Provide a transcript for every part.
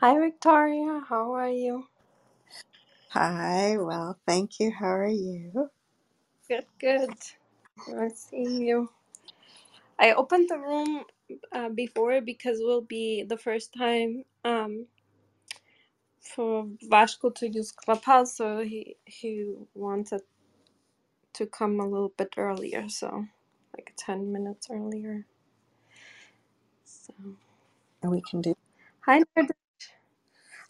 Hi, Victoria. How are you? Hi, well, thank you. How are you? Good, good. Nice seeing you. I opened the room uh, before because it will be the first time um, for Vasco to use Clubhouse, so he he wanted to come a little bit earlier, so like ten minutes earlier. So And we can do. hi.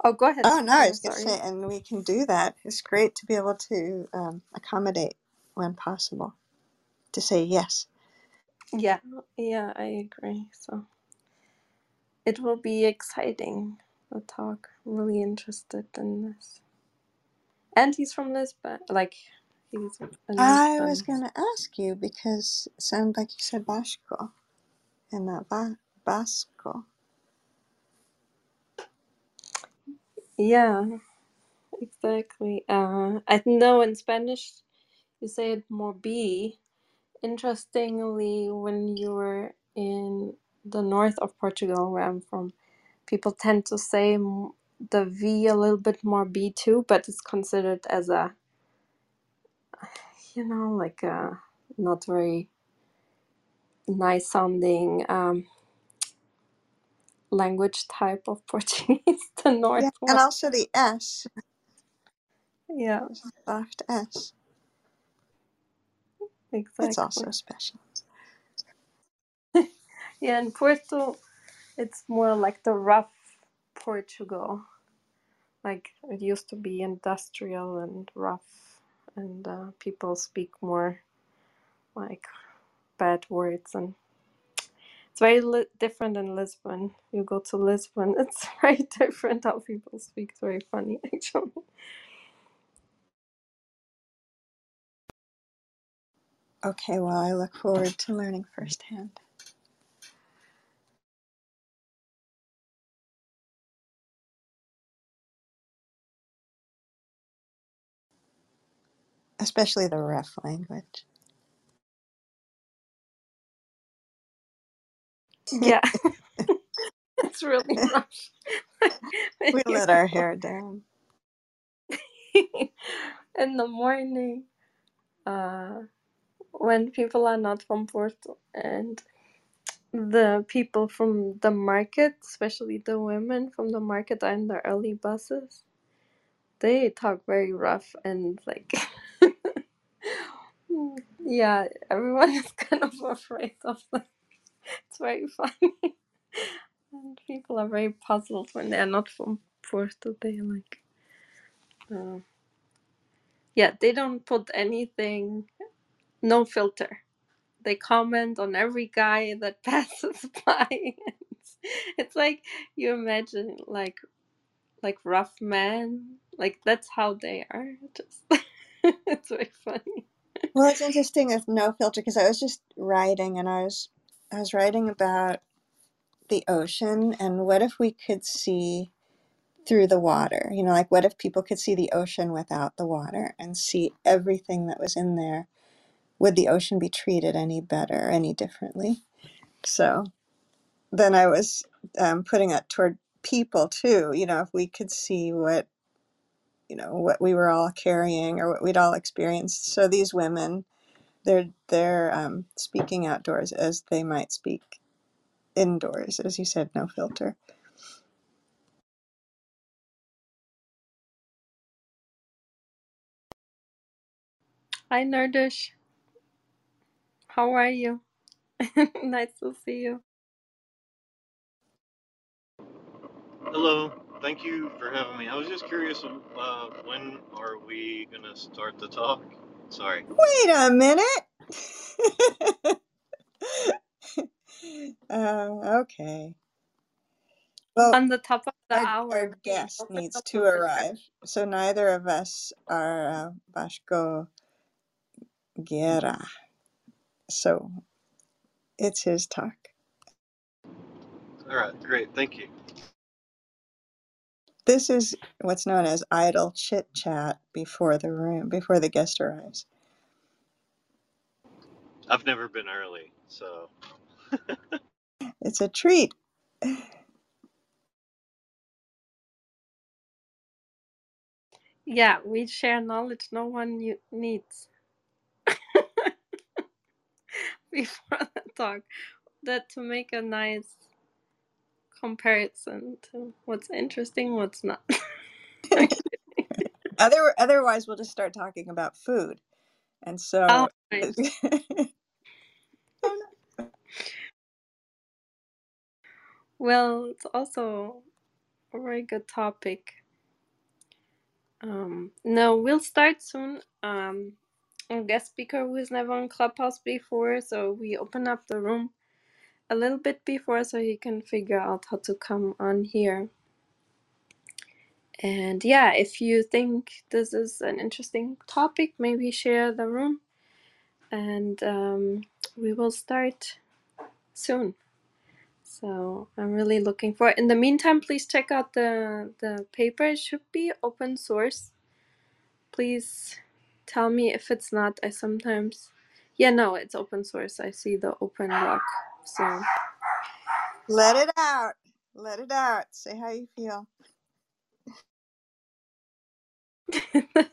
Oh, go ahead. Oh, no, I was going to sorry. say, and we can do that. It's great to be able to um, accommodate when possible, to say yes. Yeah, yeah, I agree. So it will be exciting. The talk. I'm really interested in this. And he's from Lisbon. Like, he's in I was Lisbon. going to ask you because it sounded like you said Bashko and not ba- Basco. Yeah, exactly. Uh, I know in Spanish you say it more B. Interestingly, when you were in the north of Portugal, where I'm from, people tend to say the V a little bit more B too, but it's considered as a, you know, like a not very nice sounding um, language type of Portuguese, the north Yeah, and one. also the S, Yeah, soft S. It's exactly. also special. Yeah, in Porto, it's more like the rough Portugal. Like it used to be industrial and rough, and uh, people speak more like bad words, and it's very li- different in Lisbon. You go to Lisbon, it's very different how people speak. It's very funny, actually. Okay, well, I look forward to learning firsthand, especially the rough language. Yeah, it's really rough. We let our hair down. in the morning, uh, when people are not from Porto and The people from the market, especially the women from the market are in the early buses. They talk very rough and like, yeah, everyone is kind of afraid of them. It's very funny. And people are very puzzled when they're not from Porto. They like, uh, yeah, they don't put anything, no filter. They comment on every guy that passes by. It's, it's like you imagine like like rough men. Like that's how they are. Just it's very funny. Well, it's interesting with no filter because I was just writing and I was I was writing about the ocean and what if we could see through the water? You know, like what if people could see the ocean without the water and see everything that was in there? Would the ocean be treated any better, any differently? So then I was um, putting it toward people too. You know, if we could see what you know what we were all carrying or what we'd all experienced. So these women They're they're um, speaking outdoors as they might speak indoors, as you said, no filter. Hi Nerdish, how are you? nice to see you. Hello, thank you for having me. I was just curious, uh, when are we gonna start the talk? Sorry. Wait a minute. uh, okay. Well, On the top of the our, hour, our guest needs to arrive, so neither of us are uh, Bashko Guerra. So it's his talk. All right, great, thank you. This is what's known as idle chit chat before the room, before the guest arrives. I've never been early, so It's a treat. Yeah, we share knowledge no one u- needs before the talk. That to make a nice comparison to what's interesting, what's not. Other otherwise, we'll just start talking about food, and so. oh, right. Well, it's also a very good topic. Um, no, we'll start soon. Um, a guest speaker who has never on Clubhouse before, so we open up the room a little bit before so he can figure out how to come on here. And yeah, if you think this is an interesting topic, maybe share the room and um, we will start soon. So I'm really looking for. In the meantime, please check out the the paper. It should be open source. Please tell me if it's not. I sometimes, yeah, no, it's open source. I see the open block. So Let it out. Let it out. Say how you feel.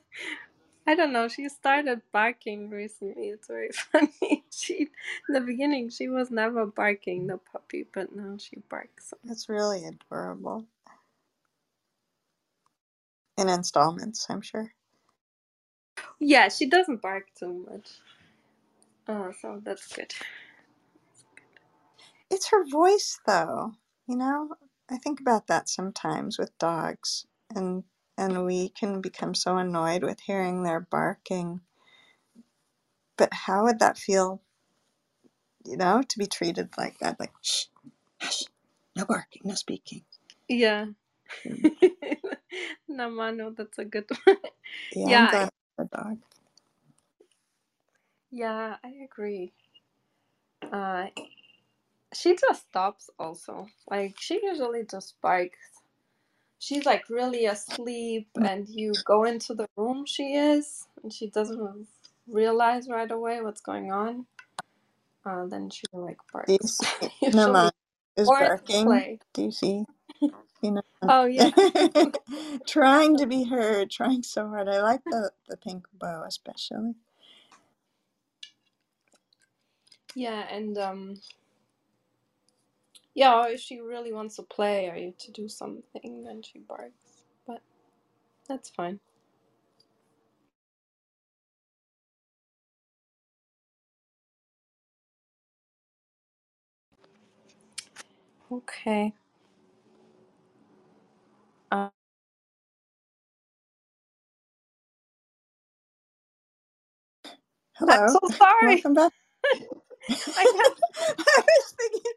I don't know. She started barking recently. It's very funny. She in the beginning she was never barking the puppy, but now she barks. That's really adorable. In installments, I'm sure. Yeah, she doesn't bark too much. Oh, so that's good. It's her voice, though. You know, I think about that sometimes with dogs, and and we can become so annoyed with hearing their barking. But how would that feel? You know, to be treated like that, like shh, hush, no barking, no speaking. Yeah. Mm. Namano, that's a good one. Yeah, Yeah, I'm I- glad I have dog. yeah, I agree. Uh, she just stops also. Like she usually just barks. She's like really asleep, and you go into the room she is, and she doesn't realize right away what's going on. Uh, then she like barks. Usually, is or barking? Do you see? You know, Oh yeah, trying to be heard, trying so hard. I like the the pink bow especially. yeah, and um, yeah. Or if she really wants to play or you to do something, then she barks. But that's fine. Okay. Uh, I'm Hello, so sorry. welcome back. I I was thinking,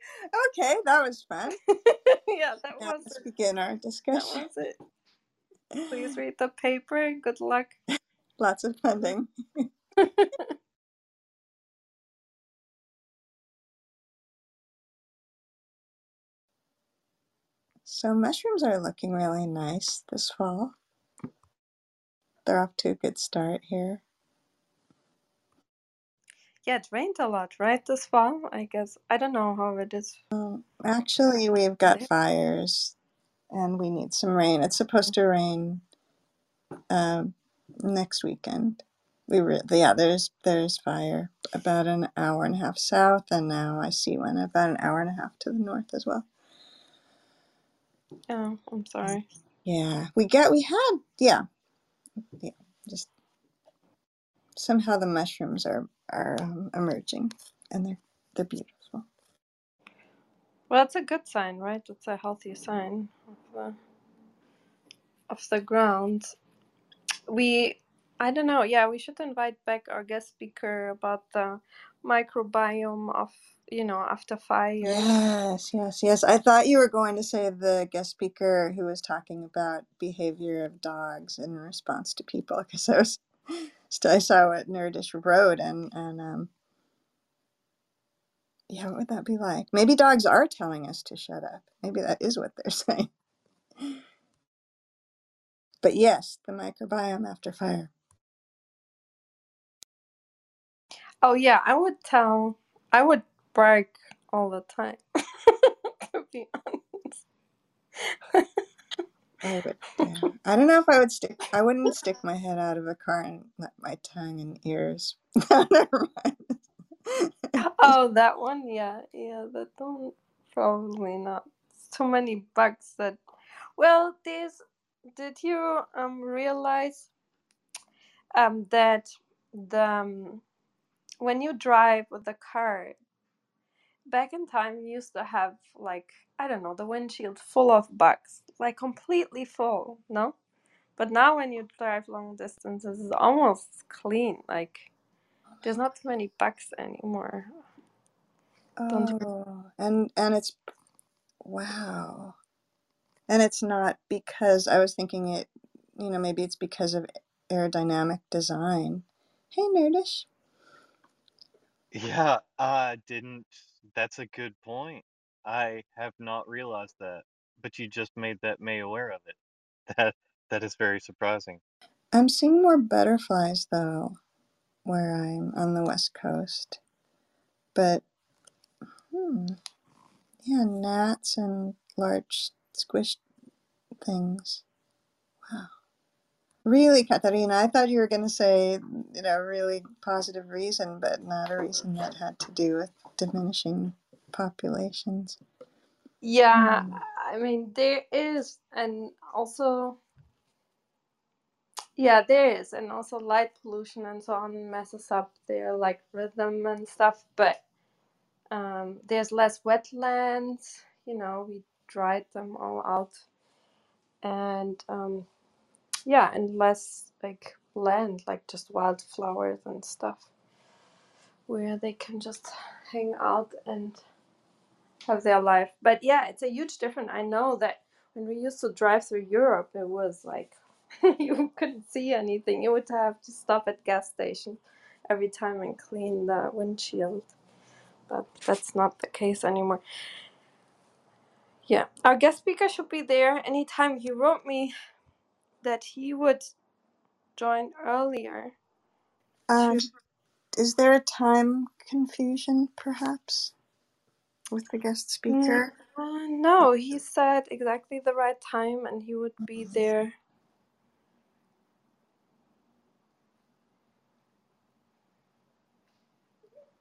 okay, that was fun. yeah, that Now was begin our That discussion. was it. Please read the paper. Good luck. Lots of funding. So mushrooms are looking really nice this fall. They're off to a good start here. Yeah, it rained a lot, right? This fall, I guess. I don't know how it is. Um, actually, we've got fires and we need some rain. It's supposed to rain um, next weekend. We were yeah. There's there's fire about an hour and a half south, and now I see one about an hour and a half to the north as well. Oh, I'm sorry. Yeah, we get we had yeah yeah. Just somehow the mushrooms are are um, emerging, and they're they're beautiful. Well, that's a good sign, right? It's a healthy sign of the of the ground. We, I don't know. Yeah, we should invite back our guest speaker about the microbiome of you know after fire. Yes, yes, yes. I thought you were going to say the guest speaker who was talking about behavior of dogs in response to people, because I was, I saw what Nerdish wrote, and and um, yeah, what would that be like? Maybe dogs are telling us to shut up. Maybe that is what they're saying. But yes, the microbiome after fire. Oh yeah, I would tell. I would bark all the time. to be honest. I would. Yeah. I don't know if I would stick. I wouldn't stick my head out of a car and let my tongue and ears. Never mind. Oh, that one, yeah, yeah, that one probably not. Too many bugs that. Well, there's. Did you um realize um that the um, when you drive with the car back in time you used to have like I don't know the windshield full of bugs, like completely full, no? But now when you drive long distances, it's almost clean. Like there's not too many bugs anymore. Don't? Oh, and and it's wow. And it's not because I was thinking it. You know, maybe it's because of aerodynamic design. Hey, Nerdish. Yeah, I didn't. That's a good point. I have not realized that, but you just made that me aware of it. That that is very surprising. I'm seeing more butterflies though, where I'm on the west coast. But hmm, yeah, gnats and large squished things. Wow. Really, Katarina, I thought you were going to say, you know, really positive reason, but not a reason that had to do with diminishing populations. Yeah, Hmm. I mean there is, and also yeah, there is, and also light pollution and so on messes up their like rhythm and stuff. But um, there's less wetlands. You know, we dried them all out, and um, yeah, and less like land, like just wildflowers and stuff, where they can just hang out and have their life. But yeah, it's a huge difference. I know that when we used to drive through Europe, it was like you couldn't see anything. You would have to stop at gas station every time and clean the windshield. But that's not the case anymore. Yeah, our guest speaker should be there anytime. He wrote me that he would join earlier. Um, is there a time confusion, perhaps, with the guest speaker? uh, no, he said exactly the right time, and he would be there.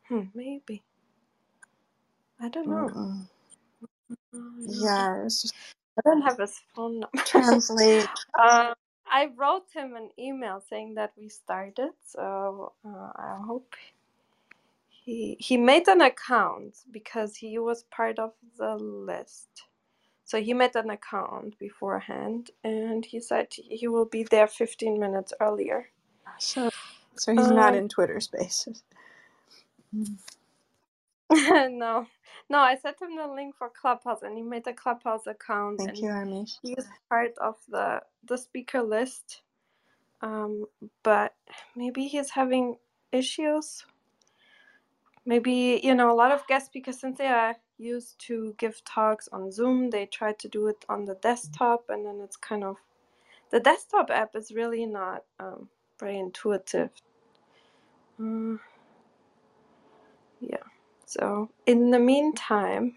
Hmm, maybe I don't know. Mm-mm. Uh, Yeah, just I don't have his phone number. translate. Um, I wrote him an email saying that we started, so uh, I hope he he made an account because he was part of the list. So he made an account beforehand, and he said he will be there 15 minutes earlier. So, so he's not Um, in Twitter Spaces. no, no, I sent him the link for Clubhouse, and he made a Clubhouse account, Thank you, Armish. he is part of the the speaker list. Um, but maybe he's having issues. Maybe you know a lot of guest speakers since they are used to give talks on Zoom, they try to do it on the desktop, and then it's kind of the desktop app is really not um, very intuitive. Mm, yeah. So in the meantime,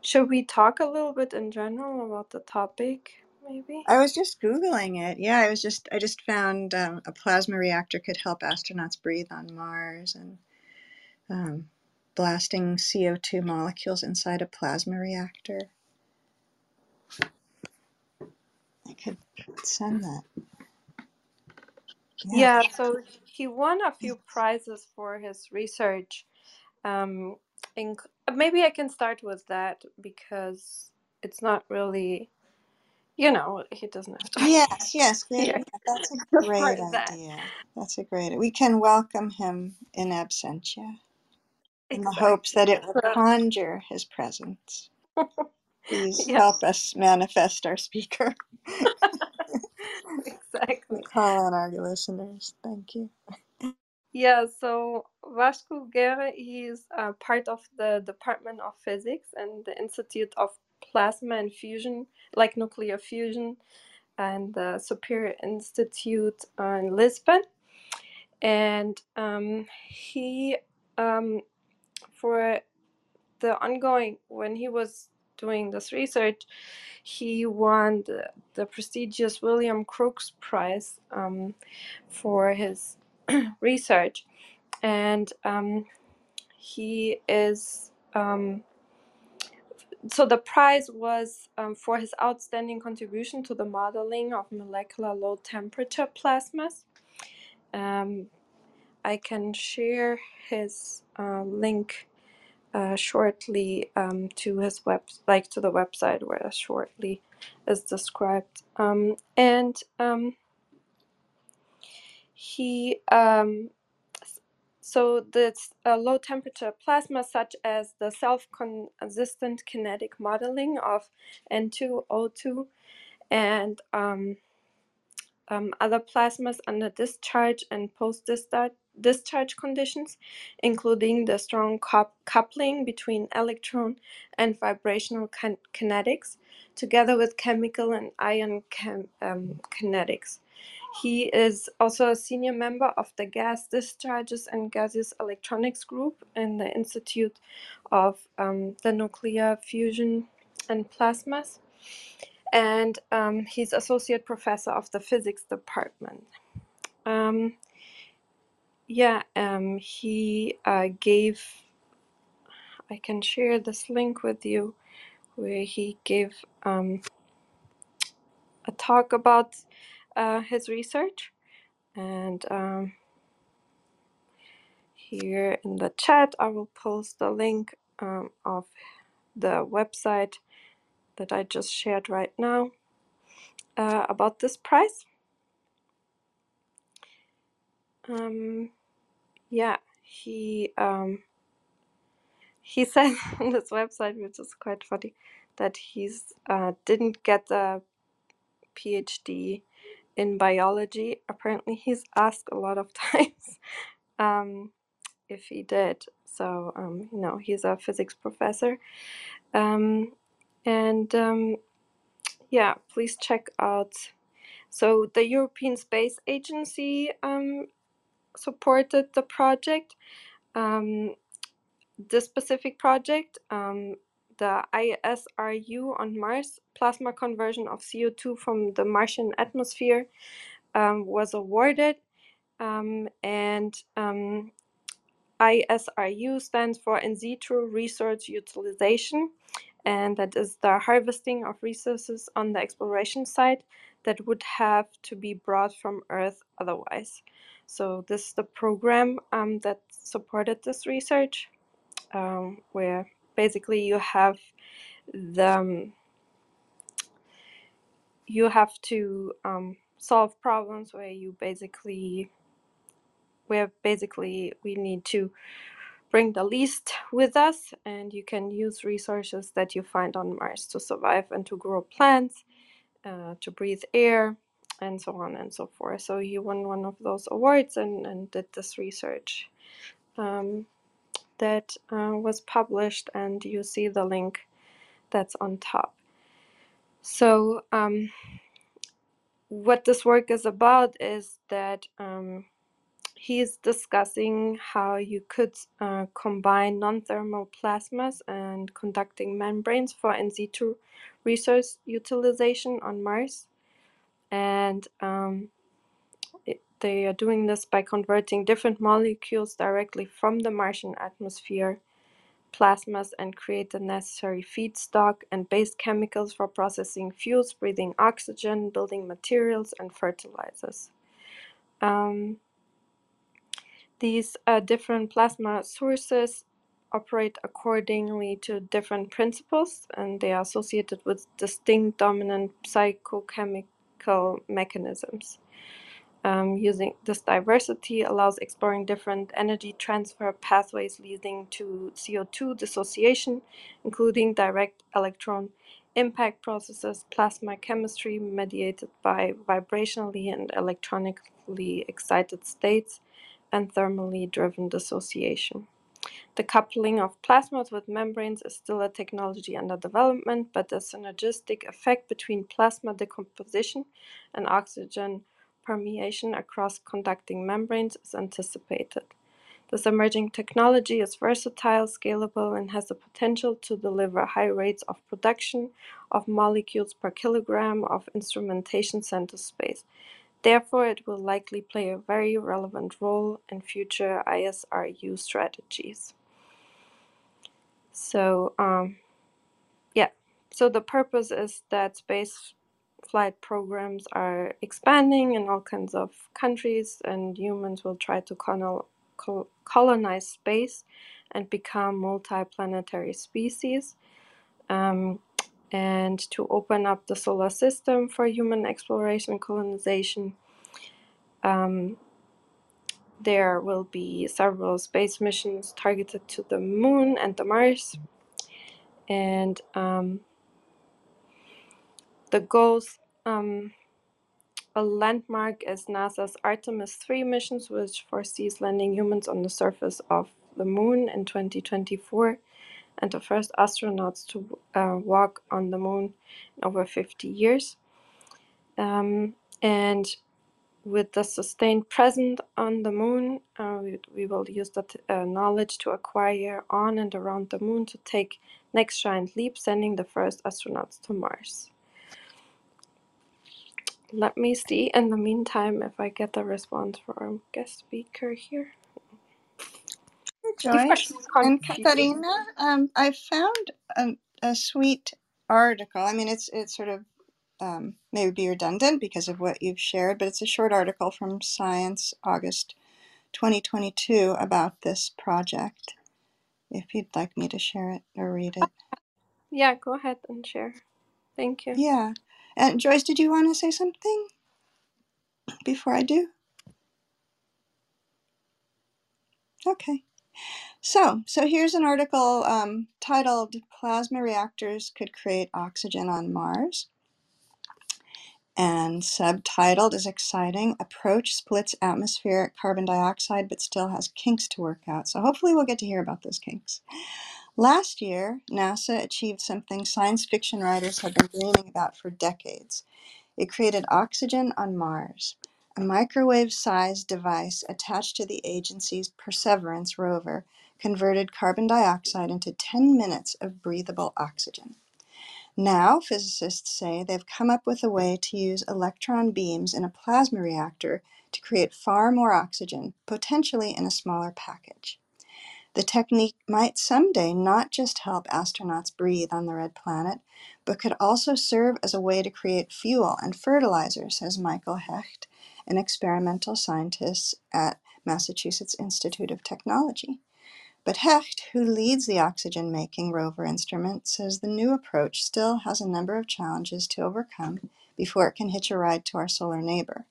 should we talk a little bit in general about the topic? Maybe. I was just googling it. Yeah, I was just I just found um, a plasma reactor could help astronauts breathe on Mars, and um, blasting CO two molecules inside a plasma reactor. I could send that. Yeah. Yeah, so he won a few prizes for his research. Um, maybe I can start with that because it's not really, you know, he doesn't have to Yes, yes, yeah, that's a great that. idea. That's a great. We can welcome him in absentia, in the hopes that it will conjure his presence. Please yeah, help us manifest our speaker. exactly. Call on our listeners. Thank you. Yeah, so Vasco Guerra, is uh, part of the Department of Physics and the Institute of Plasma and Fusion, like nuclear fusion, and the Superior Institute in Lisbon. And um, he, um, for the ongoing, when he was doing this research, he won the, the prestigious William Crookes Prize um, for his research, and um, he is. Um, so the prize was um, for his outstanding contribution to the modeling of molecular low temperature plasmas. Um, I can share his uh, link uh, shortly um, to his web, like to the website where shortly is described. Um, and um, he, um, so the uh, low temperature plasma, such as the self-consistent kinetic modeling of N2O2 and um, um, other plasmas under discharge and post discharge discharge conditions, including the strong coup- coupling between electron and vibrational kin- kinetics, together with chemical and ion chem- um, kinetics. He is also a senior member of the Gas Discharges and Gaseous Electronics Group in the Institute of um, the Nuclear Fusion and Plasmas and um, he's associate professor of the physics department. Um, yeah, um, he uh, gave. I can share this link with you, where he gave um, a talk about uh, his research, and um, here in the chat I will post the link um, of the website that I just shared right now uh, about this prize. Um, yeah, he. Um, he said on this website, which is quite funny, that he's uh, didn't get a PhD in biology. Apparently, he's asked a lot of times um, if he did. So, um, you know, he's a physics professor. Um, and um, yeah, please check out. So, the European Space Agency um, supported the project. Um, this specific project, um, the ISRU on Mars plasma conversion of CO2 from the Martian atmosphere, um, was awarded. Um, and um, ISRU stands for In Situ Resource Utilization, and that is the harvesting of resources on the exploration site that would have to be brought from Earth otherwise. So, this is the program um, that supported this research um, where basically you have the um, you have to um, solve problems where you basically where basically we need to bring the least with us and you can use resources that you find on mars to survive and to grow plants uh, to breathe air and so on and so forth so he won one of those awards and, and did this research um, that uh, was published and you see the link that's on top So, um, what this work is about is that um, he's discussing how you could uh, combine non thermal plasmas and conducting membranes for in situ resource utilization on Mars. And um, it, they are doing this by converting different molecules directly from the Martian atmosphere plasmas and create the necessary feedstock and base chemicals for processing fuels, breathing oxygen, building materials, and fertilizers. Um, these uh, different plasma sources operate accordingly to different principles and they are associated with distinct dominant physicochemical mechanisms. Um, using this diversity allows exploring different energy transfer pathways leading to CO2 dissociation, including direct electron impact processes, plasma chemistry mediated by vibrationally and electronically excited states, and thermally driven dissociation. The coupling of plasmas with membranes is still a technology under development, but the synergistic effect between plasma decomposition and oxygen permeation across conducting membranes is anticipated. This emerging technology is versatile, scalable, and has the potential to deliver high rates of production of molecules per kilogram of instrumentation center space. Therefore, it will likely play a very relevant role in future ISRU strategies. So, um, yeah, so the purpose is that space flight programs are expanding in all kinds of countries, and humans will try to colonize space and become multi-planetary species um, and to open up the solar system for human exploration and colonization. Um, there will be several space missions targeted to the moon and the mars. And um, the goals um, a landmark is NASA's Artemis 3 missions, which foresees landing humans on the surface of the moon in 2024 and the first astronauts to uh, walk on the moon in over 50 years. Um, and with the sustained presence on the moon, uh, we, we will use that uh, knowledge to acquire on and around the moon to take next giant leap, sending the first astronauts to Mars. Let me see in the meantime if I get the response from guest speaker here. Joyce and. Katarina, um, I found a, a sweet article. I mean, it's it's sort of um, maybe be redundant because of what you've shared, but it's a short article from Science, August 2022, about this project. If you'd like me to share it or read it, Yeah, go ahead and share. Thank you. yeah. And Joyce, did you want to say something before I do? Okay. So, so here's an article um, titled "Plasma Reactors Could Create Oxygen on Mars." and subtitled is exciting approach splits atmospheric carbon dioxide but still has kinks to work out. So hopefully we'll get to hear about those kinks. Last year nasa achieved something science fiction writers have been dreaming about for decades. It created oxygen on mars a microwave sized device attached to the agency's perseverance rover converted carbon dioxide into 10 minutes of breathable oxygen now, physicists say they've come up with a way to use electron beams in a plasma reactor to create far more oxygen, potentially in a smaller package. The technique might someday not just help astronauts breathe on the red planet, but could also serve as a way to create fuel and fertilizer, says Michael Hecht, an experimental scientist at Massachusetts Institute of Technology. But Hecht, who leads the oxygen making rover instrument, says the new approach still has a number of challenges to overcome before it can hitch a ride to our solar neighbor.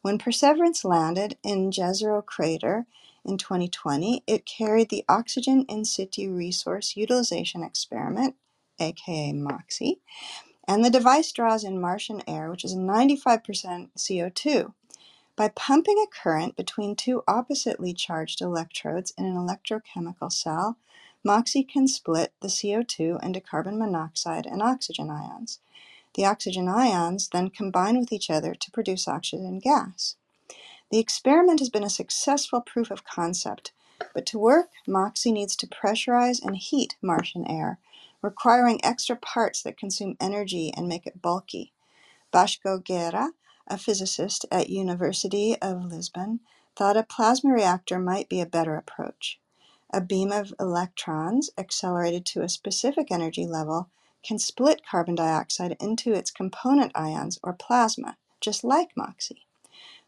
When Perseverance landed in Jezero Crater in 2020, it carried the Oxygen In Situ Resource Utilization Experiment, aka MOXIE, and the device draws in Martian air, which is 95% CO2. By pumping a current between two oppositely charged electrodes in an electrochemical cell, MOXIE can split the CO2 into carbon monoxide and oxygen ions. The oxygen ions then combine with each other to produce oxygen gas. The experiment has been a successful proof of concept, but to work, MOXIE needs to pressurize and heat Martian air, requiring extra parts that consume energy and make it bulky. Vasco Guerra, a physicist at University of Lisbon, thought a plasma reactor might be a better approach. A beam of electrons accelerated to a specific energy level can split carbon dioxide into its component ions or plasma, just like MOXIE.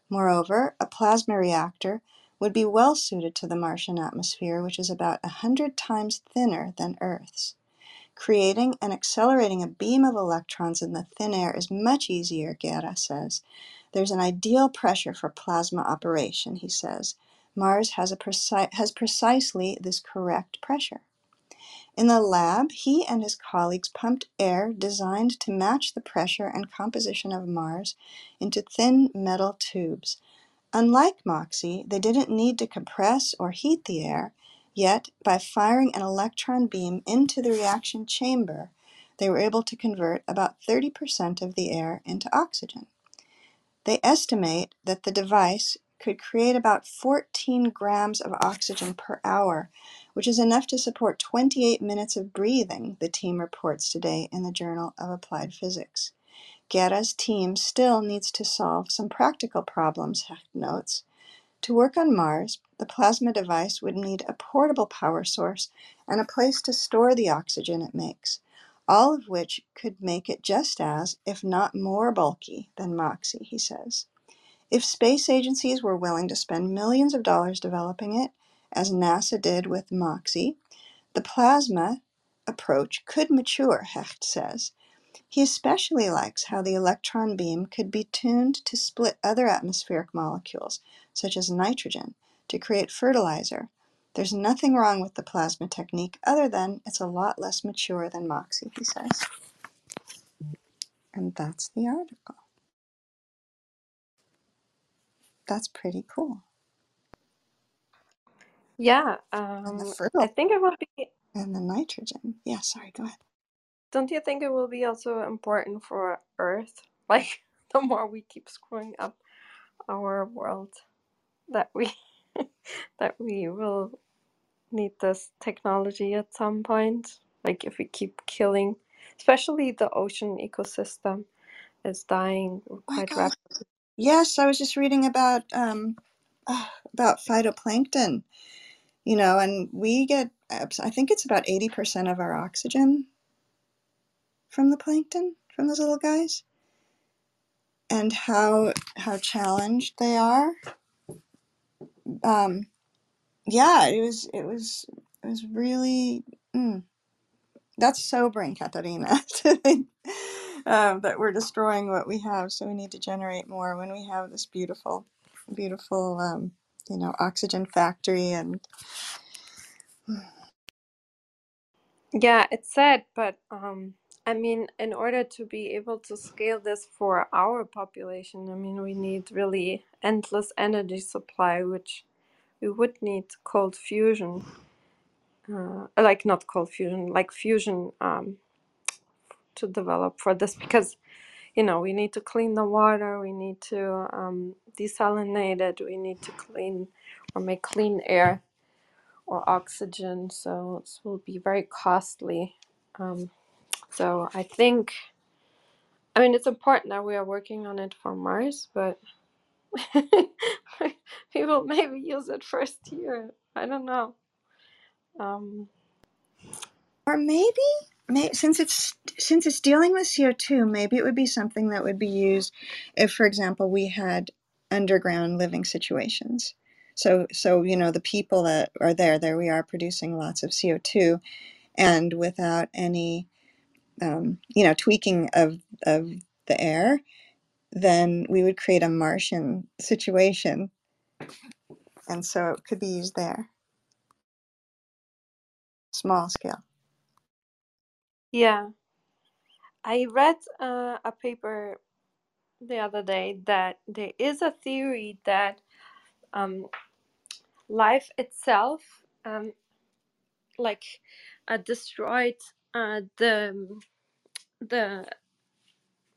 Moreover, a plasma reactor would be well suited to the Martian atmosphere, which is about a hundred times thinner than Earth's. Creating and accelerating a beam of electrons in the thin air is much easier, Guerra says. There's an ideal pressure for plasma operation, he says. Mars has, a preci- has precisely this correct pressure. In the lab, he and his colleagues pumped air designed to match the pressure and composition of Mars into thin metal tubes. Unlike MOXIE, they didn't need to compress or heat the air, yet, by firing an electron beam into the reaction chamber, they were able to convert about 30% of the air into oxygen. They estimate that the device could create about 14 grams of oxygen per hour, which is enough to support 28 minutes of breathing, the team reports today in the Journal of Applied Physics. Guerra's team still needs to solve some practical problems, Hecht notes. To work on Mars, the plasma device would need a portable power source and a place to store the oxygen it makes, all of which could make it just as, if not more bulky than MOXIE, he says. If space agencies were willing to spend millions of dollars developing it, as NASA did with MOXIE, the plasma approach could mature, Hecht says. He especially likes how the electron beam could be tuned to split other atmospheric molecules, such as nitrogen, to create fertilizer. There's nothing wrong with the plasma technique other than it's a lot less mature than MOXIE, he says. And that's the article. That's pretty cool. Yeah, And the um, I fertile think it will be. and the nitrogen. Yeah, sorry, go ahead. Don't you think it will be also important for Earth? Like, the more we keep screwing up our world, that we that we will need this technology at some point. Like, if we keep killing, especially the ocean ecosystem is dying Oh my quite God. rapidly. Yes, I was just reading about um about phytoplankton, you know, and we get I think it's about 80% of our oxygen from the plankton, from those little guys, and how how challenged they are. Um yeah, it was it was it was really mm, that's sobering, Katarina, to think um, that we're destroying what we have. So we need to generate more when we have this beautiful, beautiful, um, you know, oxygen factory. And Yeah, it's sad, but um, I mean, in order to be able to scale this for our population, I mean, we need really endless energy supply, which we would need cold fusion, uh, like not cold fusion, like fusion um, to develop for this because you know we need to clean the water, we need to um, desalinate it, we need to clean or make clean air or oxygen, so this will be very costly. Um, so I think, I mean, it's important that we are working on it for Mars, but people maybe use it first here. I don't know. Um, or maybe, may, since it's since it's dealing with CO two, maybe it would be something that would be used if, for example, we had underground living situations. So, so you know, the people that are there, there we are producing lots of CO two, and without any um, you know, tweaking of of the air, then we would create a Martian situation, and so it could be used there, small scale. yeah, I read uh, a paper the other day that there is a theory that um, life itself, um, like, uh, destroyed uh, the the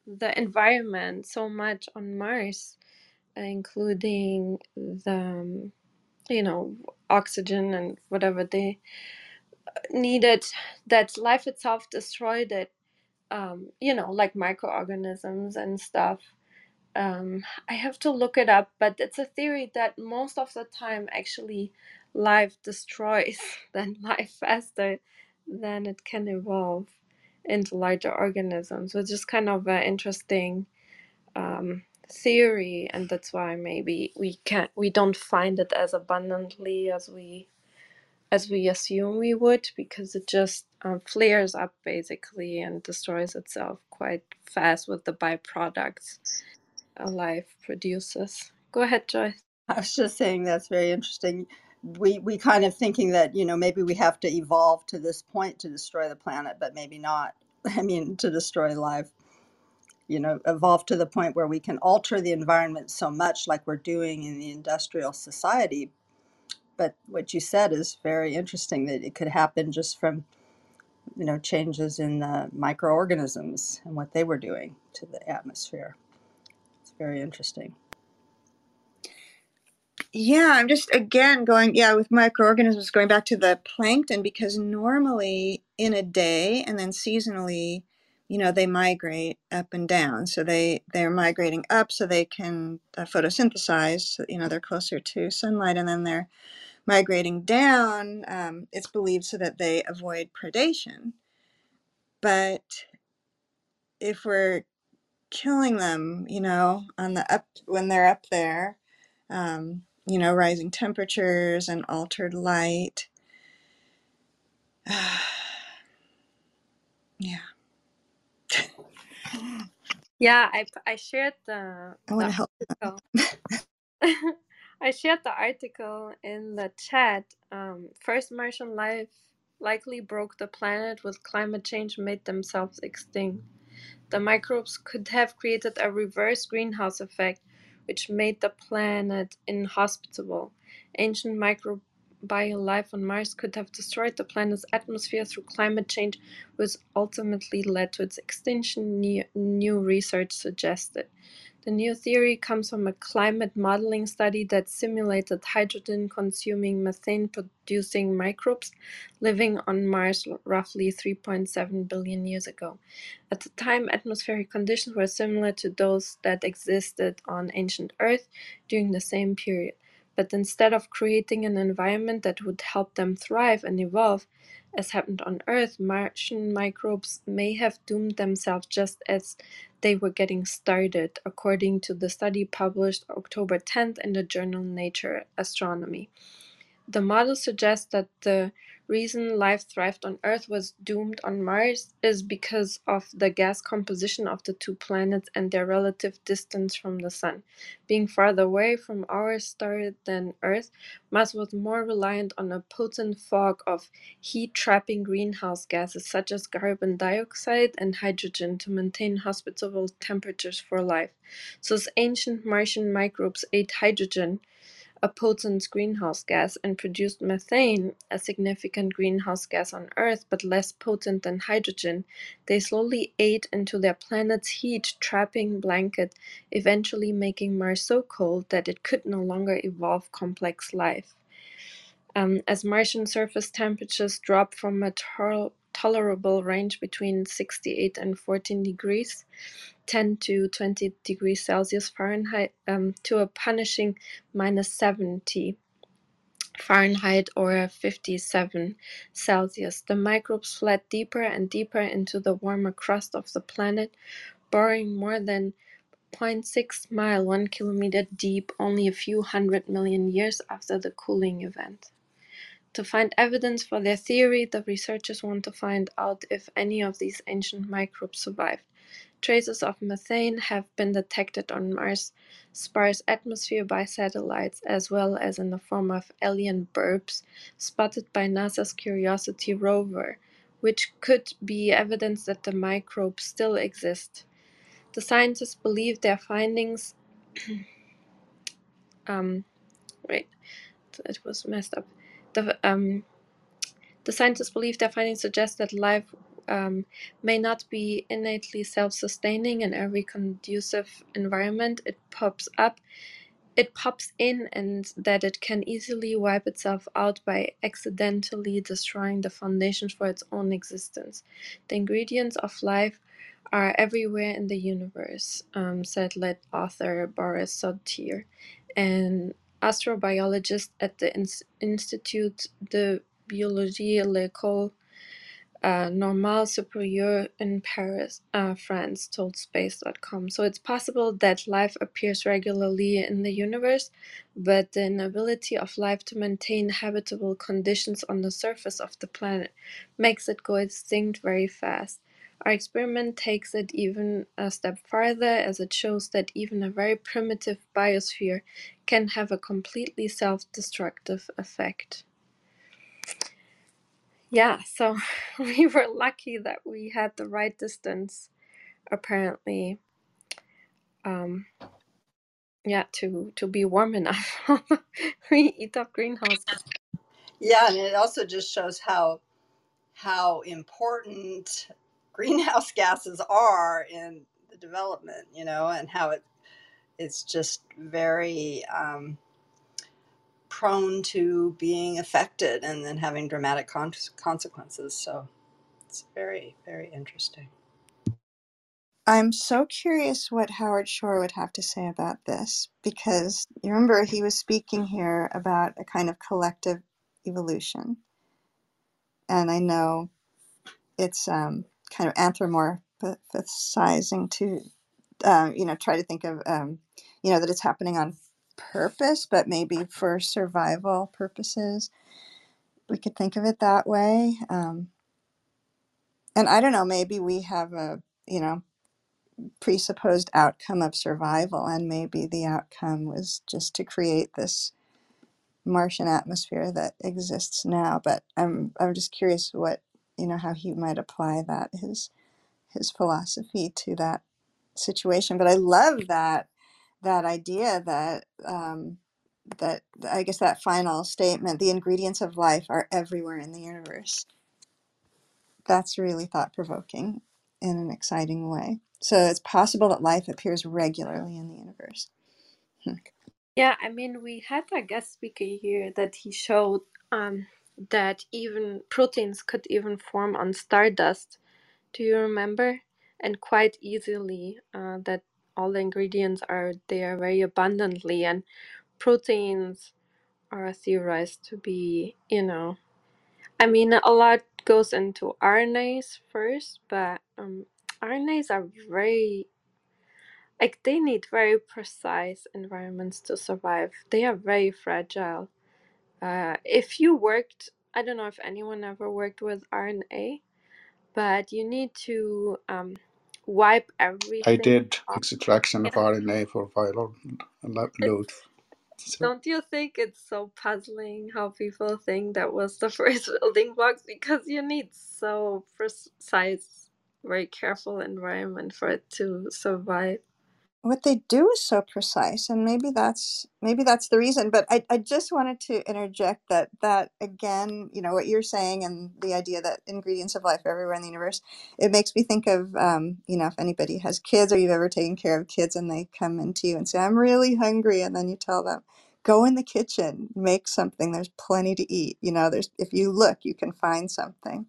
the environment so much on Mars, including the um, you know oxygen and whatever they needed, that life itself destroyed it. Um, you know, like microorganisms and stuff. Um, I have to look it up, but it's a theory that most of the time actually life destroys than life faster than it can evolve into larger organisms, which is kind of an interesting um, theory, and that's why maybe we can't we don't find it as abundantly as we as we assume we would, because it just um, flares up basically and destroys itself quite fast with the byproducts a life produces. Go ahead, Joyce. I was just saying that's very interesting. We we kind of thinking that you know maybe we have to evolve to this point to destroy the planet, but maybe not. I mean, to destroy life. You know, evolve to the point where we can alter the environment so much, like we're doing in the industrial society. But what you said is very interesting that it could happen just from you know changes in the microorganisms and what they were doing to the atmosphere. It's very interesting. Yeah, I'm just again going, yeah, with microorganisms, going back to the plankton, because normally in a day and then seasonally, you know, they migrate up and down. So they they're migrating up so they can uh, photosynthesize. So, you know, they're closer to sunlight, and then they're migrating down. Um, it's believed so that they avoid predation. But if we're killing them, you know, on the up when they're up there, um, you know, rising temperatures and altered light. yeah, Yeah, I I shared the I want to help. article. I shared the article in the chat. Um, first Martian life likely broke the planet with climate change made themselves extinct. The microbes could have created a reverse greenhouse effect, which made the planet inhospitable. Ancient microbial life on Mars could have destroyed the planet's atmosphere through climate change, which ultimately led to its extinction, new, research suggested. The new theory comes from a climate modeling study that simulated hydrogen consuming, methane producing microbes living on Mars roughly 3.7 billion years ago. At the time, atmospheric conditions were similar to those that existed on ancient Earth during the same period. But instead of creating an environment that would help them thrive and evolve, as happened on Earth, Martian microbes may have doomed themselves just as they were getting started, according to the study published October 10th in the journal Nature Astronomy. The model suggests that the reason life thrived on Earth was doomed on Mars is because of the gas composition of the two planets and their relative distance from the Sun. Being farther away from our star than Earth, Mars was more reliant on a potent fog of heat trapping greenhouse gases such as carbon dioxide and hydrogen to maintain hospitable temperatures for life. So, ancient Martian microbes ate hydrogen, a potent greenhouse gas, and produced methane, a significant greenhouse gas on Earth but less potent than hydrogen, they slowly ate into their planet's heat trapping blanket, eventually making Mars so cold that it could no longer evolve complex life. Um, as Martian surface temperatures drop from a tolerable range between 68 and 14 degrees, 10 to 20 degrees Celsius Fahrenheit, um, to a punishing minus 70 Fahrenheit or 57 Celsius. The microbes fled deeper and deeper into the warmer crust of the planet, boring more than 0.6 mile, 1 kilometer deep, only a few hundred million years after the cooling event. To find evidence for their theory, the researchers want to find out if any of these ancient microbes survived. Traces of methane have been detected on Mars' sparse atmosphere by satellites, as well as in the form of alien burps spotted by NASA's Curiosity rover, which could be evidence that the microbes still exist. The scientists believe their findings. um, wait, it was messed up. The um, the scientists believe their findings suggest that life um, may not be innately self-sustaining in every conducive environment. It pops up it pops in and that it can easily wipe itself out by accidentally destroying the foundations for its own existence. The ingredients of life are everywhere in the universe um, said lead author Boris Sauterey an astrobiologist at the Ins- institute de biologie l'école uh, Normale Supérieure in Paris, uh, France, told Space.com. So it's possible that life appears regularly in the universe, but the inability of life to maintain habitable conditions on the surface of the planet makes it go extinct very fast. Our experiment takes it even a step farther as it shows that even a very primitive biosphere can have a completely self destructive effect. Yeah, so we were lucky that we had the right distance, apparently. Um, yeah, to to be warm enough. we eat up greenhouse. Yeah, and it also just shows how how important greenhouse gases are in the development, you know, and how it it's just very um, prone to being affected and then having dramatic con- consequences. So it's very, very interesting. I'm so curious what Howard Shore would have to say about this because you remember he was speaking here about a kind of collective evolution. And I know it's um, kind of anthropomorphizing to, um, you know, try to think of, um, you know, that it's happening on purpose, but maybe for survival purposes. We could think of it that way. Um, and I don't know, maybe we have a, you know, presupposed outcome of survival, and maybe the outcome was just to create this Martian atmosphere that exists now. But I'm I'm just curious what you know how he might apply that his his philosophy to that situation. But I love that that idea that um, that I guess that final statement: the ingredients of life are everywhere in the universe. That's really thought provoking in an exciting way. So it's possible that life appears regularly in the universe. Hmm. Yeah, I mean, we had a guest speaker here that he showed um, that even proteins could even form on stardust. Do you remember? And quite easily, uh, that all the ingredients are there very abundantly, and proteins are theorized to be, you know, I mean, a lot goes into RNAs first, but um, RNAs are very like they need very precise environments to survive. They are very fragile. Uh, if you worked, I don't know if anyone ever worked with RNA, but you need to um, wipe everything. I did off. extraction of RNA for viral lo- load. So Don't you think it's so puzzling how people think that was the first building blocks? Because you need so precise, very careful environment for it to survive. What they do is so precise and maybe that's maybe that's the reason but I, I just wanted to interject that that again you know what you're saying and the idea that ingredients of life are everywhere in the universe it makes me think of um, you know if anybody has kids or you've ever taken care of kids and they come into you and say i'm really hungry and then you tell them go in the kitchen make something there's plenty to eat you know there's if you look you can find something.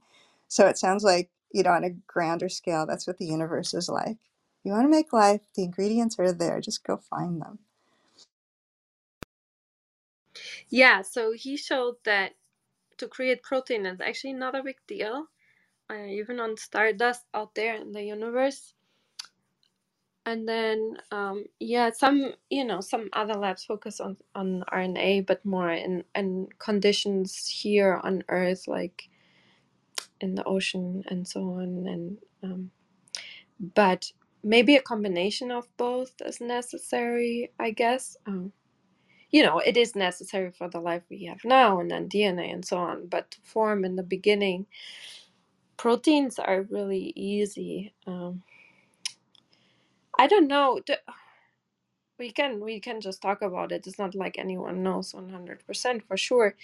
So it sounds like you know on a grander scale that's what the universe is like you want to make life, the ingredients are there. Just go find them. Yeah, so he showed that to create protein is actually not a big deal, uh, even on stardust out there in the universe. And then, um, yeah, some you know some other labs focus on on RNA, but more in in conditions here on Earth, like in the ocean and so on. And um, but maybe a combination of both is necessary, I guess. Um, you know, it is necessary for the life we have now, and then DNA and so on. But to form in the beginning, proteins are really easy. Um, I don't know. We can we can just talk about it. It's not like anyone knows one hundred percent for sure.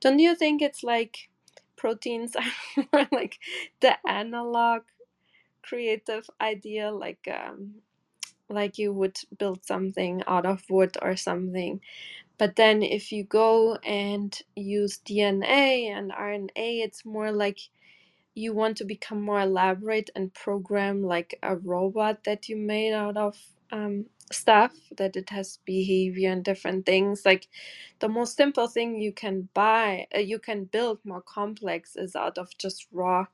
Don't you think it's like proteins are more like the analog creative idea, like um, like you would build something out of wood or something But then if you go and use DNA and RNA, it's more like you want to become more elaborate and program like a robot that you made out of um, stuff, that it has behavior and different things. Like the most simple thing you can buy, uh, you can build more complex is out of just raw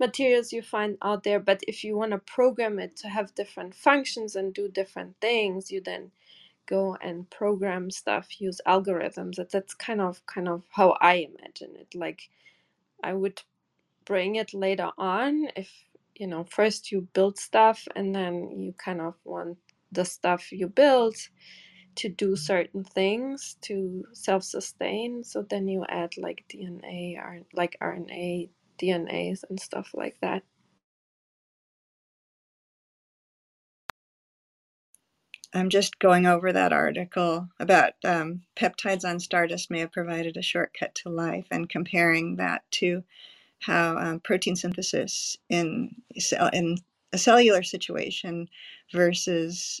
materials you find out there. But if you want to program it to have different functions and do different things, you then go and program stuff use algorithms that that's kind of kind of how i imagine it like i would bring it later on if you know first you build stuff and then you kind of want the stuff you build to do certain things to self-sustain so then you add like dna or like rna dnas and stuff like that I'm just going over that article about um, peptides on stardust may have provided a shortcut to life and comparing that to how um, protein synthesis in, in a cellular situation versus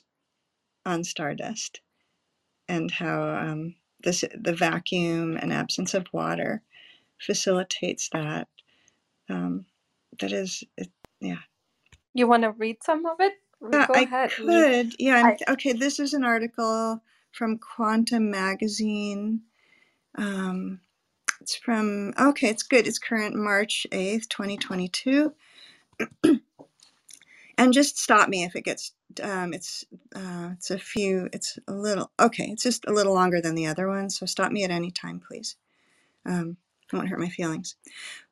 on stardust and how um, this the vacuum and absence of water facilitates that. Um, that is, it, yeah. You want to read some of it? Yeah, Go I ahead. Could. Yeah, I, okay. This is an article from Quanta Magazine. Um, it's from okay. It's good. It's current March eighth, twenty twenty two. And just stop me if it gets. Um, it's uh, it's a few. It's a little okay. It's just a little longer than the other one. So stop me at any time, please. Um, I won't hurt my feelings.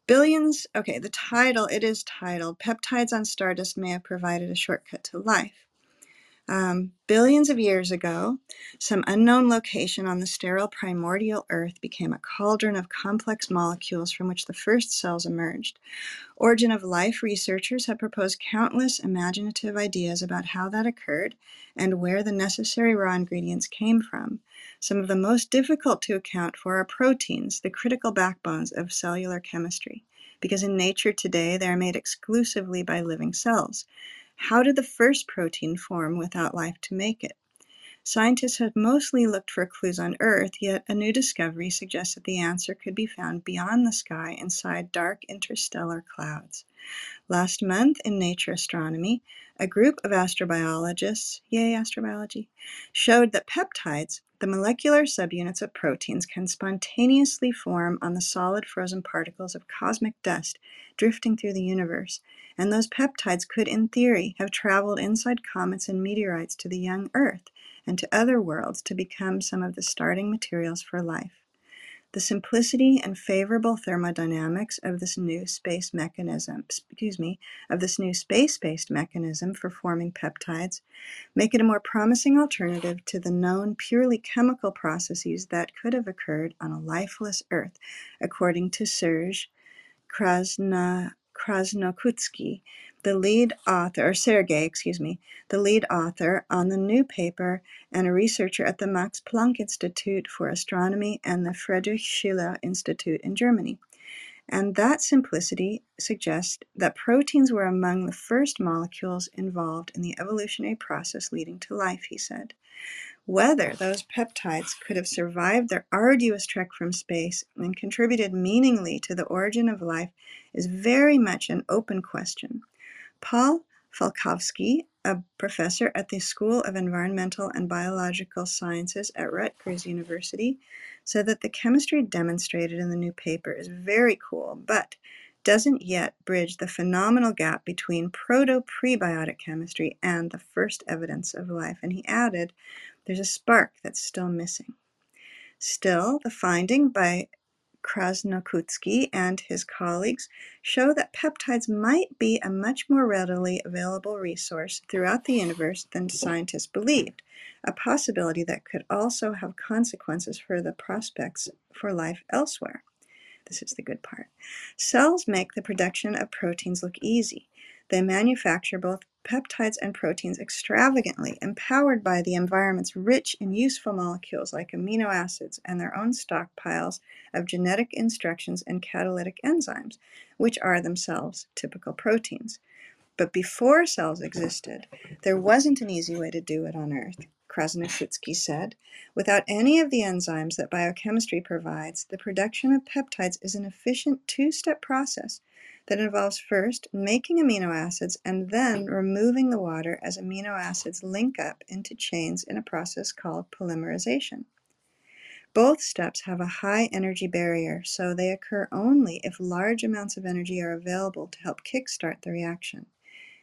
Billions. Okay, the title. It is titled "Peptides on Stardust May Have Provided a Shortcut to Life." Um, billions of years ago, some unknown location on the sterile primordial Earth became a cauldron of complex molecules from which the first cells emerged. Origin of life researchers have proposed countless imaginative ideas about how that occurred and where the necessary raw ingredients came from. Some of the most difficult to account for are proteins, the critical backbones of cellular chemistry, because in nature today they are made exclusively by living cells. How did the first protein form without life to make it? Scientists have mostly looked for clues on Earth, yet a new discovery suggests that the answer could be found beyond the sky inside dark interstellar clouds. Last month in Nature Astronomy, a group of astrobiologists, yay astrobiology, showed that peptides, the molecular subunits of proteins, can spontaneously form on the solid frozen particles of cosmic dust drifting through the universe. And those peptides could, in theory, have traveled inside comets and meteorites to the young Earth and to other worlds to become some of the starting materials for life. The simplicity and favorable thermodynamics of this new space mechanism, excuse me, of this new space-based mechanism for forming peptides make it a more promising alternative to the known purely chemical processes that could have occurred on a lifeless Earth, according to Serge Krasna, Krasnokutski, the lead author, or Sergey, excuse me, the lead author on the new paper and a researcher at the Max Planck Institute for Astronomy and the Friedrich Schiller Institute in Germany. And that simplicity suggests that proteins were among the first molecules involved in the evolutionary process leading to life, he said. Whether those peptides could have survived their arduous trek from space and contributed meaningfully to the origin of life is very much an open question. Paul Falkowski, a professor at the School of Environmental and Biological Sciences at Rutgers University, said that the chemistry demonstrated in the new paper is very cool, but doesn't yet bridge the phenomenal gap between proto prebiotic chemistry and the first evidence of life. And he added, there's a spark that's still missing. Still, the finding by Krasnokutski and his colleagues show that peptides might be a much more readily available resource throughout the universe than scientists believed, a possibility that could also have consequences for the prospects for life elsewhere. This is the good part. Cells make the production of proteins look easy. They manufacture both peptides and proteins extravagantly, empowered by the environment's rich and useful molecules like amino acids and their own stockpiles of genetic instructions and catalytic enzymes, which are themselves typical proteins. But before cells existed, there wasn't an easy way to do it on Earth, Krasnodębski said. Without any of the enzymes that biochemistry provides, the production of peptides is an efficient two step process that involves first making amino acids and then removing the water as amino acids link up into chains in a process called polymerization. Both steps have a high energy barrier, so they occur only if large amounts of energy are available to help kickstart the reaction.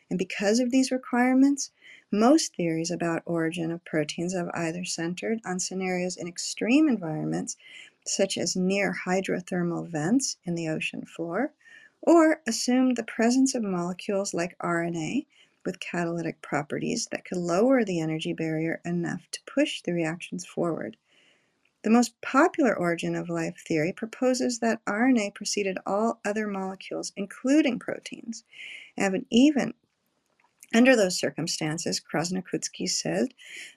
And because of these requirements, most theories about origin of proteins have either centered on scenarios in extreme environments, such as near hydrothermal vents in the ocean floor, or assume the presence of molecules like RNA with catalytic properties that could lower the energy barrier enough to push the reactions forward. The most popular origin of life theory proposes that RNA preceded all other molecules, including proteins, and even under those circumstances, Krasnokutski said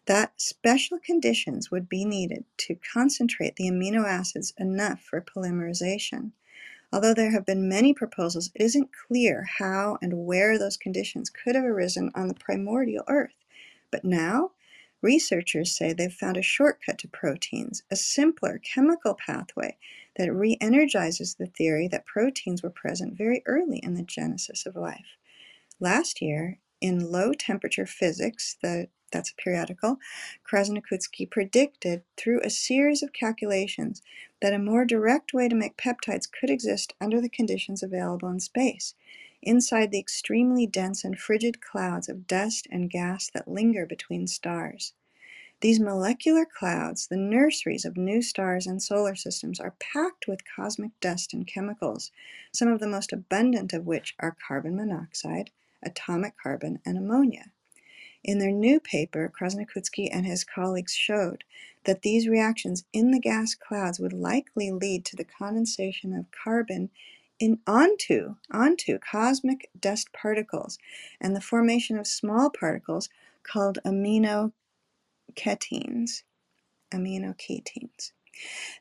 that special conditions would be needed to concentrate the amino acids enough for polymerization. Although there have been many proposals, it isn't clear how and where those conditions could have arisen on the primordial Earth. But now, Researchers say they've found a shortcut to proteins, a simpler chemical pathway that re energizes the theory that proteins were present very early in the genesis of life. Last year, in Low Temperature Physics, the, that's a periodical, Krasnokutski predicted through a series of calculations that a more direct way to make peptides could exist under the conditions available in space, inside the extremely dense and frigid clouds of dust and gas that linger between stars. These molecular clouds, the nurseries of new stars and solar systems, are packed with cosmic dust and chemicals, some of the most abundant of which are carbon monoxide, atomic carbon, and ammonia. In their new paper, Krasnokutski and his colleagues showed that these reactions in the gas clouds would likely lead to the condensation of carbon in onto onto cosmic dust particles and the formation of small particles called amino ketenes, aminoketones.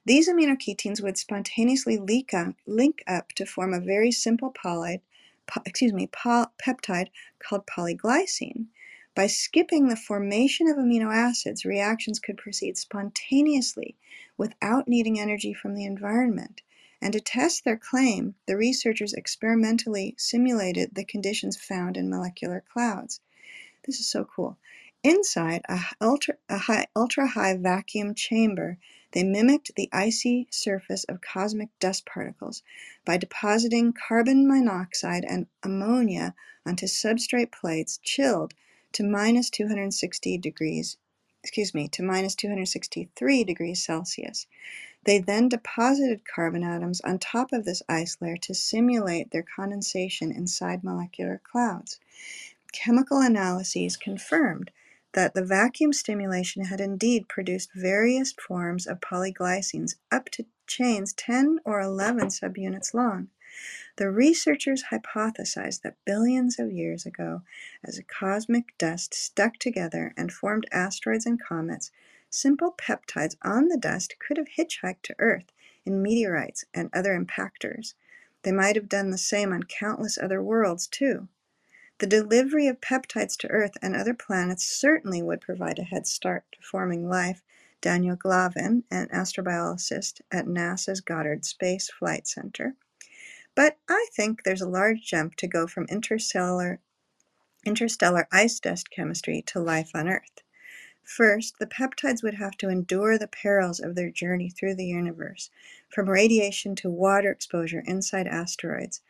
These aminoketones would spontaneously up, link up to form a very simple polyd, po- excuse me, po- peptide called polyglycine. By skipping the formation of amino acids, reactions could proceed spontaneously without needing energy from the environment. And to test their claim, the researchers experimentally simulated the conditions found in molecular clouds. This is so cool. Inside a ultra, a high, ultra high vacuum chamber, they mimicked the icy surface of cosmic dust particles by depositing carbon monoxide and ammonia onto substrate plates chilled to minus 260 degrees, excuse me, to minus 263 degrees Celsius. They then deposited carbon atoms on top of this ice layer to simulate their condensation inside molecular clouds. Chemical analyses confirmed that the vacuum stimulation had indeed produced various forms of polyglycines up to chains 10 or 11 subunits long. The researchers hypothesized that billions of years ago, as cosmic dust stuck together and formed asteroids and comets, simple peptides on the dust could have hitchhiked to Earth in meteorites and other impactors. They might have done the same on countless other worlds, too. The delivery of peptides to Earth and other planets certainly would provide a head start to forming life. Daniel Glavin, an astrobiologist at NASA's Goddard Space Flight Center. But I think there's a large jump to go from interstellar, interstellar ice dust chemistry to life on Earth. First, the peptides would have to endure the perils of their journey through the universe, from radiation to water exposure inside asteroids,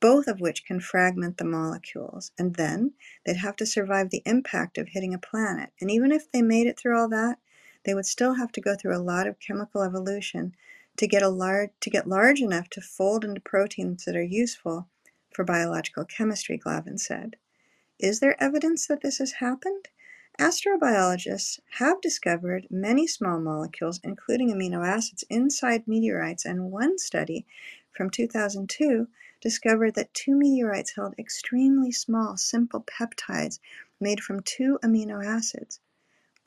both of which can fragment the molecules. And then they'd have to survive the impact of hitting a planet. And even if they made it through all that, they would still have to go through a lot of chemical evolution to get large to get large enough to fold into proteins that are useful for biological chemistry, Glavin said. Is there evidence that this has happened? Astrobiologists have discovered many small molecules, including amino acids, inside meteorites, and one study from 2002 discovered that two meteorites held extremely small, simple peptides made from two amino acids.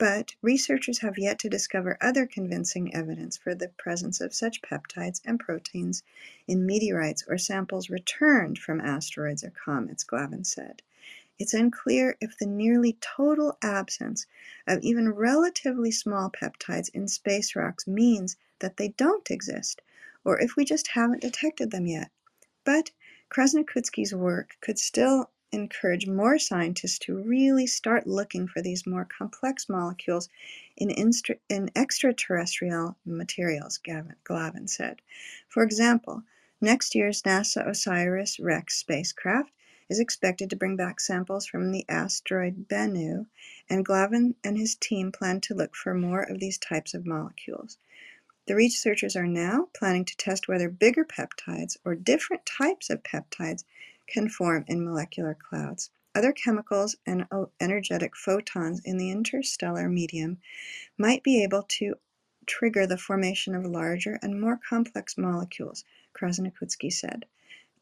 But researchers have yet to discover other convincing evidence for the presence of such peptides and proteins in meteorites or samples returned from asteroids or comets, Glavin said. It's unclear if the nearly total absence of even relatively small peptides in space rocks means that they don't exist, or if we just haven't detected them yet. But Krasnokutski's work could still encourage more scientists to really start looking for these more complex molecules in, instra- in extraterrestrial materials, Gavin, Glavin said. For example, next year's NASA OSIRIS REx spacecraft is expected to bring back samples from the asteroid Bennu, and Glavin and his team plan to look for more of these types of molecules. The researchers are now planning to test whether bigger peptides or different types of peptides can form in molecular clouds. Other chemicals and oh, energetic photons in the interstellar medium might be able to trigger the formation of larger and more complex molecules, Krasnokutski said.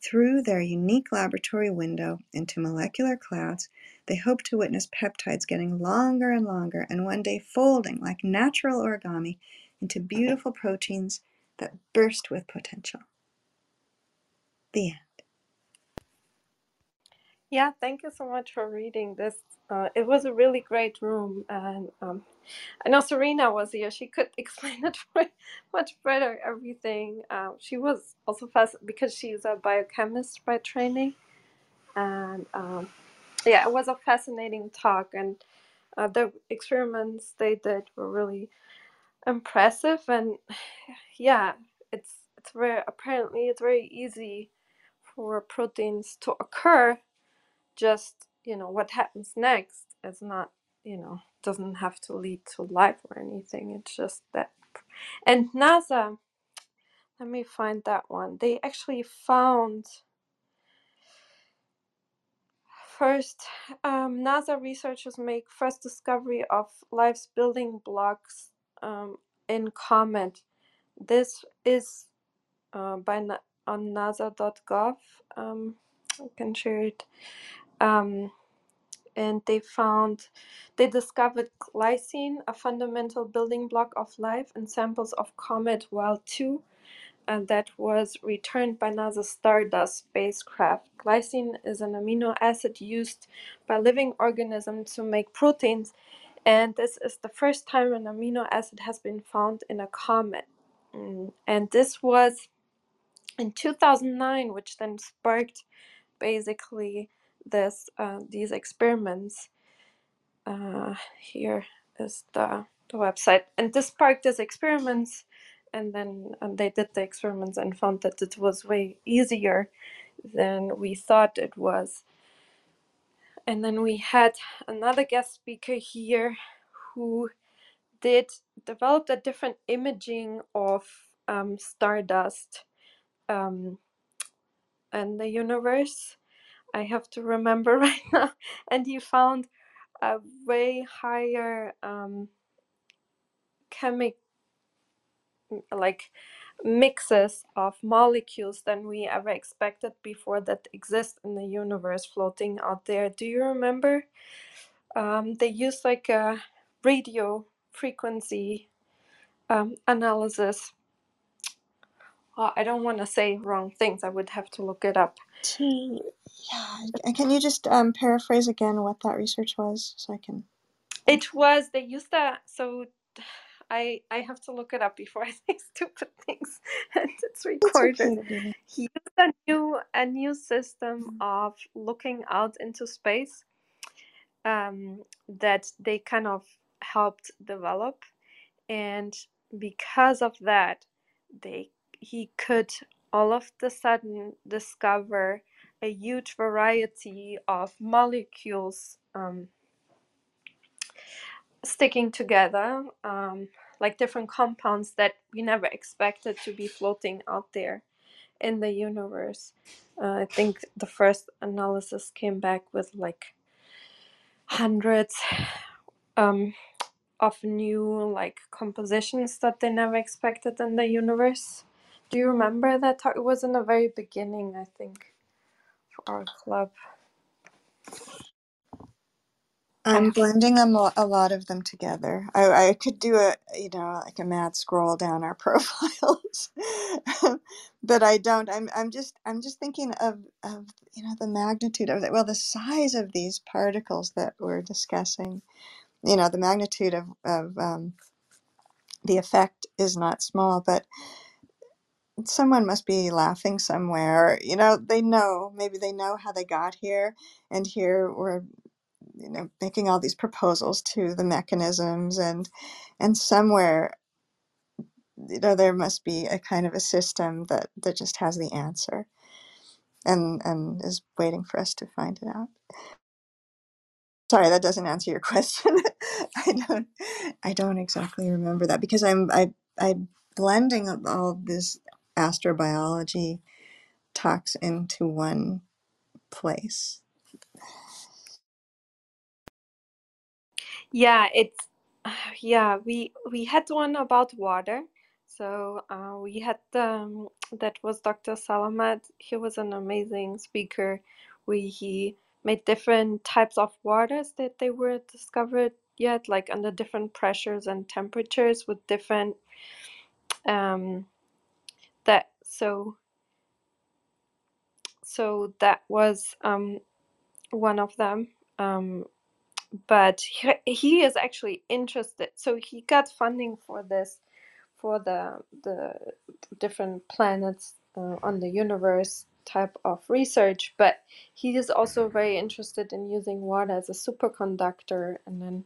Through their unique laboratory window into molecular clouds, they hope to witness peptides getting longer and longer and one day folding like natural origami into beautiful proteins that burst with potential. The end. Yeah, thank you so much for reading this uh, it was a really great room, and um, I know Serena was here. She could explain it much better. Everything. Uh, she was also fast because she's a biochemist by training, and um, yeah, it was a fascinating talk. And uh, the experiments they did were really impressive. And yeah, it's it's very apparently it's very easy for proteins to occur just you know what happens next is not you know doesn't have to lead to life or anything. It's just that and nasa let me find that one. They actually found first um, nasa researchers make first discovery of life's building blocks um, in comet this is uh, by na- on nasa.gov um, i can share it um, and they found they discovered glycine, a fundamental building block of life, in samples of comet Wild 2 and that was returned by NASA's Stardust spacecraft. Glycine is an amino acid used by living organisms to make proteins, and this is the first time an amino acid has been found in a comet. Mm, And this was in 2009, which then sparked basically this uh, these experiments uh, here is the, the website. And this sparked these experiments, and then um, they did the experiments and found that it was way easier than we thought it was. And then we had another guest speaker here who did developed a different imaging of um, stardust um, and the universe. I have to remember right now. And he found a way higher um, chemic like mixes of molecules than we ever expected before that exist in the universe floating out there. Do you remember? Um, they use like a radio frequency um, analysis. Oh, I don't want to say wrong things. I would have to look it up. Yeah, and can you just um, paraphrase again what that research was, so I can? It was they used that so. I I have to look it up before I say stupid things, and it's It's recorded. okay to do that. he used a new a new system of looking out into space um, that they kind of helped develop and because of that they he could all of the sudden discover a huge variety of molecules um, sticking together um, like different compounds that we never expected to be floating out there in the universe. Uh, I think the first analysis came back with like hundreds um, of new like compositions that they never expected in the universe. Do you remember that? It was in the very beginning, I think, our club. I I'm blending them a a lot of them together. I, I could do a you know like a mad scroll down our profiles, but I don't. I'm I'm just I'm just thinking of of you know the magnitude of it. Well, the size of these particles that we're discussing. You know the magnitude of of um, the effect is not small, but someone must be laughing somewhere. You know they know maybe they know how they got here, and here we're you know making all these proposals to the mechanisms and and somewhere you know there must be a kind of a system that that just has the answer and and is waiting for us to find it out sorry that doesn't answer your question i don't i don't exactly remember that because i'm i i'm blending all this astrobiology talks into one place Yeah, it's yeah, we we had one about water. So uh, we had um, that was Dr. Salamat. He was an amazing speaker. We he made different types of waters that they were discovered yet, like under different pressures and temperatures with different um that so so that was um one of them. Um but he, he is actually interested. So he got funding for this, for the the different planets uh, on the universe type of research. But he is also very interested in using water as a superconductor, and then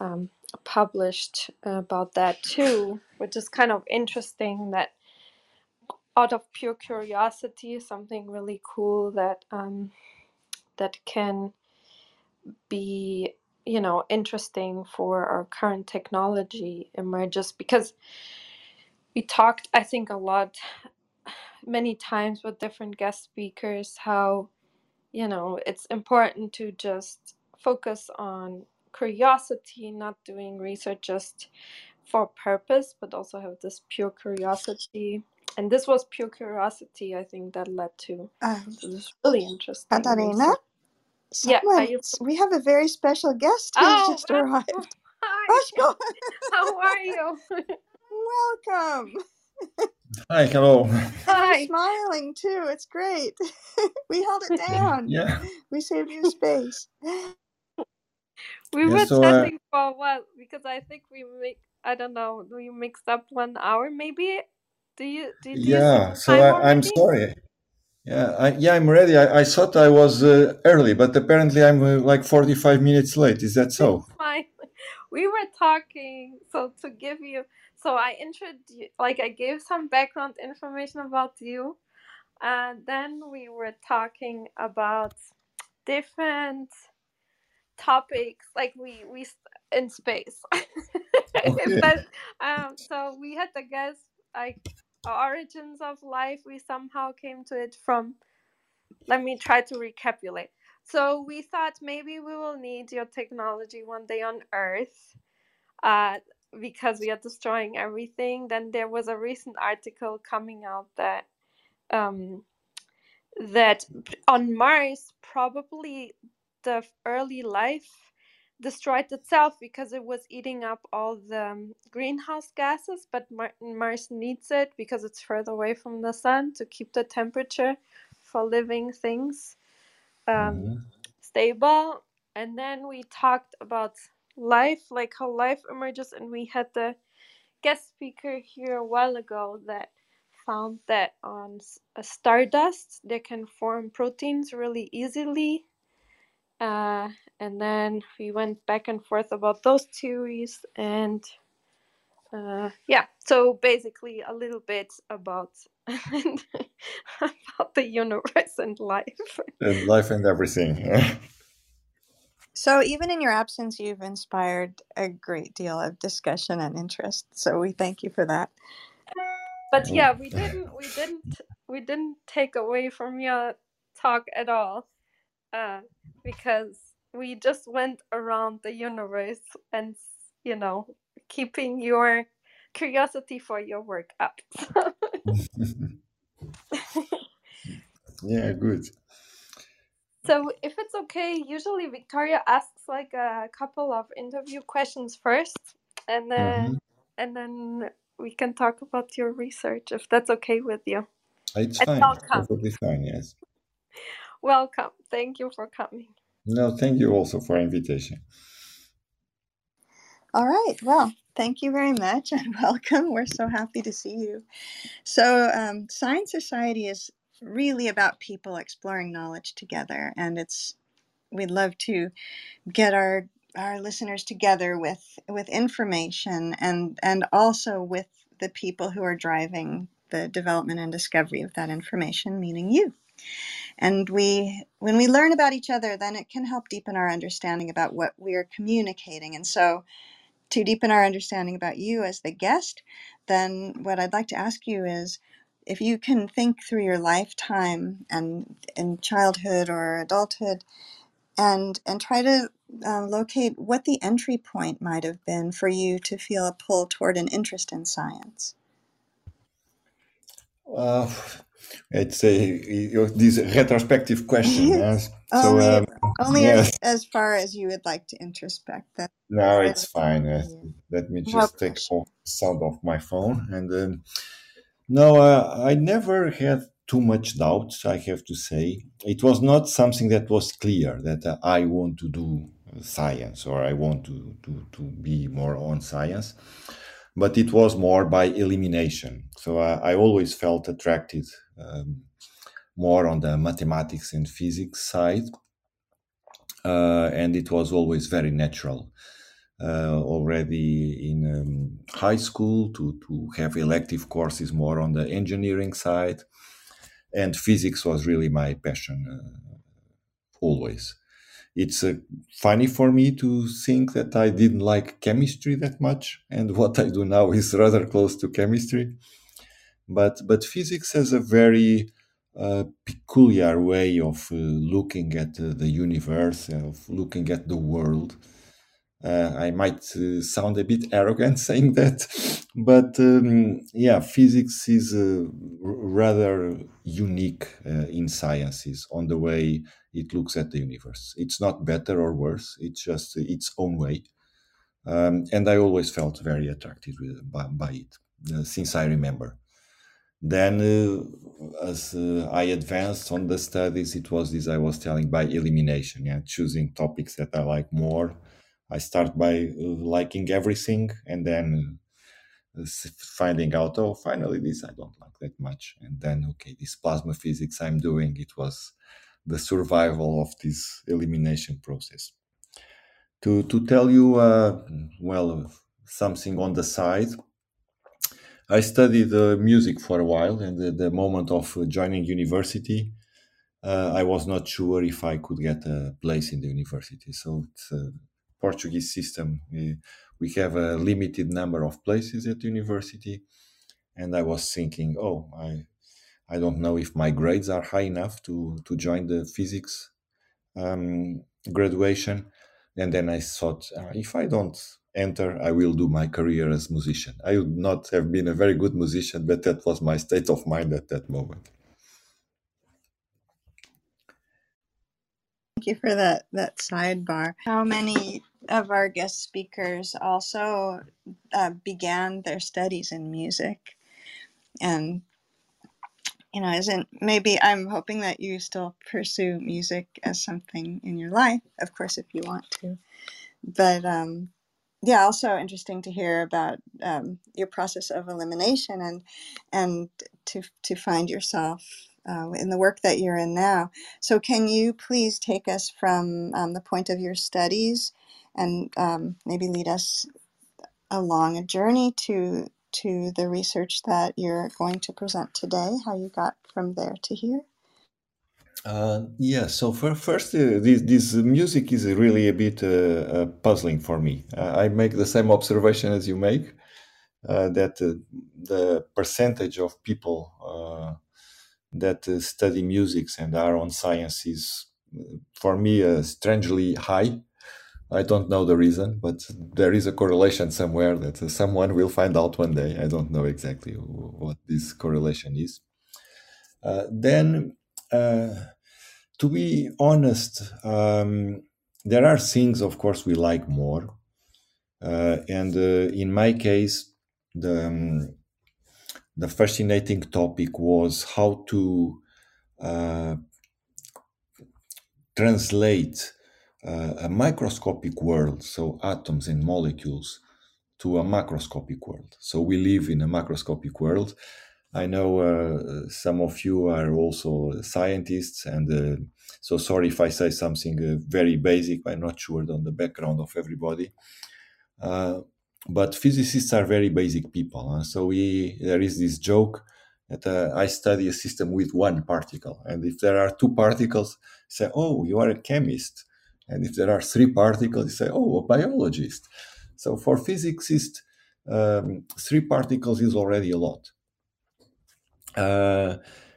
um, published about that too, which is kind of interesting. That out of pure curiosity, something really cool that um, that can be you know interesting for our current technology emerges. Because we talked i think a lot many times with different guest speakers how you know it's important to just focus on curiosity not doing research just for purpose but also have this pure curiosity and this was pure curiosity i think that led to, Uh, to this really interesting Katarina, research yeah you we have a very special guest who's oh just arrived. hi Vasco, how are you welcome. Hi, hello. You're hi smiling too. It's great. we held it down. Yeah, We saved you space. We yeah. were So, uh, for a while because I think we make I don't know we mixed up one hour maybe. Do you do, do yeah. So I, I'm sorry. Yeah, I, yeah, I'm ready. I, I thought I was uh, early, but apparently I'm uh, like 45 minutes late. Is that so? It's fine. We were talking so to give you so I introduced like I gave some background information about you and then we were talking about different topics like we we in space Okay. that um so we had the guess like origins of life we somehow came to it from let me try to recapitulate. So we thought maybe we will need your technology one day on earth uh because we are destroying everything. Then there was a recent article coming out that um that on Mars, probably the early life destroyed itself because it was eating up all the um, greenhouse gases, but Mar- Mars needs it because it's further away from the sun to keep the temperature for living things um, Mhm. stable. And then we talked about life, like how life emerges, and we had the guest speaker here a while ago that found that on stardust they can form proteins really easily. Uh, and then we went back and forth about those theories, and uh, yeah, so basically a little bit about about the universe and life. And life and everything. So, even in your absence, you've inspired a great deal of discussion and interest. So, we thank you for that. But yeah, we didn't we didn't we didn't take away from your talk at all. Uh, because we just went around the universe and you know keeping your curiosity for your work up. yeah, good. so if it's okay, usually Victoria asks like a couple of interview questions first, and then Mhm. and then we can talk about your research if that's okay with you. It's And fine. Perfectly fine, yes. Welcome. Thank you for coming. No, thank you also for invitation. All right. Well, thank you very much and welcome. We're so happy to see you. So, um, Science Society is really about people exploring knowledge together, and it's we'd love to get our our listeners together with with information and and also with the people who are driving the development and discovery of that information, meaning you. And we when we learn about each other, then it can help deepen our understanding about what we are communicating. And so to deepen our understanding about you as the guest, then what I'd like to ask you is if you can think through your lifetime and in childhood or adulthood and and try to uh, locate what the entry point might have been for you to feel a pull toward an interest in science. Uh, it's a this retrospective question. Yes. So only um, only yes. as, as far as you would like to introspect that. No, it's fine. Uh, let me just take pressure. off sound off my phone. And um, no, uh, I never had too much doubt. I have to say, it was not something that was clear that uh, I want to do science or I want to, to, to be more on science. But it was more by elimination. So I, I always felt attracted um, more on the mathematics and physics side. Uh, and it was always very natural. Uh, already in um, high school to, to have elective courses more on the engineering side. And physics was really my passion uh, always. It's uh, funny for me to think that I didn't like chemistry that much, and what I do now is rather close to chemistry. But but physics has a very uh, peculiar way of uh, looking at the universe, of looking at the world, uh, I might uh, sound a bit arrogant saying that, but um, yeah, physics is uh, rather unique uh, in sciences on the way it looks at the universe. It's not better or worse; it's just its own way, um, and I always felt very attracted by, by it uh, since I remember. Then, uh, as I advanced on the studies, it was this I was telling by elimination, yeah, choosing topics that I like more I start by uh, liking everything and then uh, finding out, oh, finally, this I don't like that much. And then, okay, this plasma physics I'm doing, it was the survival of this elimination process. To, to tell you, uh, well, something on the side, I studied uh, music for a while, and the, the moment of joining university, uh, I was not sure if I could get a place in the university. So it's uh, Portuguese system. We, we have a limited number of places at university, and I was thinking, oh, I I don't know if my grades are high enough to to join the physics um, graduation. And then I thought, uh, if I don't enter, I will do my career as musician. I would not have been a very good musician, but that was my state of mind at that moment. Thank you for that that sidebar. How many of our guest speakers also uh, began their studies in music, and you know, isn't maybe I'm hoping that you still pursue music as something in your life, of course, if you want to. But um, yeah, also interesting to hear about um, your process of elimination and and to to find yourself uh, in the work that you're in now. So, can you please take us from um, the point of your studies and um, maybe lead us along a journey to to the research that you're going to present today? How you got from there to here? Uh, yeah, so for first, uh, this, this music is really a bit uh, uh puzzling for me. I make the same observation as you make uh, that uh, the percentage of people that uh, study music and are on science is, for me, uh, strangely high. I don't know the reason, but there is a correlation somewhere that uh, someone will find out one day. I don't know exactly what this correlation is. Uh, then, uh, to be honest, um, there are things, of course, we like more. Uh, and in my case, the um, the fascinating topic was how to uh, translate uh, a microscopic world, so atoms and molecules, to a macroscopic world. So we live in a macroscopic world. I know uh, some of you are also scientists, and uh, so sorry if I say something uh, very basic. I'm not sure on the background of everybody. Uh, but physicists are very basic people. Huh? So we there is this joke that uh, I study a system with one particle, and if there are two particles, say, "Oh, you are a chemist," and if there are three particles, you say, "Oh, a biologist." So for physicists, um, three particles is already a lot. Uh,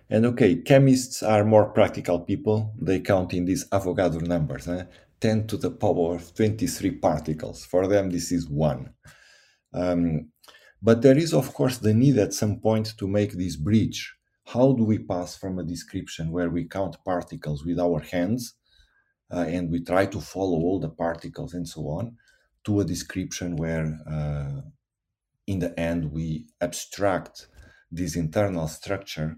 and okay, chemists are more practical people. They count in these Avogadro numbers. 10 to the power of 23 particles. For them, this is one. Um, but there is, of course, the need at some point to make this bridge. How do we pass from a description where we count particles with our hands uh, and we try to follow all the particles and so on to a description where, uh, in the end, we abstract this internal structure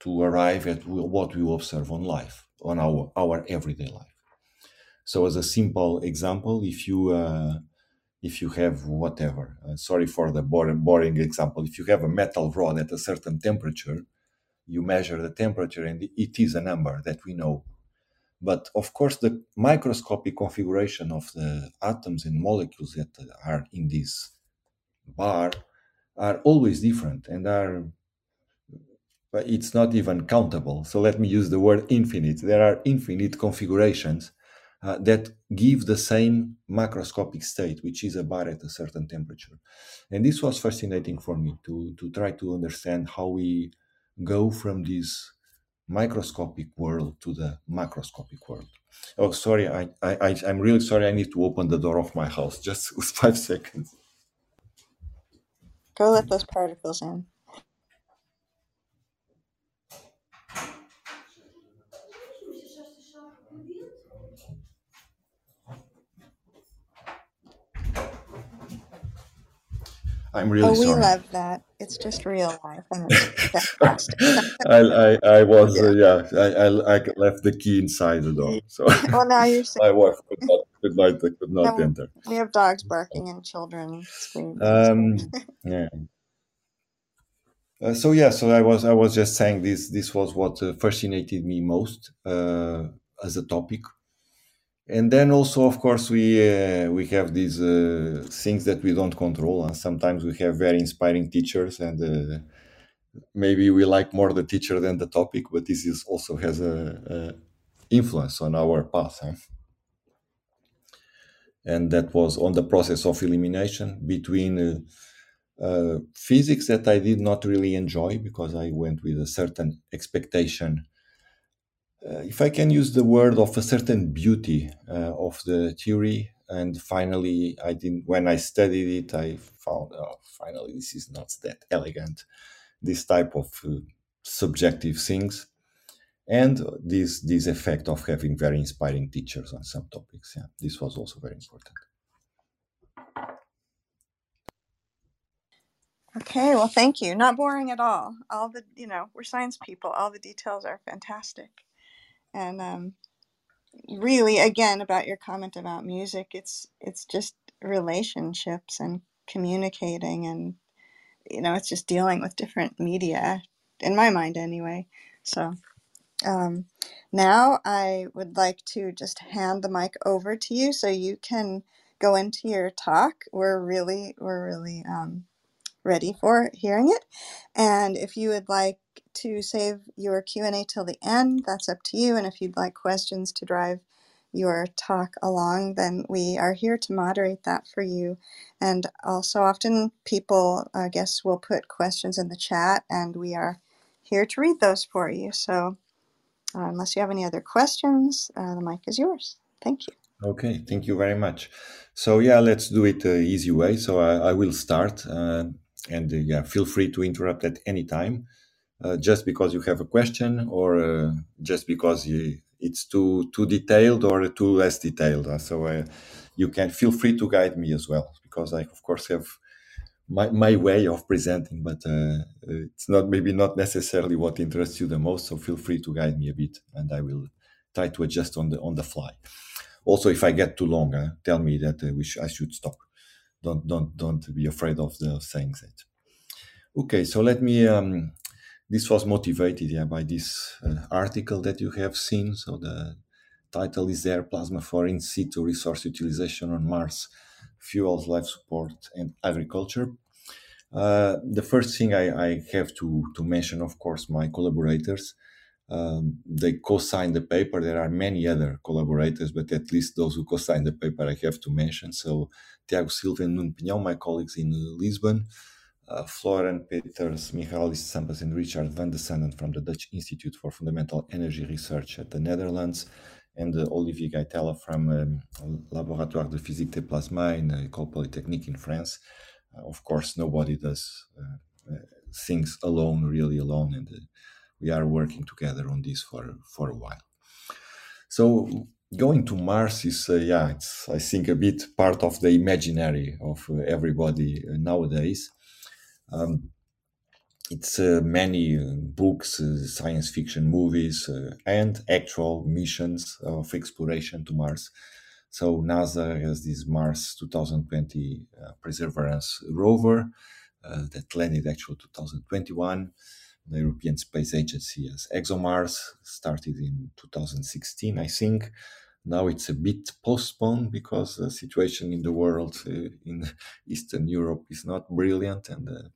to arrive at what we observe on life, on our, our everyday life? So, as a simple example, if you uh, if you have whatever, uh, sorry for the boring, boring example, if you have a metal rod at a certain temperature, you measure the temperature and it is a number that we know. But of course, the microscopic configuration of the atoms and molecules that are in this bar are always different and are but it's not even countable. So let me use the word infinite. There are infinite configurations uh, that give the same macroscopic state, which is a bar at a certain temperature. And this was fascinating for me to, to try to understand how we go from this microscopic world to the macroscopic world. Oh, sorry, I, I, I'm really sorry. I need to open the door of my house. Just five seconds. Go let those particles in. I'm really Oh, we love that. It's just real life and it's fantastic. I, I, I was, uh, yeah. yeah, I, I, I left the key inside the door. So Well, now you're safe. my wife could not, could not, could not Now enter. we have dogs barking and children screaming. So. Um, yeah. Uh, so yeah, so I was I was just saying this this was what uh, fascinated me most uh, as a topic, and then also of course we uh, we have these uh, things that we don't control, and sometimes we have very inspiring teachers, and uh, maybe we like more the teacher than the topic, but this is also has a, a influence on our path. Huh? And that was on the process of elimination between uh, uh, physics that I did not really enjoy because I went with a certain expectation. Uh, if I can use the word of a certain beauty uh, of the theory, and finally, I didn't. When I studied it, I found, oh, finally, this is not that elegant. This type of uh, subjective things, and this this effect of having very inspiring teachers on some topics. Yeah, this was also very important. Okay, well, thank you. Not boring at all. All the, you know, we're science people. All the details are fantastic. And um, really, again, about your comment about music, it's it's just relationships and communicating, and you know, it's just dealing with different media, in my mind, anyway. So um, now I would like to just hand the mic over to you so you can go into your talk. We're really, we're really um, ready for hearing it. And if you would like to save your Q&A till the end, that's up to you. And if you'd like questions to drive your talk along, then we are here to moderate that for you. And also often people, I guess, will put questions in the chat and we are here to read those for you. So uh, unless you have any other questions, uh, the mic is yours. Thank you. Okay, thank you very much. So yeah, let's do it uh, easy way. So I, I will start, uh, and uh, yeah, feel free to interrupt at any time, just because you have a question or just because you, it's too too detailed or too less detailed. So you can feel free to guide me as well, because I of course have my, my way of presenting, but uh, it's not maybe not necessarily what interests you the most. So feel free to guide me a bit, and I will try to adjust on the on the fly. Also, if I get too long, uh, tell me that uh, we sh- I should stop. Don't don't don't be afraid of the saying that. Okay, so let me. Um, this was motivated yeah, by this uh, article that you have seen. So the title is there: "Plasma for in situ resource utilization on Mars, fuels, life support, and agriculture." Uh, the first thing I, I have to to mention, of course, my collaborators. Um, they co-signed the paper. There are many other collaborators, but at least those who co-signed the paper I have to mention. So Tiago Silva and Nuno Pinhão, my colleagues in Lisbon, uh, Floran Peeters, Michalis Tsampas, and Richard van de Sanden from the Dutch Institute for Fundamental Energy Research at the Netherlands, and uh, Olivier Guaitella from um, Laboratoire de Physique des Plasma in uh, École Polytechnique in France. Uh, of course, nobody does things alone, really alone, and we are working together on this for for a while. So going to Mars is, uh, yeah, it's I think a bit part of the imaginary of everybody nowadays. Um, it's uh, many books, uh, science fiction movies, uh, and actual missions of exploration to Mars. So NASA has this Mars 2020 uh, Perseverance rover that landed actually 2021. The European Space Agency has ExoMars, started in 2016, I think. Now it's a bit postponed because the situation in the world uh, in Eastern Europe is not brilliant, and uh,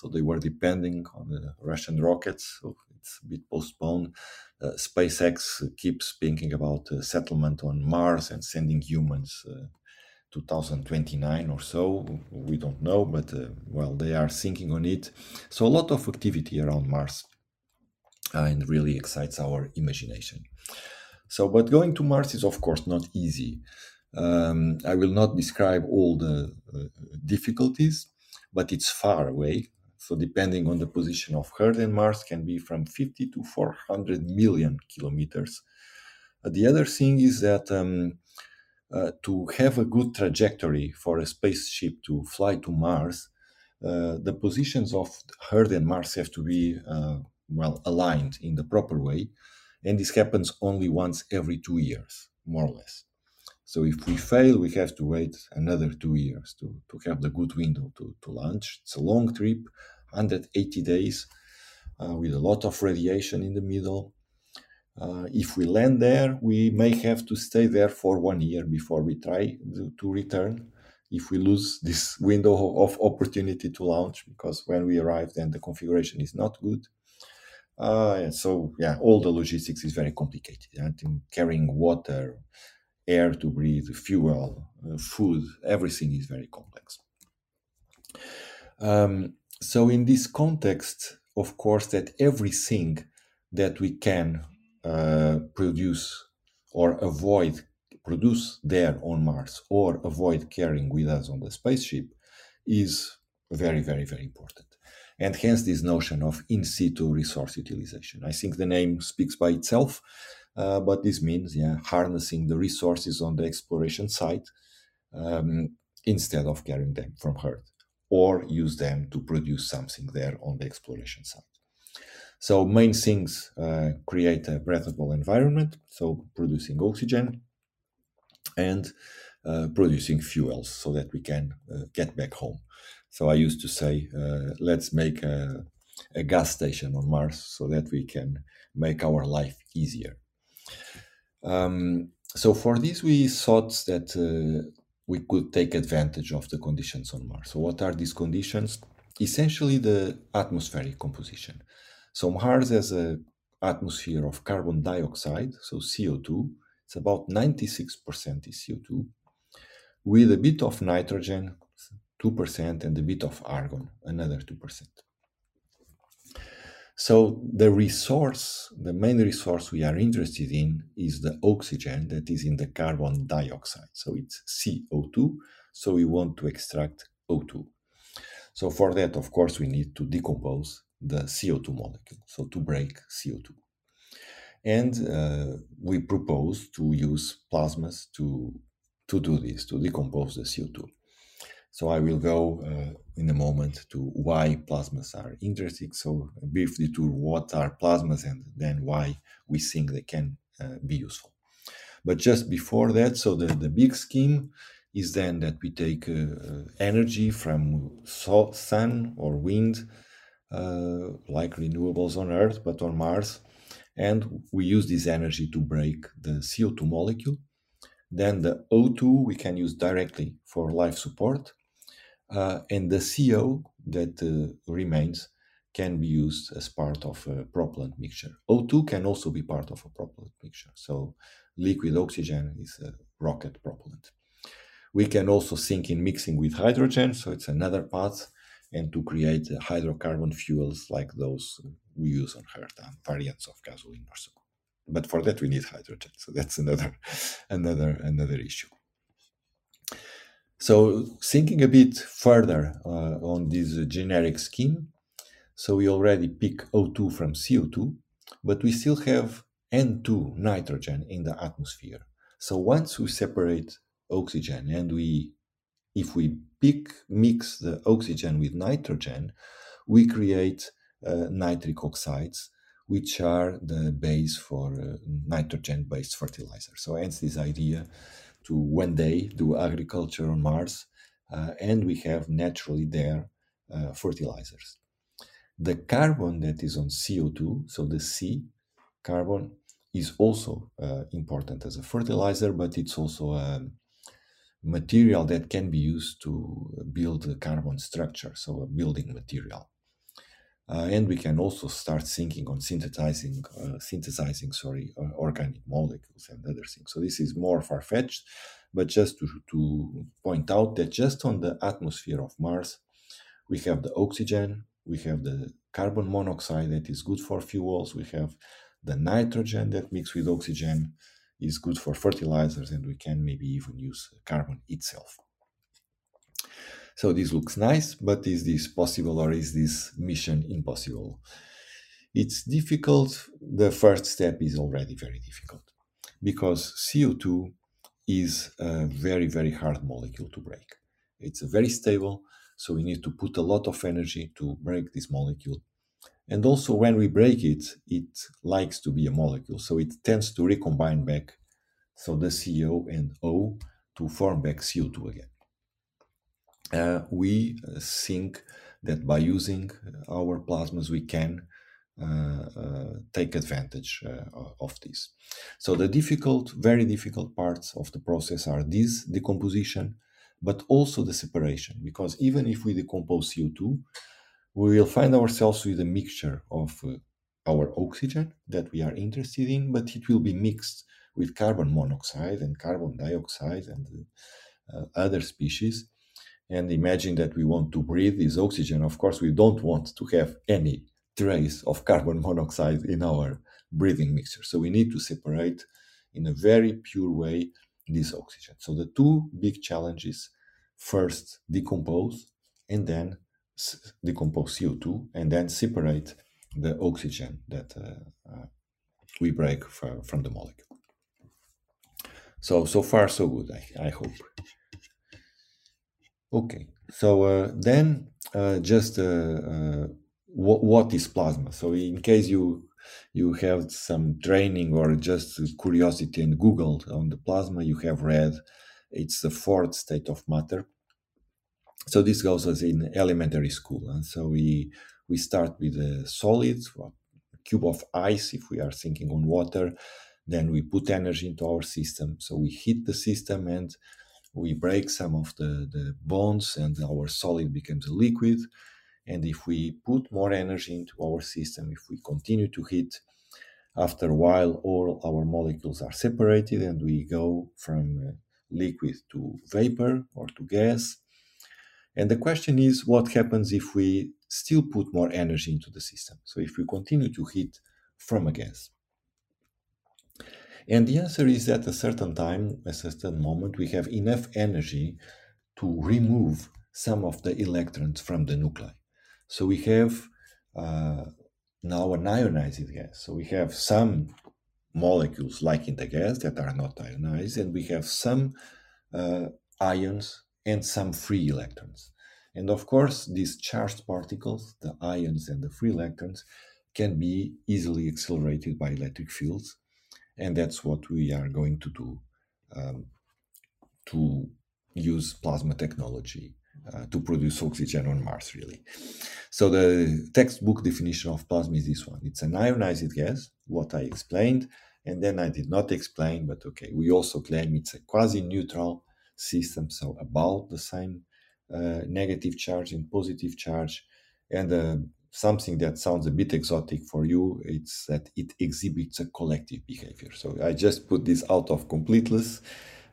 so they were depending on the Russian rockets. So it's a bit postponed. Uh, SpaceX keeps thinking about settlement on Mars and sending humans. Uh, 2029 or so we don't know but uh, well they are thinking on it so a lot of activity around mars uh, and really excites our imagination so, but going to Mars is of course not easy. Um, I will not describe all the uh, difficulties, but it's far away. So, depending on the position of Earth and Mars, can be from 50 to 400 million kilometers. Uh, the other thing is that um, uh, to have a good trajectory for a spaceship to fly to Mars, uh, the positions of Earth and Mars have to be uh, well aligned in the proper way and this happens only once every two years, more or less. So if we fail, we have to wait another two years to, to have the good window to, to launch. It's a long trip, 180 days, uh, with a lot of radiation in the middle. Uh, if we land there, we may have to stay there for one year before we try to, to return. If we lose this window of opportunity to launch, because when we arrive, then the configuration is not good. Uh, so yeah, all the logistics is very complicated. And carrying water, air to breathe, fuel, uh, food, everything is very complex. Um, so in this context, of course, that everything that we can uh, produce or avoid produce there on Mars or avoid carrying with us on the spaceship is very, very, very important and hence this notion of in situ resource utilization. I think the name speaks by itself, uh, but this means yeah, harnessing the resources on the exploration site um, instead of carrying them from Earth, or use them to produce something there on the exploration site. So main things uh, create a breathable environment, so producing oxygen and uh, producing fuels so that we can uh, get back home. So I used to say, uh, let's make a, a, gas station on Mars so that we can make our life easier. Um, so for this, we thought that uh, we could take advantage of the conditions on Mars. So what are these conditions? Essentially, the atmospheric composition. So Mars has an atmosphere of carbon dioxide, so CO2. It's about 96% is CO2, with a bit of nitrogen, 2% and a bit of argon, another 2%. So the resource, the main resource we are interested in is the oxygen that is in the carbon dioxide. So it's CO2. So we want to extract O2. So for that, of course, we need to decompose the CO2 molecule. So to break CO2. And uh, we propose to use plasmas to, to do this, to decompose the CO2. So I will go uh, in a moment to why plasmas are interesting. So briefly to what are plasmas and then why we think they can uh, be useful. But just before that, so the, the big scheme is then that we take uh, uh energy from sun or wind, uh, like renewables on Earth, but on Mars, and we use this energy to break the CO2 molecule. Then the O2 we can use directly for life support uh, and the CO that uh, remains can be used as part of a propellant mixture. O2 can also be part of a propellant mixture. So liquid oxygen is a rocket propellant. We can also think in mixing with hydrogen, so it's another path, and to create hydrocarbon fuels like those we use on Earth, and variants of gasoline or so. But for that we need hydrogen, so that's another, another, another issue. So thinking a bit further uh, on this generic scheme, so we already pick O2 from CO2, but we still have N2 nitrogen in the atmosphere. So once we separate oxygen and we, if we pick, mix the oxygen with nitrogen, we create uh, nitric oxides, which are the base for uh, nitrogen based fertilizer. So, hence this idea to one day do agriculture on Mars, uh, and we have naturally there uh, fertilizers. The carbon that is on CO2, so the C carbon, is also uh, important as a fertilizer, but it's also a material that can be used to build a carbon structure, so a building material. Uh, and we can also start thinking on synthesizing, uh, synthesizing, sorry, uh, organic molecules and other things. So this is more far fetched, but just to, to point out that just on the atmosphere of Mars, we have the oxygen, we have the carbon monoxide that is good for fuels, we have the nitrogen that mixed with oxygen is good for fertilizers, and we can maybe even use carbon itself. So this looks nice, but is this possible or is this mission impossible? It's difficult. The first step is already very difficult because CO2 is a very, very hard molecule to break. It's very stable, so we need to put a lot of energy to break this molecule. And also, when we break it, it likes to be a molecule, so it tends to recombine back, so the CO and O to form back CO2 again uh, we uh, think that by using our plasmas, we can uh, uh, take advantage uh, of this. So the difficult, very difficult parts of the process are this decomposition, but also the separation, because even if we decompose CO2, we will find ourselves with a mixture of uh, our oxygen that we are interested in, but it will be mixed with carbon monoxide and carbon dioxide and uh, other species and imagine that we want to breathe this oxygen. Of course, we don't want to have any trace of carbon monoxide in our breathing mixture. So we need to separate in a very pure way this oxygen. So the two big challenges first decompose and then decompose CO2 and then separate the oxygen that uh, uh, we break from the molecule. So, so far, so good, I, I hope. Okay, so uh, then uh, just uh, uh what, what is plasma? So in case you you have some training or just curiosity and Google on the plasma, you have read it's the fourth state of matter. So this goes as in elementary school, and so we we start with a solid cube of ice if we are thinking on water. Then we put energy into our system, so we heat the system and we break some of the, the bonds and our solid becomes a liquid. And if we put more energy into our system, if we continue to heat, after a while, all our molecules are separated and we go from uh, liquid to vapor or to gas. And the question is what happens if we still put more energy into the system? So, if we continue to heat from a gas. And the answer is at a certain time, at a certain moment, we have enough energy to remove some of the electrons from the nuclei. So we have uh, now an ionized gas. So we have some molecules, like in the gas, that are not ionized, and we have some uh, ions and some free electrons. And of course, these charged particles, the ions and the free electrons, can be easily accelerated by electric fields and that's what we are going to do um, to use plasma technology uh, to produce oxygen on Mars, really. So the textbook definition of plasma is this one. It's an ionized gas, what I explained, and then I did not explain, but okay, we also claim it's a quasi-neutral system, so about the same uh, negative charge and positive charge, and uh, something that sounds a bit exotic for you it's that it exhibits a collective behavior. So i just put this out of completeness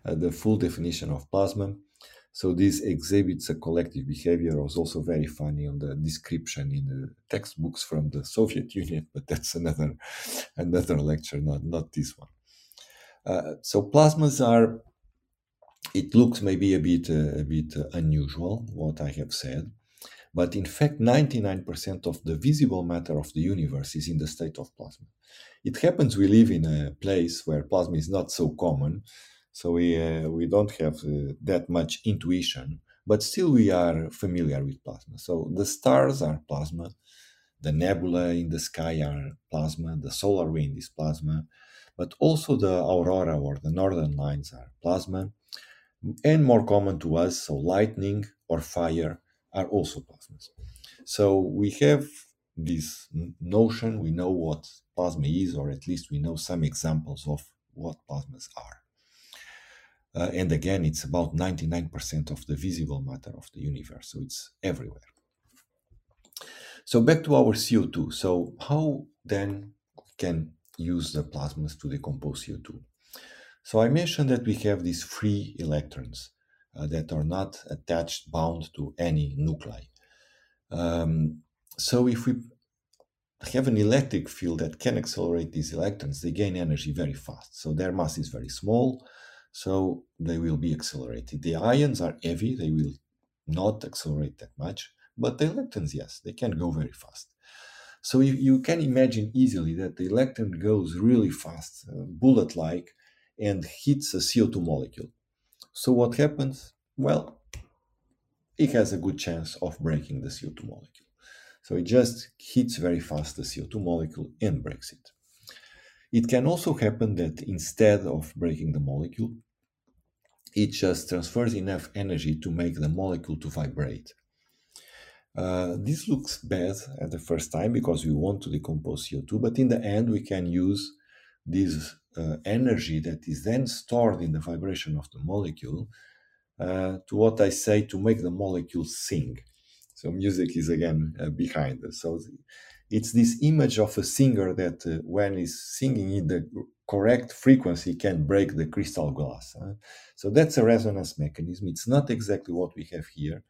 uh, the full definition of plasma. So this exhibits a collective behavior was also very funny on the description in the textbooks from the soviet union but that's another another lecture not not this one. Uh, so plasmas are it looks maybe a bit uh, a bit unusual what i have said but in fact, 99% of the visible matter of the universe is in the state of plasma. It happens we live in a place where plasma is not so common, so we, uh, we don't have uh, that much intuition, but still we are familiar with plasma. So the stars are plasma, the nebula in the sky are plasma, the solar wind is plasma, but also the aurora or the northern lights are plasma, and more common to us, so lightning or fire are also plasmas. So we have this notion, we know what plasma is, or at least we know some examples of what plasmas are. Uh, and again, it's about 99% of the visible matter of the universe, so it's everywhere. So back to our CO2. So how then can use the plasmas to decompose CO2? So I mentioned that we have these free electrons that are not attached, bound to any nuclei. Um, so if we have an electric field that can accelerate these electrons, they gain energy very fast. So their mass is very small, so they will be accelerated. The ions are heavy, they will not accelerate that much, but the electrons, yes, they can go very fast. So you, you can imagine easily that the electron goes really fast, uh, bullet like, and hits a CO2 molecule. So what happens? Well, it has a good chance of breaking the CO2 molecule. So it just hits very fast the CO2 molecule and breaks it. It can also happen that instead of breaking the molecule, it just transfers enough energy to make the molecule to vibrate. Uh, this looks bad at the first time because we want to decompose CO2, but in the end, we can use this uh, energy that is then stored in the vibration of the molecule uh, to what I say to make the molecule sing. So music is again uh, behind. So it's this image of a singer that uh, when he's singing in the correct frequency can break the crystal glass. so that's a resonance mechanism. It's not exactly what we have here,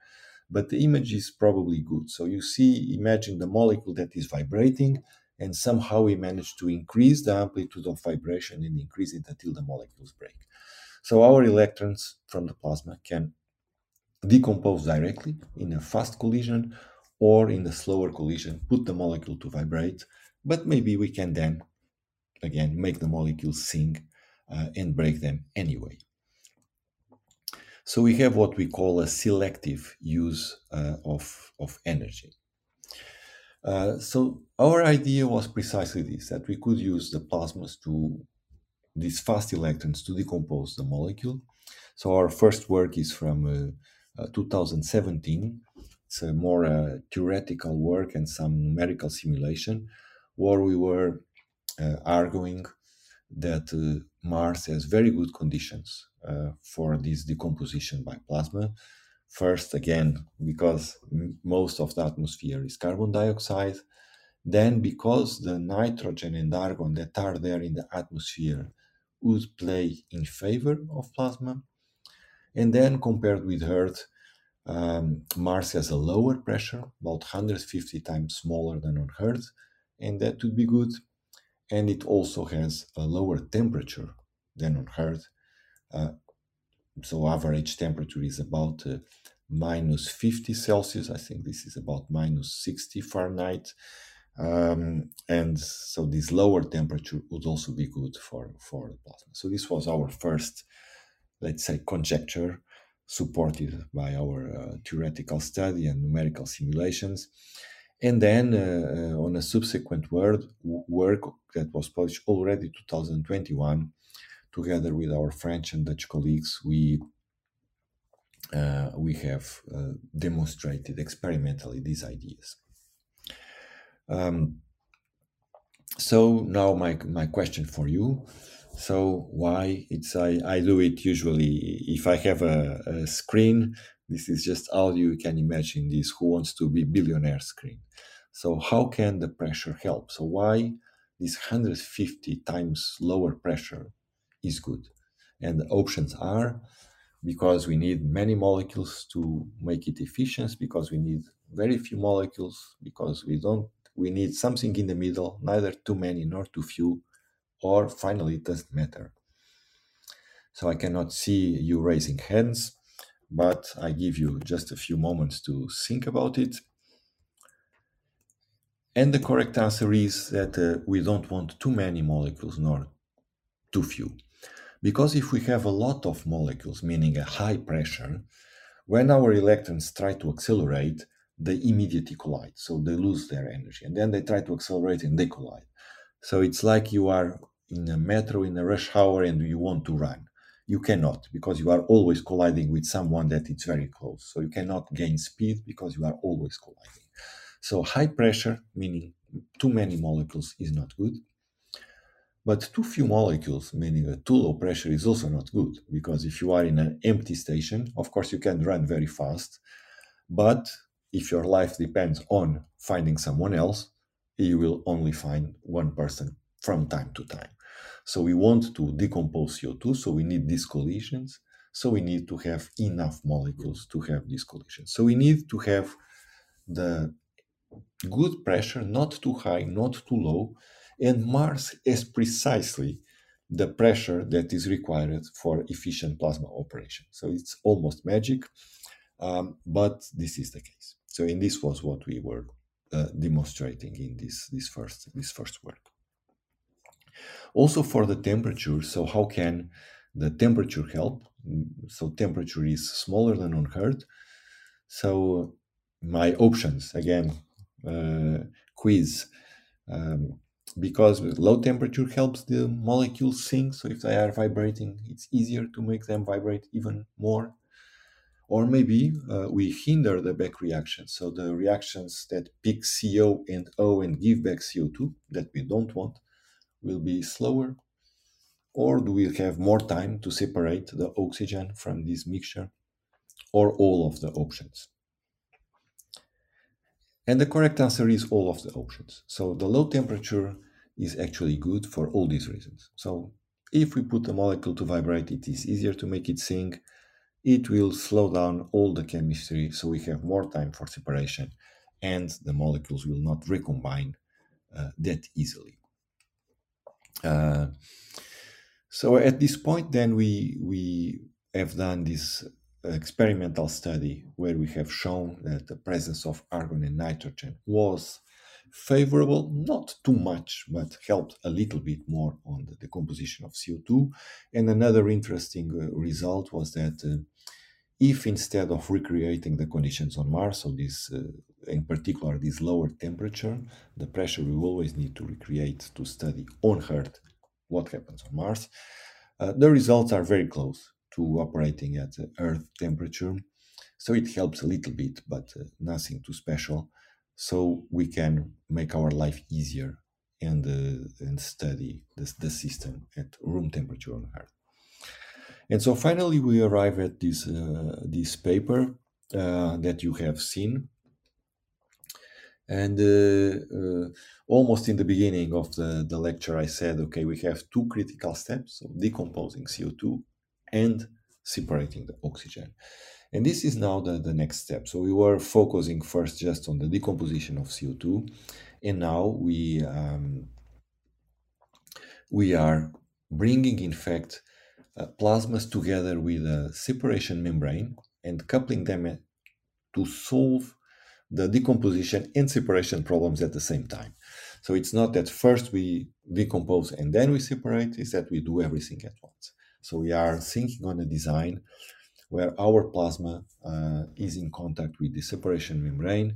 but the image is probably good. So you see, imagine the molecule that is vibrating and somehow we manage to increase the amplitude of vibration and increase it until the molecules break. So our electrons from the plasma can decompose directly in a fast collision or in a slower collision, put the molecule to vibrate, but maybe we can then again make the molecules sing uh, and break them anyway. So we have what we call a selective use uh, of, of energy. Uh, so our idea was precisely this, that we could use the plasmas to these fast electrons to decompose the molecule. So our first work is from uh, uh, 2017. It's a more uh, theoretical work and some numerical simulation where we were uh, arguing that Mars has very good conditions for this decomposition by plasma. First, again, because most of the atmosphere is carbon dioxide. Then, because the nitrogen and argon that are there in the atmosphere would play in favor of plasma. And then, compared with Earth, um, Mars has a lower pressure, about 150 times smaller than on Earth, and that would be good and it also has a lower temperature than on Earth. Uh, so average temperature is about uh, minus 50 Celsius. I think this is about minus 60 Fahrenheit. Um, and so this lower temperature would also be good for, for the plasma. So this was our first, let's say, conjecture supported by our uh, theoretical study and numerical simulations. And then uh, uh, on a subsequent word, work that was published already 2021, together with our French and Dutch colleagues, we uh, we have uh, demonstrated experimentally these ideas. Um, so now my my question for you. So why it's I, I do it usually if I have a, a screen this is just audio. You can imagine this Who Wants to Be Billionaire screen. So, how can the pressure help? So, why this 150 times lower pressure is good? And the options are because we need many molecules to make it efficient, because we need very few molecules, because we don't we need something in the middle, neither too many nor too few, or finally it doesn't matter. So I cannot see you raising hands but I give you just a few moments to think about it. And the correct answer is that uh, we don't want too many molecules nor too few. Because if we have a lot of molecules, meaning a high pressure, when our electrons try to accelerate, they immediately collide. So they lose their energy. And then they try to accelerate and they collide. So it's like you are in a metro in a rush hour and you want to run. You cannot because you are always colliding with someone that is very close. So you cannot gain speed because you are always colliding. So high pressure, meaning too many molecules, is not good. But too few molecules, meaning a too low pressure, is also not good because if you are in an empty station, of course you can run very fast. But if your life depends on finding someone else, you will only find one person from time to time. So we want to decompose CO2, so we need these collisions. So we need to have enough molecules to have these collisions. So we need to have the good pressure, not too high, not too low, and Mars is precisely the pressure that is required for efficient plasma operation. So it's almost magic, um, but this is the case. So, and this was what we were uh, demonstrating in this this first this first work. Also for the temperature. So how can the temperature help? So temperature is smaller than on Earth. So my options again uh, quiz. Um, because low temperature helps the molecules sink. So if they are vibrating, it's easier to make them vibrate even more. Or maybe uh, we hinder the back reaction. So the reactions that pick CO and O and give back CO2 that we don't want will be slower. Or do we have more time to separate the oxygen from this mixture? Or all of the options? And the correct answer is all of the options. So the low temperature is actually good for all these reasons. So if we put a molecule to vibrate, it is easier to make it sink. It will slow down all the chemistry, so we have more time for separation, and the molecules will not recombine uh, that easily. Uh, so at this point, then we we have done this experimental study where we have shown that the presence of argon and nitrogen was favorable, not too much, but helped a little bit more on the decomposition of CO2. And another interesting uh, result was that uh, if instead of recreating the conditions on Mars, so this, uh, in particular, this lower temperature, the pressure we always need to recreate to study on Earth what happens on Mars, uh, the results are very close to operating at Earth temperature. So it helps a little bit, but uh, nothing too special. So we can make our life easier and uh, and study the, the system at room temperature on Earth. And so finally, we arrive at this uh, this paper uh, that you have seen. And uh, uh, almost in the beginning of the, the lecture, I said, okay, we have two critical steps: so decomposing CO2 and separating the oxygen. And this is now the, the next step. So we were focusing first just on the decomposition of CO2, and now we um, we are bringing, in fact, uh, plasmas together with a separation membrane and coupling them to solve the decomposition and separation problems at the same time. So it's not that first we decompose and then we separate, it's that we do everything at once. So we are thinking on a design where our plasma uh, is in contact with the separation membrane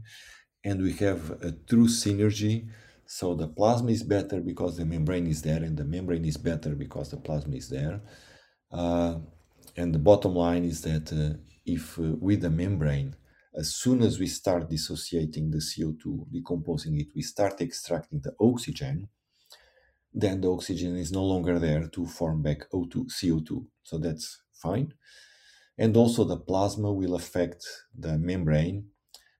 and we have a true synergy. So the plasma is better because the membrane is there and the membrane is better because the plasma is there. Uh, and the bottom line is that uh, if uh, with the membrane, as soon as we start dissociating the CO2, decomposing it, we start extracting the oxygen, then the oxygen is no longer there to form back O2, CO2. So that's fine. And also the plasma will affect the membrane.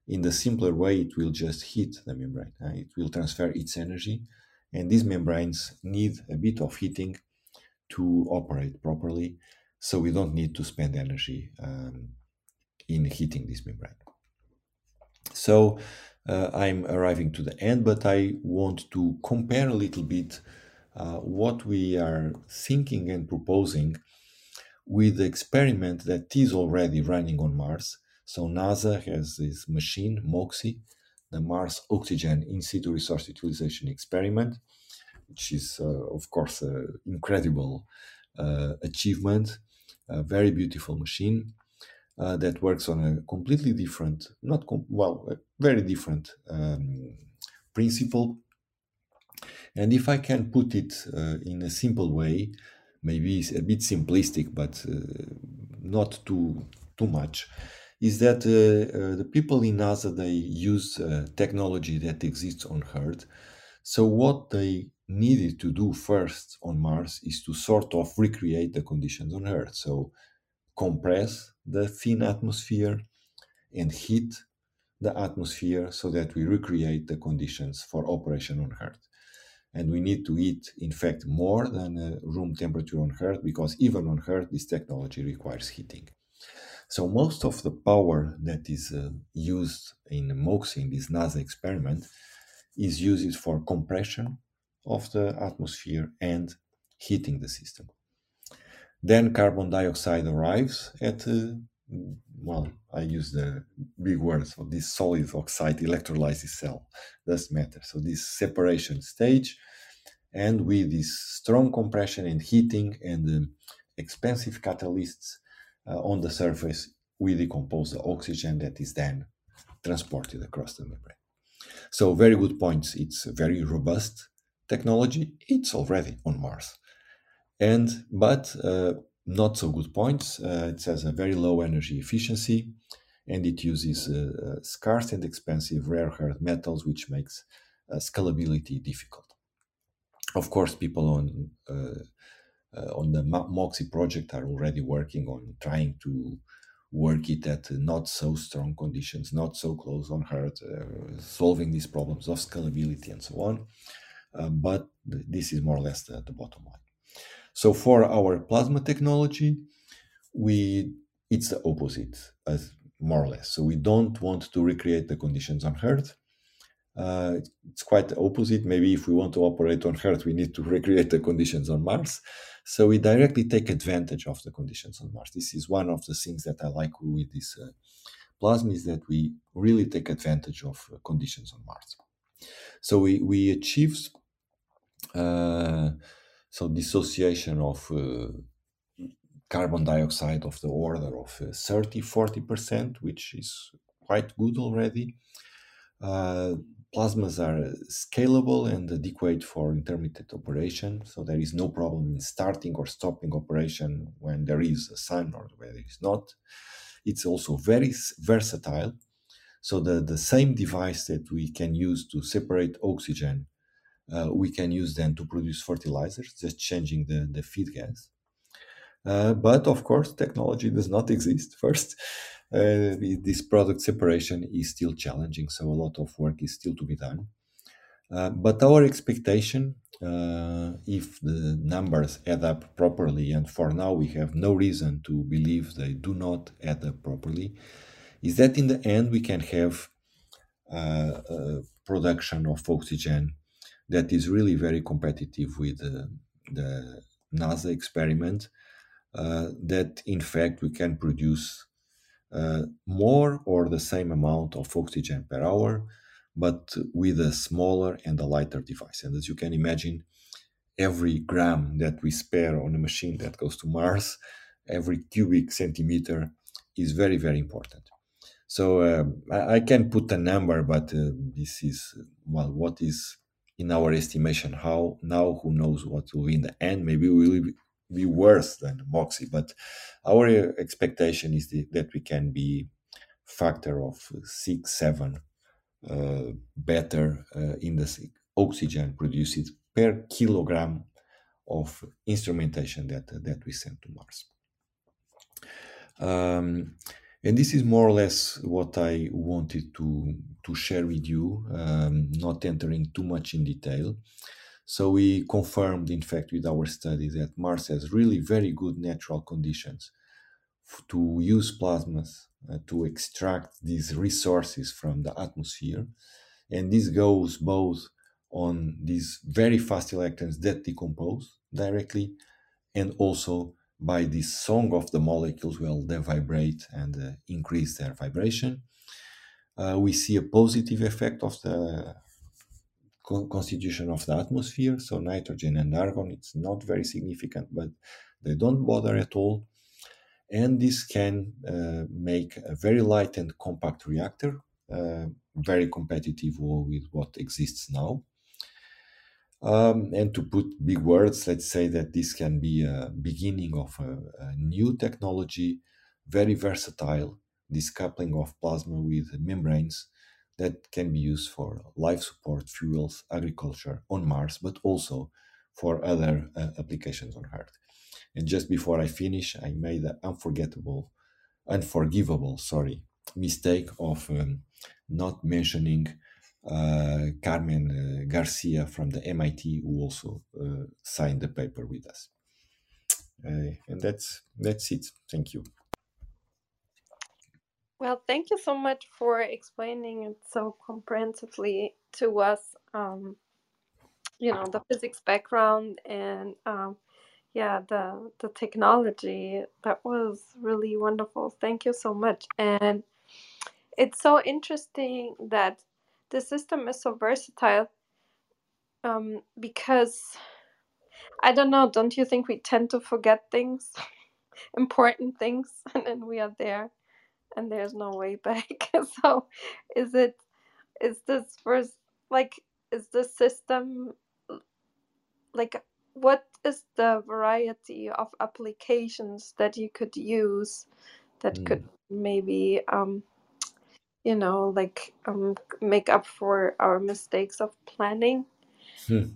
In the simpler way, it will just heat the membrane. Uh, it will transfer its energy. And these membranes need a bit of heating to operate properly. So we don't need to spend energy um, in heating this membrane. So uh, I'm arriving to the end, but I want to compare a little bit uh, what we are thinking and proposing with the experiment that is already running on Mars. So NASA has this machine, MOXIE, the Mars Oxygen In Situ Resource Utilization Experiment, which is, uh, of course, an incredible uh, achievement, a very beautiful machine. uh, that works on a completely different, not com- well, a very different um, principle. And if I can put it uh, in a simple way, maybe it's a bit simplistic, but uh, not too too much, is that uh, uh, the people in NASA they use technology that exists on Earth. So what they needed to do first on Mars is to sort of recreate the conditions on Earth. So compress the thin atmosphere and heat the atmosphere so that we recreate the conditions for operation on Earth. And we need to eat, in fact, more than uh, room temperature on Earth because even on Earth, this technology requires heating. So most of the power that is uh, used in MOXIE, in this NASA experiment, is used for compression of the atmosphere and heating the system. Then carbon dioxide arrives at, uh, well, I use the big words of this solid oxide electrolysis cell, doesn't matter. So this separation stage, and with this strong compression and heating and um, expensive catalysts uh, on the surface, we decompose the oxygen that is then transported across the membrane. So very good points. It's a very robust technology. It's already on Mars and but uh, not so good points. Uh, it has a very low energy efficiency, and it uses uh, scarce and expensive rare earth metals, which makes scalability difficult. Of course, people on on the MOXIE project are already working on trying to work it at not so strong conditions, not so close on Earth, uh, solving these problems of scalability and so on. Uh, but this is more or less the, the bottom line. So for our plasma technology, we it's the opposite, as more or less. So we don't want to recreate the conditions on Earth. Uh, it's quite the opposite. Maybe if we want to operate on Earth, we need to recreate the conditions on Mars. So we directly take advantage of the conditions on Mars. This is one of the things that I like with this uh, plasma is that we really take advantage of uh, conditions on Mars. So we we achieved uh, so dissociation of uh, carbon dioxide of the order of uh, 30 40%, which is quite good already. Uh, plasmas are scalable and adequate for intermittent operation, so there is no problem in starting or stopping operation when there is a sun or when there is not. It's also very versatile. So the, the same device that we can use to separate oxygen uh, we can use them to produce fertilizers, just changing the, the feed gas. Uh, but of course, technology does not exist first. Uh, this product separation is still challenging, so a lot of work is still to be done. Uh, but our expectation, uh, if the numbers add up properly, and for now we have no reason to believe they do not add up properly, is that in the end we can have uh, production of oxygen that is really very competitive with uh, the NASA experiment. Uh, that in fact we can produce uh, more or the same amount of oxygen per hour, but with a smaller and a lighter device. And as you can imagine, every gram that we spare on a machine that goes to Mars, every cubic centimeter is very, very important. So uh, I, I, can put a number, but uh, this is well, what is in our estimation. How now, who knows what will be in the end? Maybe we will be worse than MOXIE, but our expectation is that we can be factor of six, seven uh, better uh, in the oxygen produced per kilogram of instrumentation that that we send to Mars. Um, and this is more or less what I wanted to, to share with you, um, not entering too much in detail. So we confirmed, in fact, with our study that Mars has really very good natural conditions to use plasmas uh, to extract these resources from the atmosphere. And this goes both on these very fast electrons that decompose directly and also by this song of the molecules well they vibrate and uh, increase their vibration. Uh, we see a positive effect of the co- constitution of the atmosphere. So nitrogen and argon it's not very significant but they don't bother at all. And this can uh, make a very light and compact reactor, uh, very competitive with what exists now. Um, and to put big words, let's say that this can be a beginning of a, a new technology, very versatile, this coupling of plasma with membranes that can be used for life support, fuels, agriculture on Mars, but also for other uh, applications on Earth. And just before I finish, I made an unforgettable, unforgivable, sorry, mistake of um, not mentioning Carmen uh, Garcia from the MIT, who also uh, signed the paper with us. Uh, and that's that's it. Thank you. Well, thank you so much for explaining it so comprehensively to us. Um, you know the physics background and um, yeah the the technology that was really wonderful thank you so much and it's so interesting that the system is so versatile um, because i don't know don't you think we tend to forget things important things and then we are there and there's no way back so is it is this first like is the system like what is the variety of applications that you could use that mm. could maybe um you know like um make up for our mistakes of planning hmm.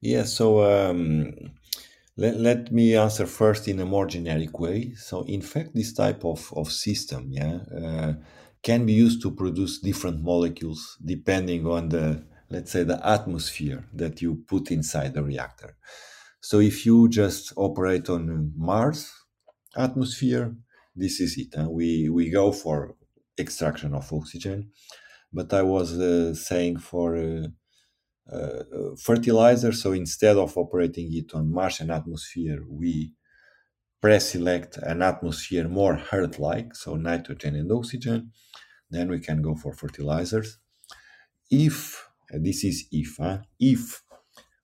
yeah so um let, let me answer first in a more generic way so in fact this type of, of system yeah uh, can be used to produce different molecules depending on the let's say the atmosphere that you put inside the reactor. So if you just operate on Mars atmosphere, this is it. And we we go for extraction of oxygen. But I was uh, saying for uh, uh, fertilizer, so instead of operating it on Martian atmosphere, we pre-select an atmosphere more Earth-like, so nitrogen and oxygen. Then we can go for fertilizers. If this is if huh? if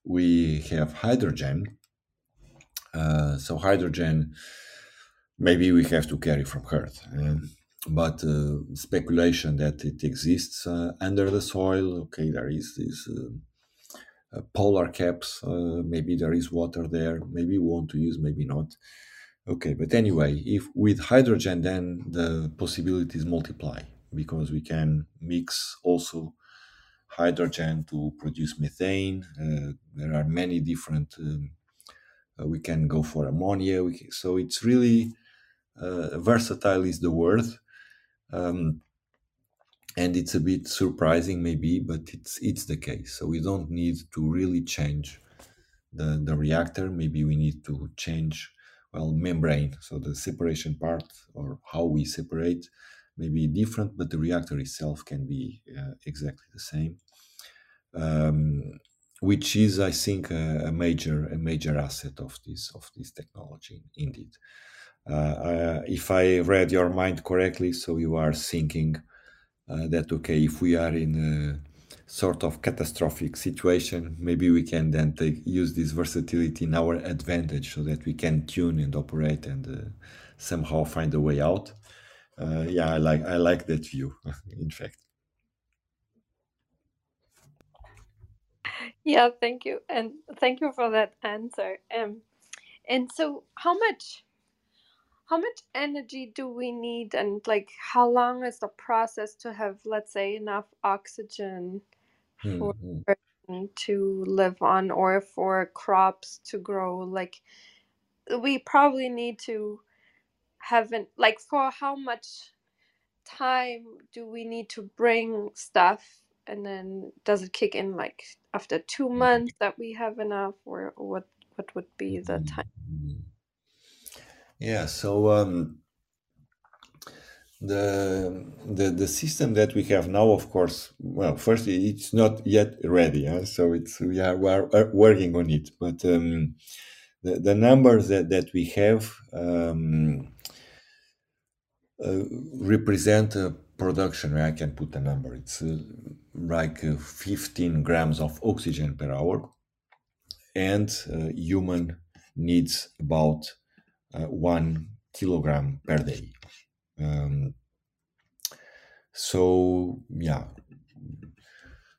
we have hydrogen uh, so hydrogen maybe we have to carry from earth but uh, speculation that it exists uh, under the soil okay there is this uh, uh, polar caps uh, maybe there is water there maybe we want to use maybe not okay but anyway if with hydrogen then the possibilities multiply because we can mix also hydrogen to produce methane. Uh, there are many different. Um, we can go for ammonia. Can, so it's really versatile is the word, um, and it's a bit surprising maybe, but it's it's the case. So we don't need to really change the the reactor. Maybe we need to change well membrane, so the separation part or how we separate may be different, but the reactor itself can be uh, exactly the same. Um, which is, I think, a, a, major a major asset of this of this technology. Indeed, uh, uh, if I read your mind correctly, so you are thinking uh, that okay, if we are in a sort of catastrophic situation, maybe we can then take, use this versatility in our advantage, so that we can tune and operate and uh, somehow find a way out yeah, I like I like that view. in fact. Yeah, thank you, and thank you for that answer. Um, and so how much how much energy do we need and like how long is the process to have let's say enough oxygen for mm-hmm. to live on or for crops to grow like we probably need to haven't like for how much time do we need to bring stuff and then does it kick in like after two mm-hmm. months that we have enough or, what what would be the mm-hmm. time yeah so um the the the system that we have now of course well first it's not yet ready huh? so it's we are, we are uh, working on it but um the, the numbers that that we have um uh, represent a production i can put a number it's uh, like uh, 15 grams of oxygen per hour and human needs about one kilogram per day. Um, so yeah,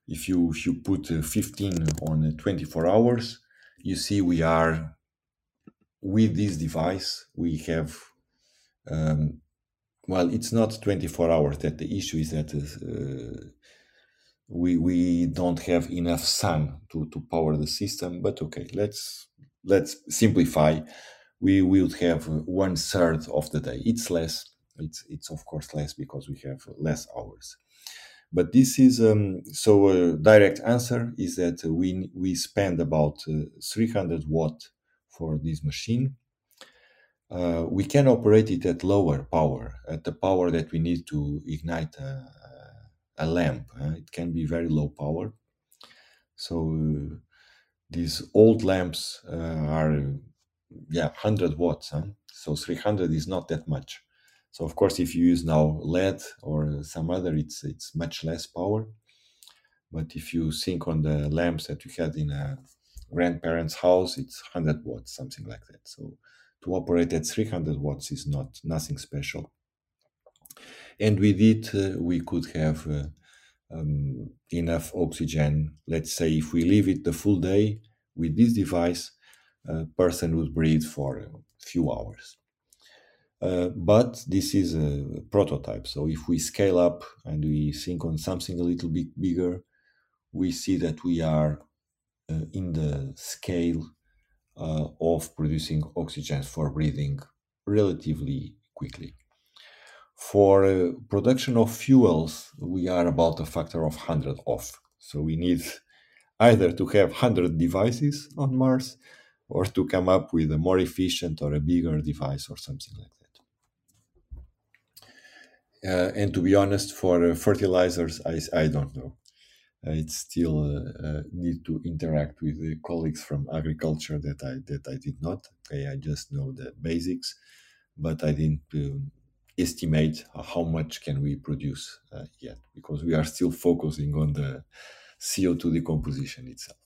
if you if you put uh, 15 on uh, 24 hours, you see we are with this device we have um, well it's not 24 hours that the issue is that uh, we we don't have enough sun to to power the system but okay let's let's simplify we would have one third of the day. It's less. It's it's of course less because we have less hours. But this is um, so a direct answer is that we we spend about uh, 300 watt for this machine. Uh, we can operate it at lower power at the power that we need to ignite a, a lamp uh, it can be very low power. So uh, these old lamps uh, are yeah 100 watts huh? so 300 is not that much. So of course if you use now led or some other it's it's much less power. But if you think on the lamps that you had in a grandparents house it's 100 watts something like that. So to operate at 300 watts is not nothing special. And with it uh, we could have uh, um, enough oxygen. Let's say if we leave it the full day with this device a person would breathe for a few hours. Uh, but this is a prototype. So if we scale up and we think on something a little bit bigger we see that we are uh, in the scale uh, of producing oxygen for breathing relatively quickly. For uh, production of fuels, we are about a factor of 100 off. So we need either to have 100 devices on Mars or to come up with a more efficient or a bigger device or something like that. Uh, and to be honest, for uh, fertilizers, I, I don't know. Uh, it's still uh, uh, need to interact with the colleagues from agriculture that I that I did not. Okay, I just know the basics, but I didn't um, estimate how much can we produce uh, yet because we are still focusing on the CO2 decomposition itself.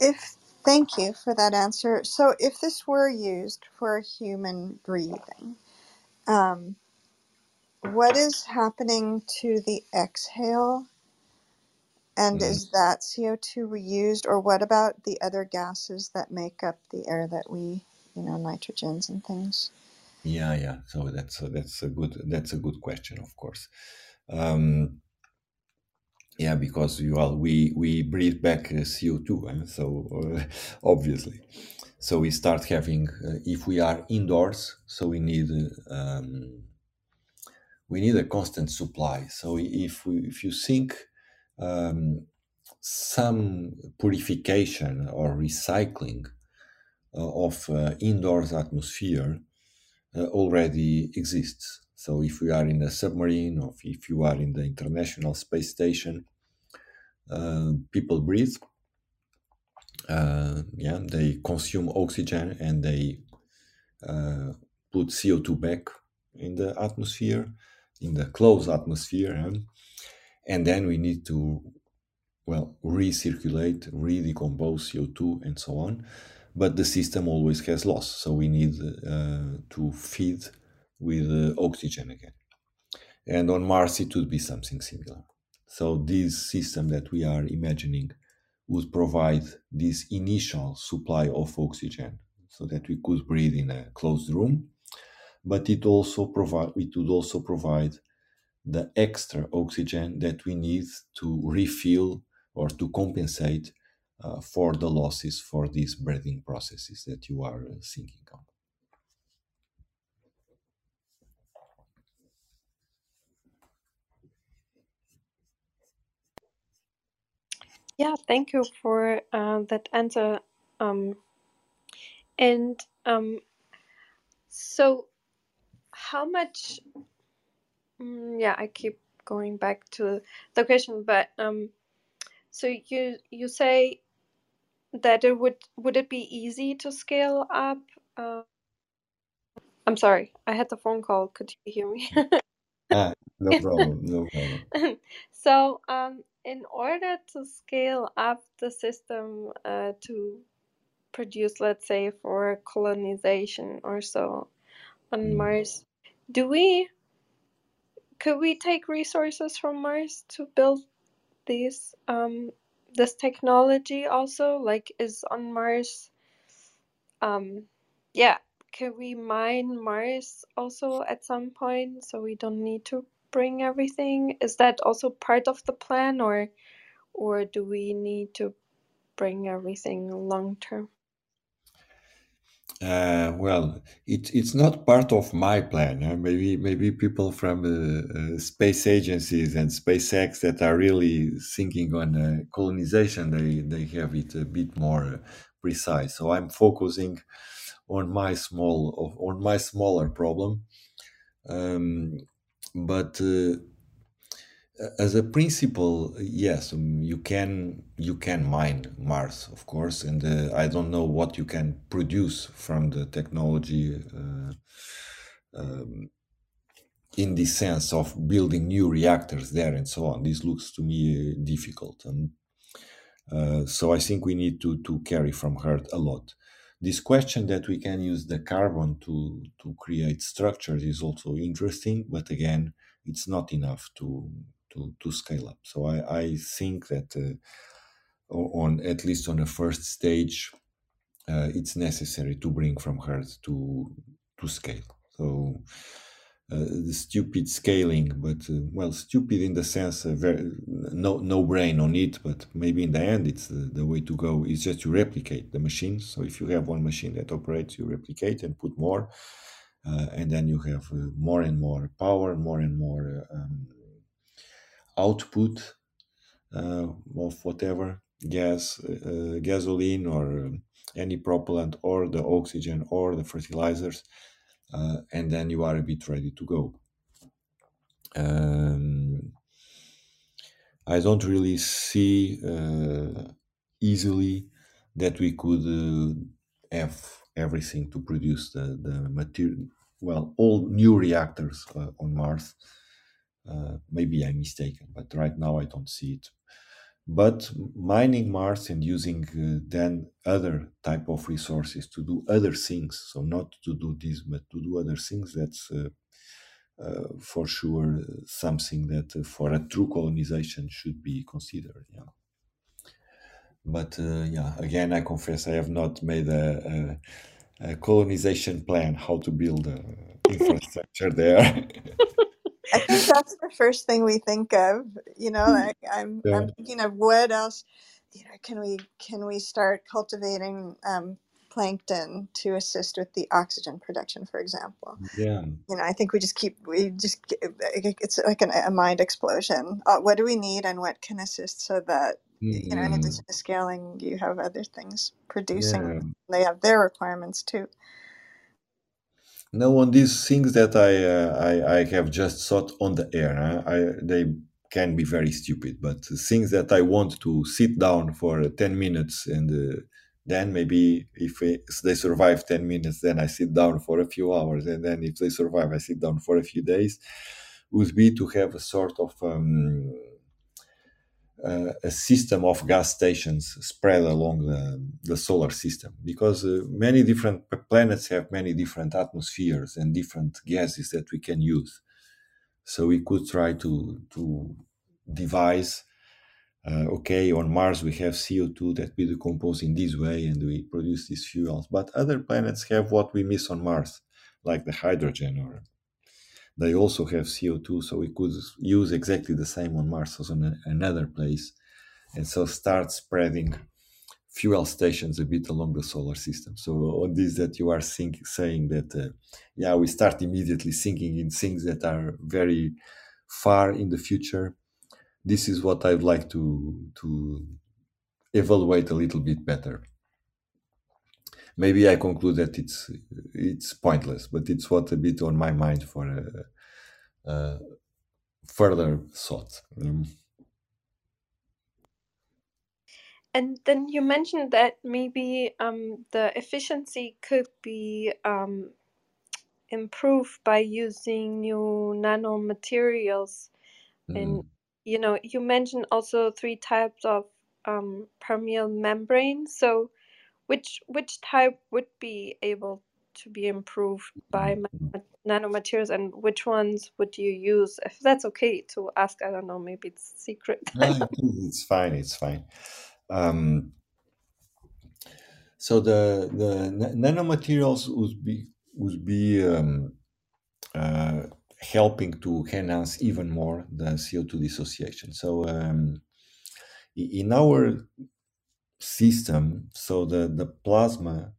If thank you for that answer. So, if this were used for human breathing, um, what is happening to the exhale? And Mhm. is that CO2 reused, or what about the other gases that make up the air that we, you know, nitrogens and things? Yeah, yeah. So that's a, that's a good that's a good question, of course. Um, yeah, because all we we breathe back uh, CO2, and so uh, obviously, so we start having uh, if we are indoors, so we need um, we need a constant supply. So if we, if you think um, some purification or recycling uh, of uh, indoors atmosphere uh, already exists. So if we are in a submarine or if you are in the International Space Station, uh, people breathe. Uh, yeah, they consume oxygen and they uh, put CO2 back in the atmosphere, in the closed atmosphere, and then we need to well recirculate, redecompose CO2, and so on. But the system always has loss, so we need uh, to feed with uh, oxygen again. And on Mars, it would be something similar. So this system that we are imagining would provide this initial supply of oxygen, so that we could breathe in a closed room. But it also provide it would also provide the extra oxygen that we need to refill or to compensate uh, for the losses for these breathing processes that you are uh, thinking of. Yeah, thank you for uh, that answer. Um, and um, so, how much? Mm, yeah, I keep going back to the question, but um, so you you say that it would would it be easy to scale up? Uh, I'm sorry, I had the phone call. Could you hear me? Ah, no problem, no problem. so, um, in order to scale up the system uh, to produce, let's say, for colonization or so on Mm. Mars, do we could we take resources from Mars to build these um this technology also? Like is on Mars um yeah, can we mine Mars also at some point so we don't need to bring everything? Is that also part of the plan or or do we need to bring everything long term? Uh, well, it, it's not part of my plan. huh? Maybe maybe people from uh, uh, space agencies and SpaceX that are really thinking on uh, colonization, they they have it a bit more uh, precise. So I'm focusing on my small on my smaller problem. Um, but uh, as a principle, yes, um, you can you can mine Mars, of course, and uh, I don't know what you can produce from the technology uh, um, in the sense of building new reactors there and so on. This looks to me uh, difficult, and uh, so I think we need to to carry from Earth a lot. This question that we can use the carbon to to create structures is also interesting, but again, it's not enough to to, to scale up. So I, I think that uh, on at least on the first stage, uh, it's necessary to bring from Earth to to scale. So the stupid scaling, but uh, well, stupid in the sense uh, very, no no brain on it, but maybe in the end it's the, the way to go. Is just to replicate the machines. So if you have one machine that operates, you replicate and put more, uh, and then you have uh, more and more power, more and more um, output uh, of whatever gas, uh, gasoline, or um, any propellant, or the oxygen, or the fertilizers, uh, and then you are a bit ready to go. Um, I don't really see uh, easily that we could uh, have everything to produce the, the material, well, all new reactors uh, on Mars. Uh, maybe I'm mistaken, but right now I don't see it. But mining Mars and using uh, then other type of resources to do other things, so not to do this, but to do other things, that's uh, uh, for sure something that uh, for a true colonization should be considered. Yeah. But uh, yeah, again, I confess I have not made a, a, a colonization plan how to build infrastructure there. I think that's the first thing we think of. You know, like I'm yeah. I'm thinking of what else. You know, can we can we start cultivating um, plankton to assist with the oxygen production, for example? Yeah. You know, I think we just keep we just it's like an, a mind explosion. Uh, what do we need, and what can assist so that you know, in Mhm. addition to scaling, you have other things producing. Yeah. They have their requirements too. No, on these things that I, uh, I I have just thought on the air, huh? I they can be very stupid, but things that I want to sit down for ten minutes and uh, then maybe if they survive ten minutes, then I sit down for a few hours, and then if they survive, I sit down for a few days. Would be to have a sort of um, uh, a system of gas stations spread along the, the solar system because uh, many different planets have many different atmospheres and different gases that we can use. So we could try to to devise. Uh, okay, on Mars we have CO2 that we decompose in this way and we produce these fuels, but other planets have what we miss on Mars, like the hydrogen, or they also have CO2. So we could use exactly the same on Mars as on another place, and so start spreading fuel stations a bit along the solar system. So on this that you are think, saying that, uh, yeah, we start immediately thinking in things that are very far in the future. This is what I'd like to to evaluate a little bit better. Maybe I conclude that it's it's pointless, but it's what a bit on my mind for uh, uh, further thought. Um, And then you mentioned that maybe um, the efficiency could be um, improved by using new nanomaterials. And mm, you know, you mentioned also three types of um, permeable membrane. So, which which type would be able to be improved by nanomaterials, and which ones would you use? If that's okay to ask, I don't know. Maybe it's secret. No, it's fine. It's fine. Um, so the the nanomaterials would be would be um, uh, helping to enhance even more the CO2 dissociation. So um, in our system, so the the plasma.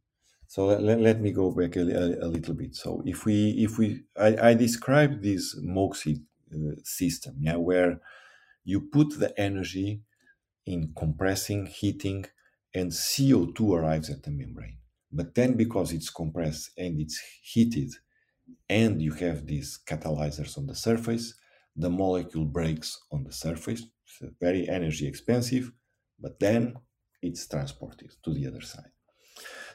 So let, let, let me go back a, a, a little bit. So if we if we I, I described this MOXIE uh, system, yeah, where you put the energy in compressing, heating, and CO2 arrives at the membrane. But then, because it's compressed and it's heated, and you have these catalyzers on the surface, the molecule breaks on the surface. It's very energy expensive, but then it's transported to the other side.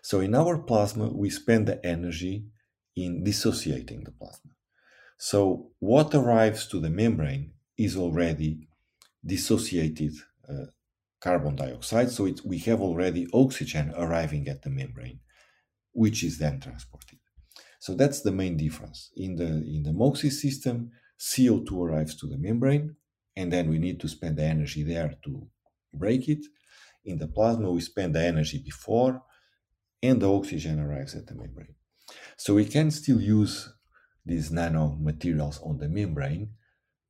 So in our plasma, we spend the energy in dissociating the plasma. So what arrives to the membrane is already dissociated uh, carbon dioxide. So we have already oxygen arriving at the membrane, which is then transported. So that's the main difference. In the in the MOXIE system, CO2 arrives to the membrane, and then we need to spend the energy there to break it. In the plasma, we spend the energy before, and the oxygen arrives at the membrane. So we can still use these nanomaterials on the membrane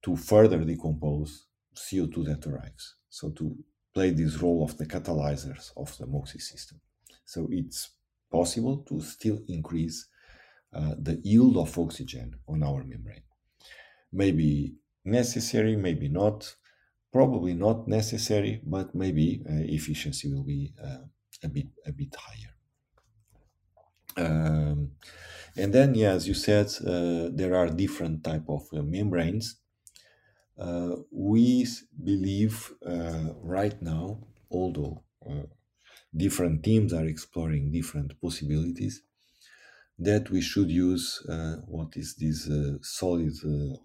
to further decompose CO2 that arrives. So to play this role of the catalyzers of the MOXIE system. So it's possible to still increase uh, the yield of oxygen on our membrane. Maybe necessary, maybe not. Probably not necessary, but maybe uh, efficiency will be uh, a bit a bit higher. Um, and then, yeah, as you said, uh, there are different type of uh, membranes. Uh, we believe uh, right now, although different teams are exploring different possibilities, that we should use what is this solid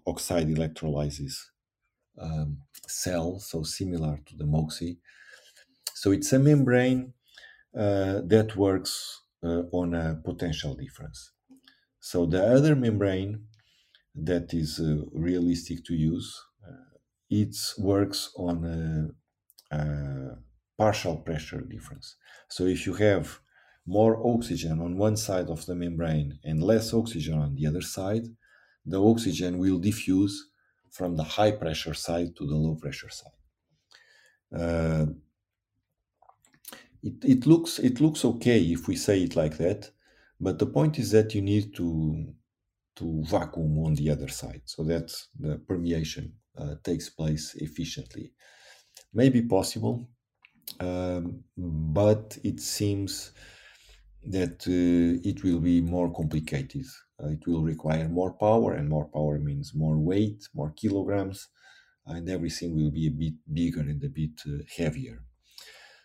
oxide electrolysis um, cell, so similar to the MOXIE. So it's a membrane uh, that works uh, on a potential difference. So the other membrane that is uh, realistic to use, uh, it works on a, a partial pressure difference. So if you have more oxygen on one side of the membrane and less oxygen on the other side, the oxygen will diffuse from the high pressure side to the low pressure side. Uh, it, it looks it looks okay if we say it like that, but the point is that you need to to vacuum on the other side so that the permeation uh, takes place efficiently. Maybe possible, um, but it seems that uh, it will be more complicated. Uh, it will require more power, and more power means more weight, more kilograms, and everything will be a bit bigger and a bit uh, heavier.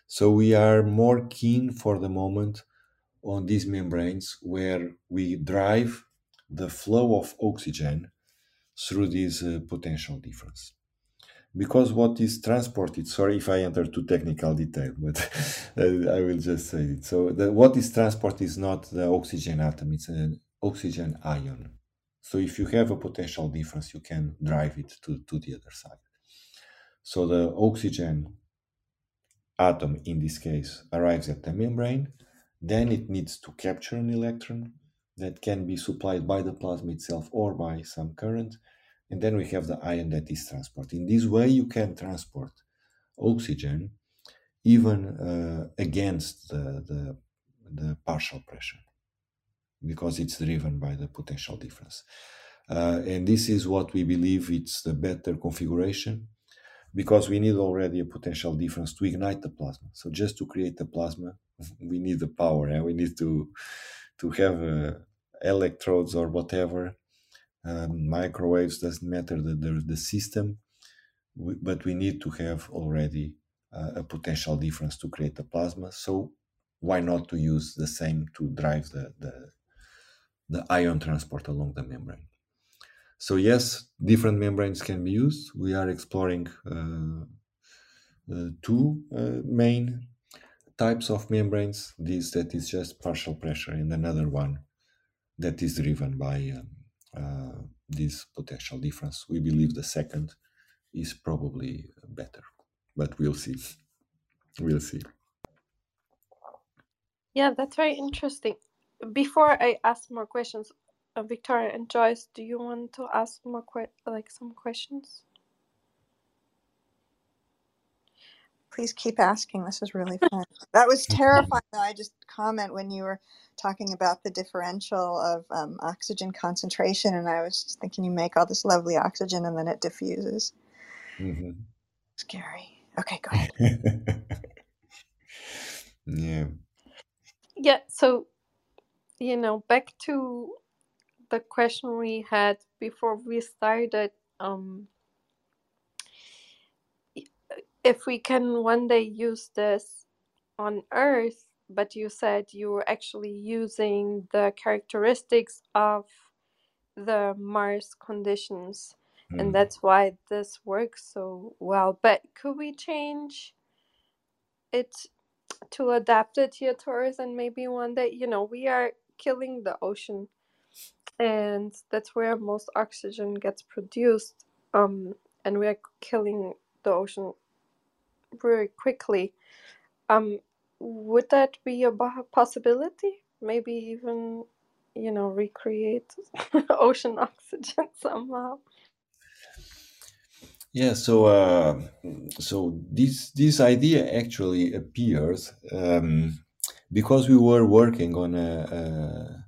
So we are more keen for the moment on these membranes where we drive the flow of oxygen through this uh, potential difference. Because what is transported, sorry if I enter too technical detail, but uh, I will just say it. So the, what is transported is not the oxygen atom, it's an oxygen ion. So if you have a potential difference, you can drive it to, to the other side. So the oxygen atom in this case arrives at the membrane, then it needs to capture an electron that can be supplied by the plasma itself or by some current, and then we have the ion that is transported. In this way, you can transport oxygen even uh, against the, the, the partial pressure because it's driven by the potential difference. Uh, and this is what we believe it's the better configuration because we need already a potential difference to ignite the plasma. So just to create the plasma, we need the power, and we need to to have uh, electrodes or whatever. Um, microwaves doesn't matter the the, the system, we, but we need to have already uh, a potential difference to create the plasma. So why not to use the same to drive the the, the ion transport along the membrane? So yes, different membranes can be used. We are exploring uh, uh, two uh, main types of membranes. This that is just partial pressure, and another one that is driven by um, uh, this potential difference. We believe the second is probably better, but we'll see. We'll see. Yeah, that's very interesting. Before I ask more questions, uh, Victoria and Joyce, do you want to ask more que- like some questions? Please keep asking. This is really fun. That was terrifying. Though. I just comment when you were talking about the differential of um, oxygen concentration, and I was just thinking you make all this lovely oxygen and then it diffuses. hmm Scary. Okay, go ahead. yeah. Yeah, so you know, back to the question we had before we started, um, if we can one day use this on Earth, but you said you were actually using the characteristics of the Mars conditions, and Mm. that's why this works so well. But could we change it to adapt it here to Earth, and maybe one day, you know, we are killing the ocean, and that's where most oxygen gets produced, um, and we are killing the ocean very quickly. Um, would that be a possibility? Maybe even, you know, recreate ocean oxygen somehow. Yeah, so uh, so this this idea actually appears um, because we were working on a,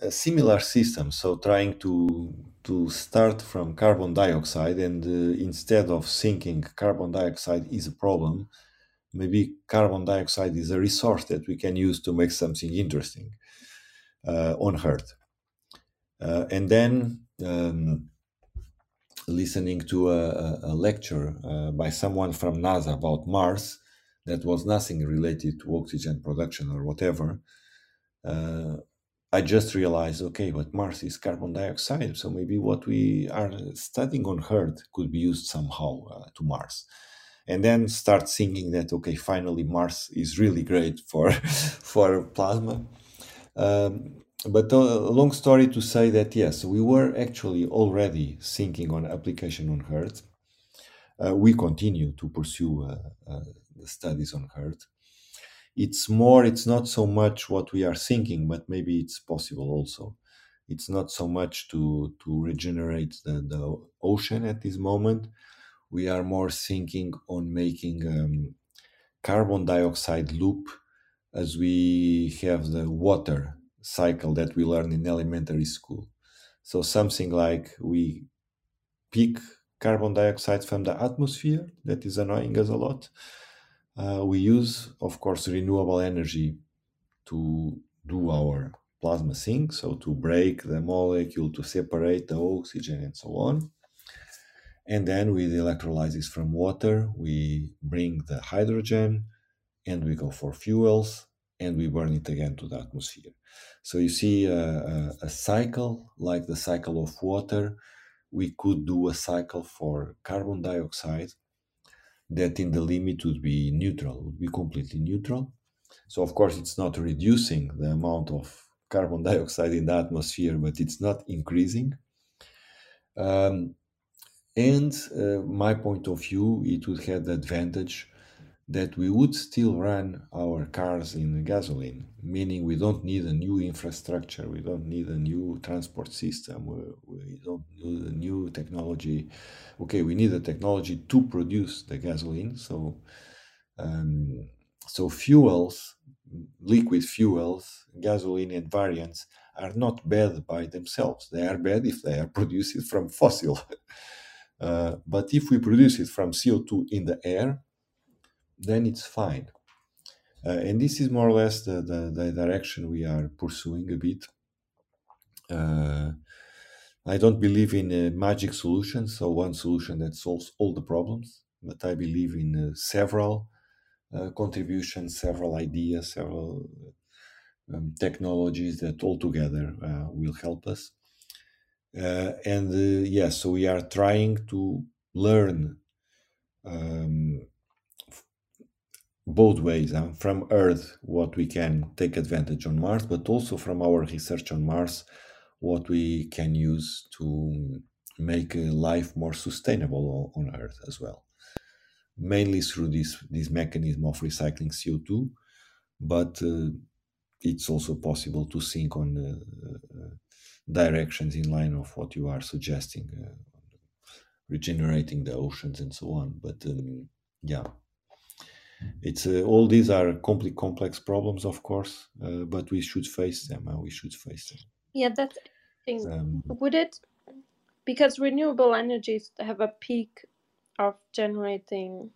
a, a similar system. So trying to to start from carbon dioxide, and uh, instead of thinking carbon dioxide is a problem, maybe carbon dioxide is a resource that we can use to make something interesting uh, on Earth. Uh, and then um, listening to a, a- lecture uh, by someone from NASA about Mars that was nothing related to oxygen production or whatever, uh, I just realized okay, but Mars is carbon dioxide, so maybe what we are studying on Earth could be used somehow uh, to Mars. And then start thinking that okay, finally Mars is really great for for plasma. Um, but a long story to say that yes, we were actually already thinking on application on Earth. Uh, we continue to pursue uh, uh, the studies on Earth. It's more, it's not so much what we are thinking, but maybe it's possible also. It's not so much to to regenerate the, the ocean at this moment. We are more thinking on making um, carbon dioxide loop as we have the water cycle that we learn in elementary school. So something like we pick carbon dioxide from the atmosphere that is annoying us a lot. Uh, we use, of course, renewable energy to do our plasma thing, so to break the molecule, to separate the oxygen, and so on. And then with electrolysis from water, we bring the hydrogen and we go for fuels and we burn it again to the atmosphere. So you see a, a, a cycle like the cycle of water. We could do a cycle for carbon dioxide that in the limit would be neutral, would be completely neutral. So of course it's not reducing the amount of carbon dioxide in the atmosphere, but it's not increasing. Um, and uh, my point of view, it would have the advantage that we would still run our cars in gasoline, meaning we don't need a new infrastructure, we don't need a new transport system, we, don't need a new technology. Okay, we need a technology to produce the gasoline. So, um, so fuels, liquid fuels, gasoline and variants are not bad by themselves. They are bad if they are produced from fossil. Uh, but if we produce it from CO2 in the air, then it's fine. Uh, and this is more or less the, the, the direction we are pursuing a bit. Uh, I don't believe in a magic solution, so one solution that solves all the problems, but I believe in uh, several uh, contributions, several ideas, several um, technologies that all together uh, will help us. Uh, and uh, yes, so we are trying to learn um, both ways huh? from Earth, what we can take advantage on Mars, but also from our research on Mars, what we can use to make life more sustainable on Earth as well. Mainly through this this mechanism of recycling CO2, but uh, it's also possible to think on uh, directions in line of what you are suggesting, uh, regenerating the oceans and so on. But um, yeah, it's uh, all these are complex complex problems, of course, uh, but we should face them. and we should face them. Yeah, that's interesting. Um, Would it because renewable energies have a peak of generating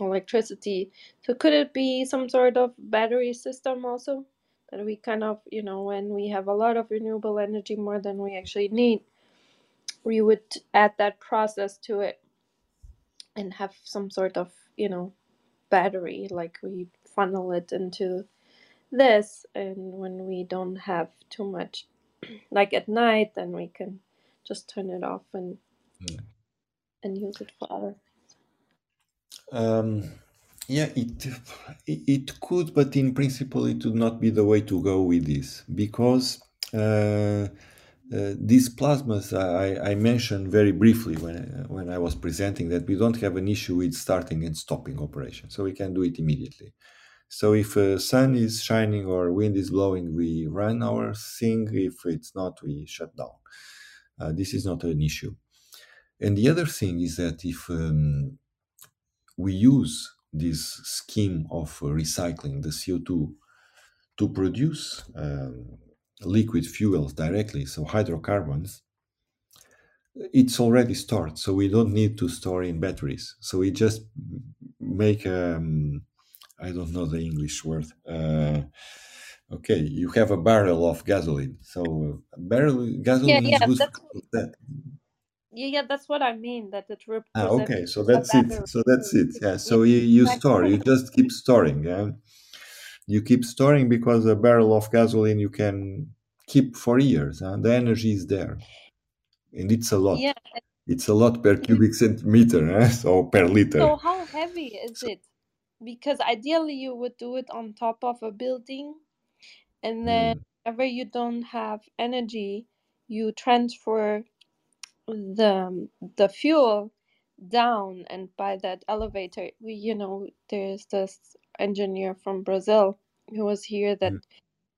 electricity. So could it be some sort of battery system also? That we kind of, you know, when we have a lot of renewable energy more than we actually need, we would add that process to it and have some sort of, you know, battery, like we funnel it into this and when we don't have too much like at night then we can just turn it off and mm. and use it for other um, yeah, it it could, but in principle, it would not be the way to go with this because uh, uh, these plasmas I, I, mentioned very briefly when when I was presenting that we don't have an issue with starting and stopping operation, so we can do it immediately. So if uh, sun is shining or wind is blowing, we run our thing. If it's not, we shut down. Uh, this is not an issue. And the other thing is that if um, we use this scheme of recycling the CO2 to produce um, liquid fuels directly, so hydrocarbons, it's already stored, so we don't need to store in batteries. So we just make, um, I don't know the English word. Uh, okay, you have a barrel of gasoline. So barrel gasoline yeah, yeah, is good. Yeah, yeah, that's what I mean. That it represents. Ah, okay, so that's it. So that's it. Yeah. So you, you store. You just keep storing. Yeah. You keep storing because a barrel of gasoline you can keep for years. Huh? The energy is there, and it's a lot. Yeah. It's a lot per cubic centimeter, eh? so per liter. So how heavy is so, it? Because ideally you would do it on top of a building, and then mm. whenever you don't have energy, you transfer the the fuel down and by that elevator we you know there's this engineer from brazil who was here that mm.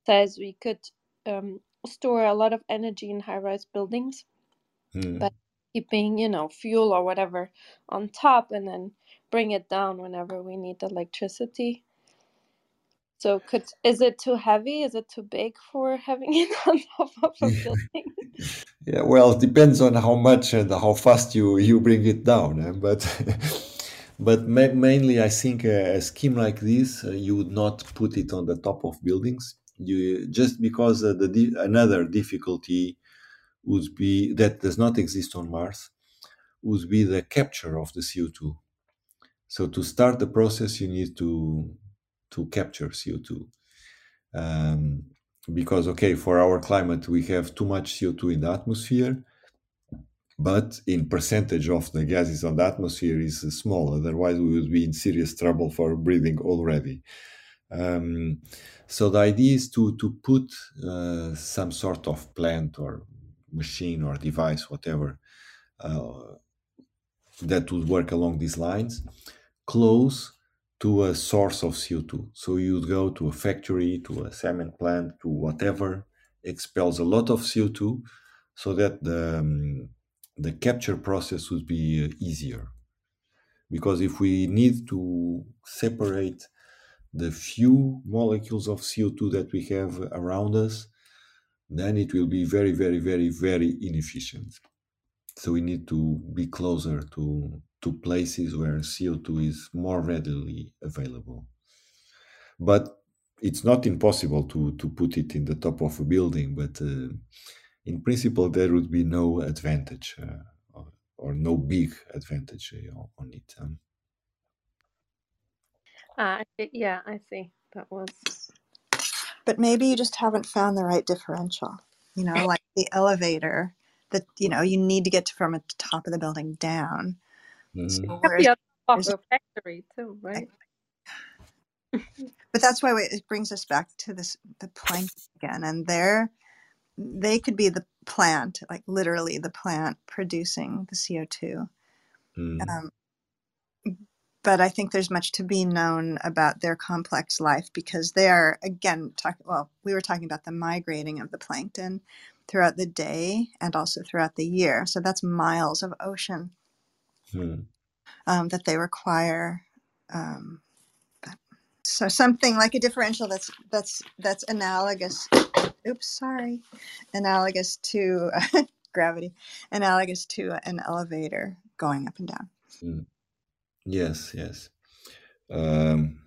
says we could um, store a lot of energy in high-rise buildings mm. but keeping you know fuel or whatever on top and then bring it down whenever we need electricity so could is it too heavy? Is it too big for having it on top of a building? yeah, well, it depends on how much and how fast you you bring it down. Eh? But but ma- mainly, I think a, a scheme like this, uh, you would not put it on the top of buildings. You just because uh, the di- another difficulty would be that does not exist on Mars would be the capture of the CO2. So to start the process, you need to to capture CO2. Um, because, okay, for our climate, we have too much CO2 in the atmosphere, but in percentage of the gases on the atmosphere is small. Otherwise, we would be in serious trouble for breathing already. Um, so the idea is to to put uh, some sort of plant or machine or device, whatever, uh, that would work along these lines, close to a source of CO2. So you'd go to a factory, to a cement plant, to whatever expels a lot of CO2, so that the um, the capture process would be uh, easier. Because if we need to separate the few molecules of CO2 that we have around us, then it will be very, very, very, very inefficient. So we need to be closer to to places where CO2 is more readily available. But it's not impossible to, to put it in the top of a building, but uh, in principle, there would be no advantage uh, or, or, no big advantage uh, on it. Um. Uh, yeah, I see. That was. But maybe you just haven't found the right differential. You know, like the elevator that, you know, you need to get from the top of the building down Mm-hmm. So whereas, the factory too, right? But that's why we- it brings us back to this the plankton again, and they're they could be the plant, like literally the plant producing the CO two. Mm, Um, but I think there's much to be known about their complex life because they are again talk, well we were talking about the migrating of the plankton throughout the day and also throughout the year. So that's miles of ocean mm, um, that they require um, so something like a differential that's that's that's analogous oops sorry analogous to gravity analogous to an elevator going up and down mm. Yes, yes. Um,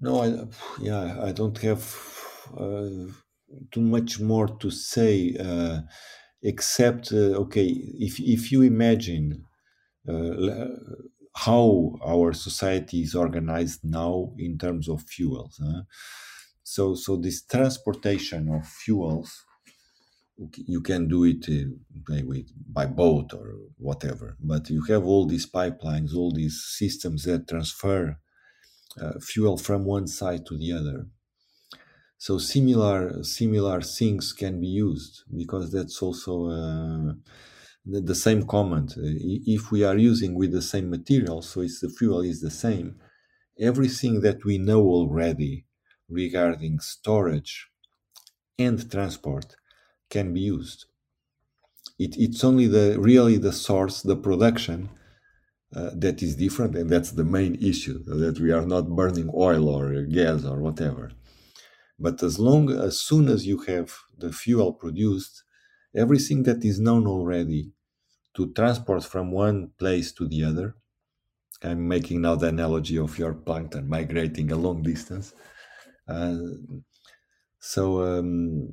no, I, yeah, I don't have uh, too much more to say, uh, except, uh, okay, if if you imagine uh, how our society is organized now in terms of fuels, huh? so so this transportation of fuels you can do it uh, by, boat or whatever but you have all these pipelines all these systems that transfer uh, fuel from one side to the other so similar similar things can be used because that's also uh, the, the same comment. Uh, if we are using with the same material so it's the fuel is the same everything that we know already regarding storage and transport can be used. It, it's only the really the source the production uh, that is different and that's the main issue that we are not burning oil or gas or whatever. But as long as soon as you have the fuel produced everything that is known already to transport from one place to the other i'm making now the analogy of your plankton migrating a long distance uh, So um,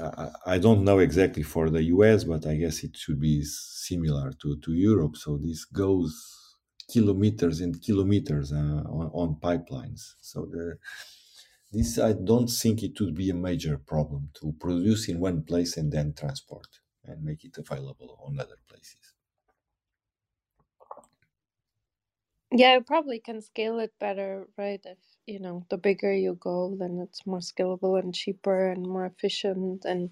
I, I don't know exactly for the US, but I guess it should be similar to, to Europe. So this goes kilometers and kilometers uh, on, on pipelines. So the, this I don't think it would be a major problem to produce in one place and then transport and make it available on other places. Yeah, you probably can scale it better, right? If, you know, the bigger you go, then it's more scalable and cheaper and more efficient, and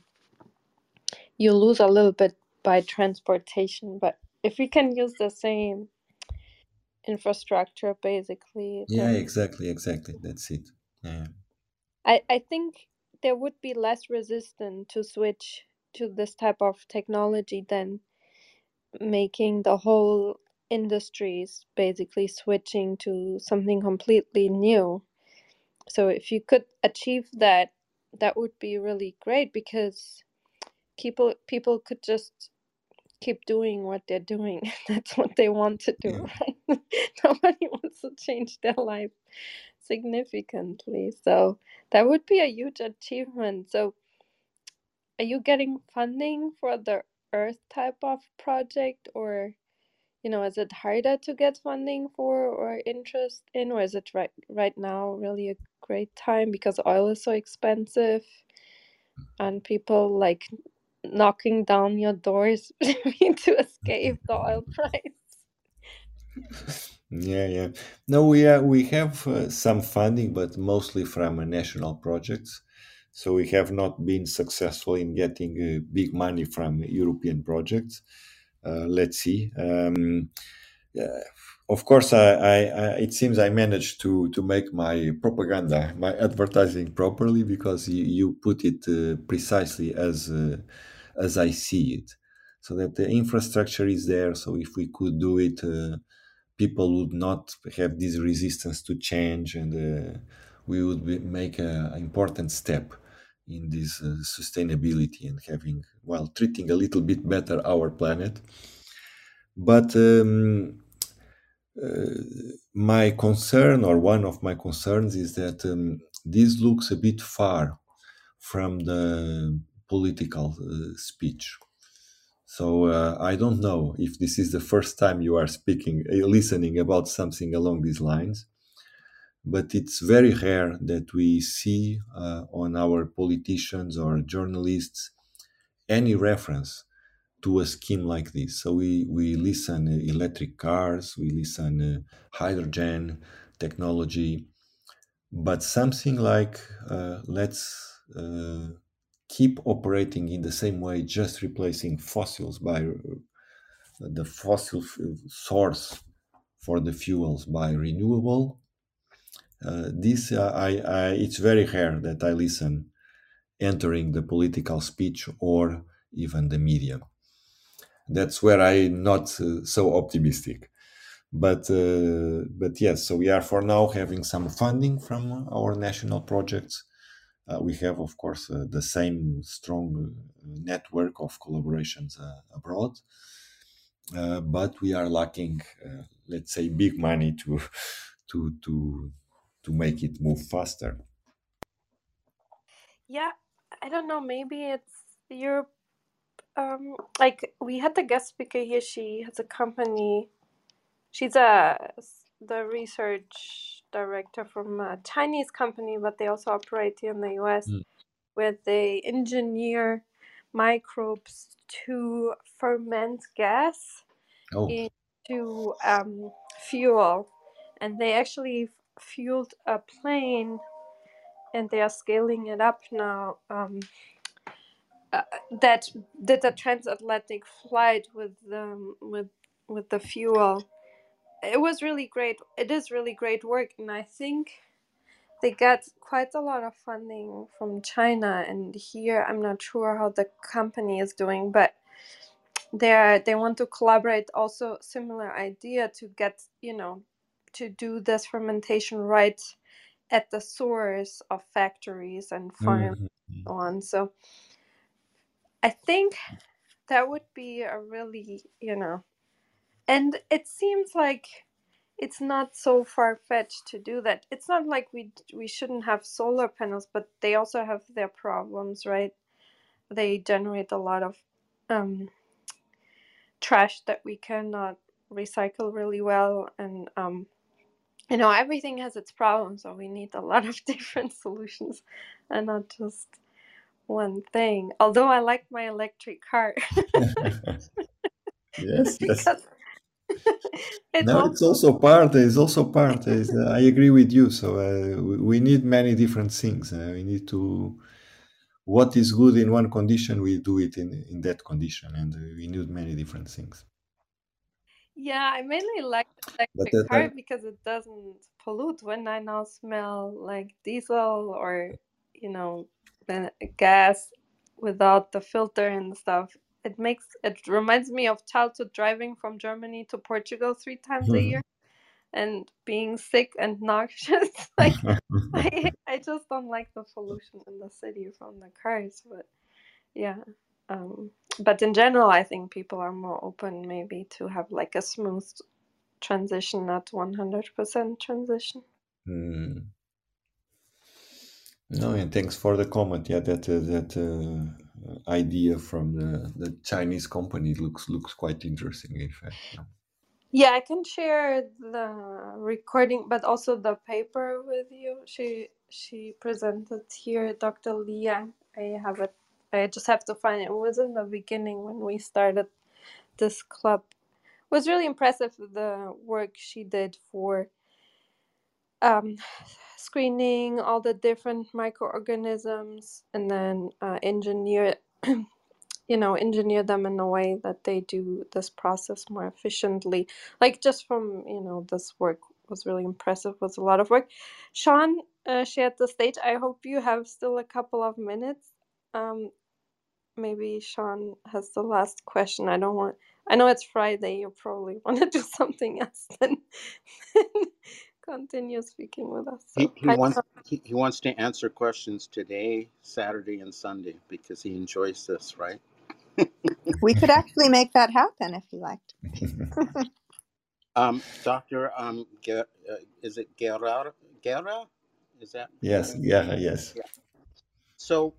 you lose a little bit by transportation. But if we can use the same infrastructure, basically, Yeah, exactly, exactly. That's it. Yeah. I, I think there would be less resistance to switch to this type of technology than making the whole industries basically switching to something completely new. So if you could achieve that, that would be really great because people people could just keep doing what they're doing. That's what they want to do, Yeah. right? Nobody wants to change their life significantly. So that would be a huge achievement. So are you getting funding for the Earth type of project or you know, is it harder to get funding for or interest in, or is it right right now really a great time because oil is so expensive and people like knocking down your doors to escape the oil price? Yeah, yeah. No, we uh, we have uh, some funding, but mostly from uh, national projects. So we have not been successful in getting uh, big money from European projects. Uh, let's see. Um, of course, I, I, I, it seems I managed to to make my propaganda, my advertising properly because you, you put it uh, precisely as uh, as I see it, so that the infrastructure is there. So if we could do it. Uh, people would not have this resistance to change and uh, we would be, make an important step in this uh, sustainability and having well treating a little bit better our planet. But um, uh, my concern or one of my concerns is that um, this looks a bit far from the political uh, speech. So uh, I don't know if this is the first time you are speaking, uh, listening about something along these lines, but it's very rare that we see uh, on our politicians or journalists any reference to a scheme like this. So we we listen uh, electric cars, we listen uh, hydrogen technology, but something like uh, let's keep operating in the same way, just replacing fossils by the fossil source for the fuels by renewable. Uh, this uh, I, I, it's very rare that I listen entering the political speech or even the media. That's where I'm not uh, so optimistic. But uh, but yes, so we are for now having some funding from our national projects. Uh, we have, of course, uh, the same strong network of collaborations abroad, but we are lacking, let's say, big money to to to to make it move faster. Yeah, I don't know. Maybe it's Europe. Um, like we had the guest speaker here. She has a company. She's a the research director from a Chinese company, but they also operate here in the U.S. Mm. where they engineer microbes to ferment gas Oh, into um, fuel, and they actually fueled a plane and they are scaling it up now. Um, uh, that did a transatlantic flight with the with with the fuel. It was really great. It is really great work, and I think they got quite a lot of funding from China. And here, I'm not sure how the company is doing, but they they want to collaborate. Also, similar idea to get you know to do this fermentation right at the source of factories and farms Mhm. and so on. So I think that would be a really, you know, and it seems like it's not so far fetched to do that. It's not like we we shouldn't have solar panels, but they also have their problems, right? They generate a lot of um, trash that we cannot recycle really well, and um, you know everything has its problems so we need a lot of different solutions and not just one thing although i like my electric car yes, yes. because it's No, it's also part. It's also part. Is uh, I agree with you. So uh, we, we need many different things. Uh, we need to. What is good in one condition, we do it in in that condition, and uh, we need many different things. Yeah i mainly like But electric car because it doesn't pollute when i now smell like diesel or you know gas without the filter and stuff it makes it reminds me of childhood driving from germany to portugal three times a year and being sick and noxious. like I, I just don't like the pollution in the city from the cars. But yeah, um, but in general, I think people are more open maybe to have like a smooth transition, not one hundred percent transition. Mm. No, and thanks for the comment. Yeah, that uh, that uh, idea from the, the Chinese company looks looks quite interesting. In fact, yeah. Yeah, I can share the recording, but also the paper with you. She she presented here, Dr. Leah. I have it. I just have to find it. It was in the beginning when we started this club. It was really impressive the work she did for um, screening all the different microorganisms and then uh, engineer you know engineer them in a way that they do this process more efficiently like just from you know this work was really impressive was a lot of work sean uh, shared the stage i hope you have still a couple of minutes um maybe sean has the last question i don't want i know it's friday you probably want to do something else than, than continue speaking with us He so he hi wants he, he wants to answer questions today, Saturday and Sunday because he enjoys this, right? We could actually make that happen if you liked. Um, Doctor, um, Ge- uh, is it Guerra? Guerra? Is that yes, yeah, yes. yeah? So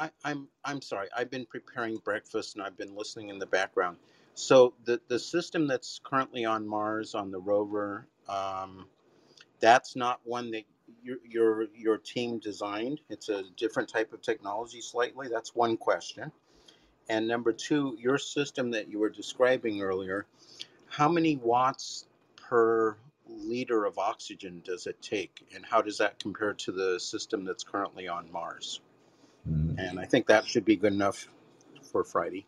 I, I'm I'm sorry. I've been preparing breakfast and I've been listening in the background. So the the system that's currently on Mars on the rover, um, that's not one that your your your team designed. It's a different type of technology slightly. That's one question. And number two, your system that you were describing earlier, how many watts per liter of oxygen does it take, and how does that compare to the system that's currently on Mars? Mhm. And I think that should be good enough for Friday.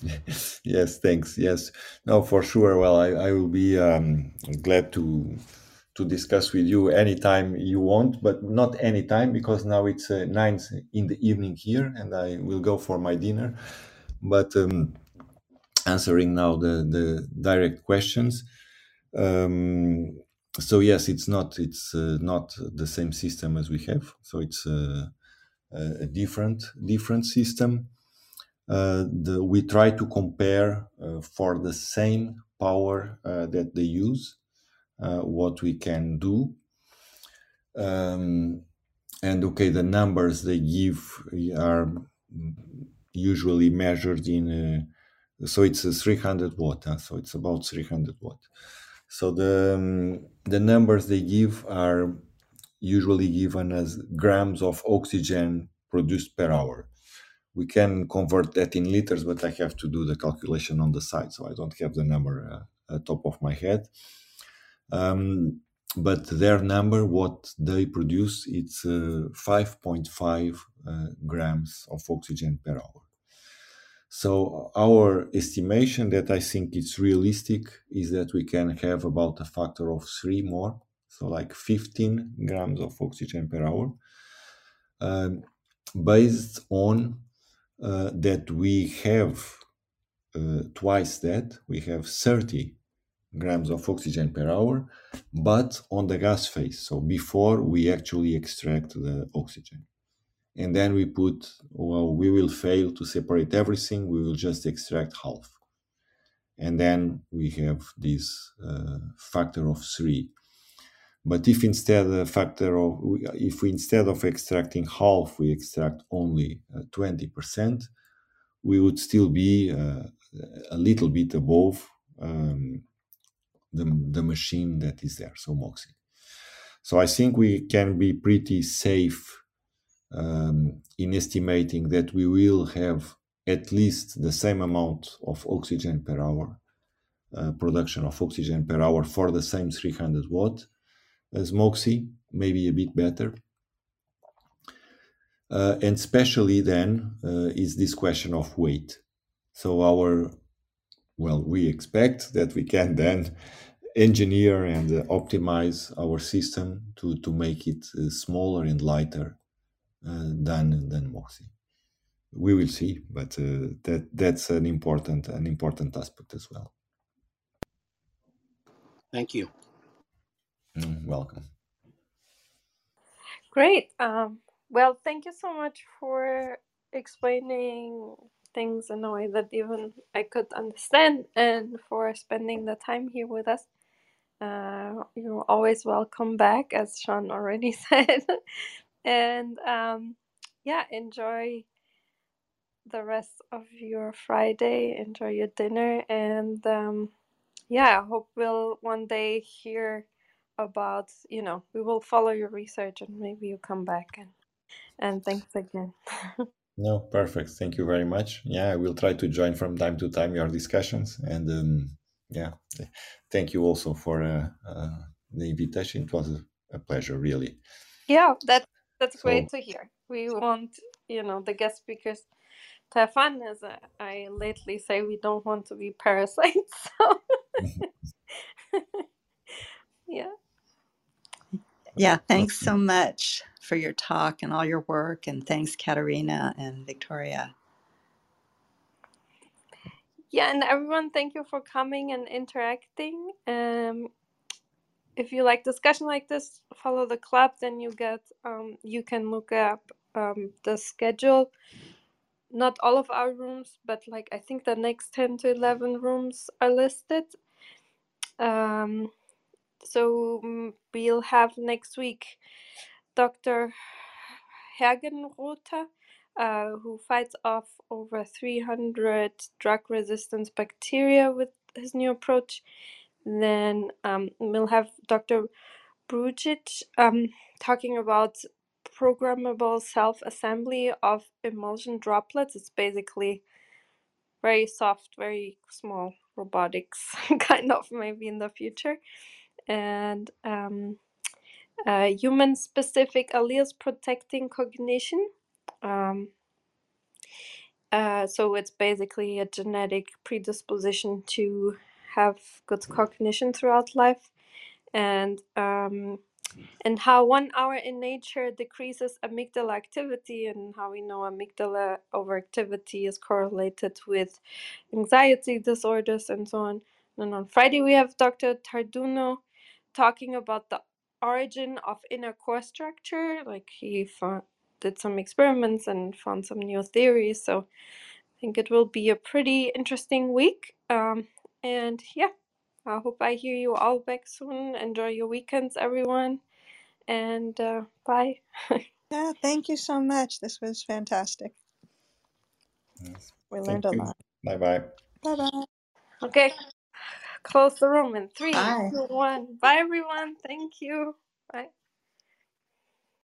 yes, thanks. Yes, no, for sure. Well, I, I will be um, glad to to discuss with you anytime you want, but not anytime because now it's uh, nine in the evening here, and I will go for my dinner. But um, answering now the the direct questions. Um, so yes, it's not it's uh, not the same system as we have. So it's uh, a, different different system. Uh, the, we try to compare uh, for the same power uh, that they use what we can do. Um, and okay, the numbers they give are usually measured in. So it's a 300 watt. Huh? So it's about 300 watt. So the um, the numbers they give are usually given as grams of oxygen produced per hour. We can convert that in liters, but I have to do the calculation on the side, so I don't have the number uh, at top of my head. Um, but their number, what they produce, it's uh, 5.5 uh, grams of oxygen per hour. So our estimation that I think it's realistic is that we can have about a factor of three more, so like 15 grams of oxygen per hour, um, based on uh, that we have uh, twice that we have 30 grams of oxygen per hour, but on the gas phase. So before we actually extract the oxygen. And then we put, well, we will fail to separate everything, we will just extract half. And then we have this uh, factor of three. But if instead a factor of, if we instead of extracting half, we extract only uh, 20%, we would still be uh, a little bit above um, the, the machine that is there, so MOXIE. So I think we can be pretty safe um, in estimating that we will have at least the same amount of oxygen per hour, uh, production of oxygen per hour for the same 300 watt as MOXIE, maybe a bit better. Uh, and especially then uh, is this question of weight. So our, well, we expect that we can then engineer and uh, optimize our system to, to make it uh, smaller and lighter uh, than than MOXIE. We will see, but uh, that that's an important an important aspect as well. Thank you. Mm, welcome. Great. Um, well, thank you so much for explaining things in a way that even I could understand and for spending the time here with us. Uh, you're always welcome back, as Sean already said. and um, yeah, enjoy the rest of your Friday, enjoy your dinner, and um, yeah, I hope we'll one day hear about, you know, we will follow your research and maybe you come back and and thanks again. No, perfect. Thank you very much. Yeah, I will try to join from time to time your discussions, and um, yeah, thank you also for uh, uh, the invitation. It was a, a pleasure, really. yeah, that that's So great to hear. We want, you know, the guest speakers to have fun as I, I lately say we don't want to be parasites. So yeah. Yeah, thanks so much for your talk and all your work. And thanks, Katerina and Victoria. Yeah, and everyone, thank you for coming and interacting. Um, if you like discussion like this, follow the club. Then you get um, you can look up um, the schedule. Not all of our rooms, but like I think the next ten to eleven rooms are listed. Um, so mm, we'll have next week Dr. Hergenrother, uh, who fights off over 300 drug resistant bacteria with his new approach. Then um, we'll have Dr. Brujic um, talking about programmable self assembly of emulsion droplets. It's basically very soft, very small robotics, kind of maybe in the future. And um, uh, human specific alleles protecting cognition. Um, uh, so it's basically a genetic predisposition to have good cognition throughout life, and um, and how one hour in nature decreases amygdala activity, and how we know amygdala overactivity is correlated with anxiety disorders and so on. And on Friday we have Dr. Tarduno talking about the origin of inner core structure. Like he found, did some experiments and found some new theories. So I think it will be a pretty interesting week. Um, and yeah, I hope I hear you all back soon. Enjoy your weekends, everyone. And uh, bye. Yeah, thank you so much. This was fantastic. Yes. We Thank learned a you. lot. Bye bye. Bye bye. Okay, close the room in three, Bye. two, one. Bye, everyone. Thank you. Bye.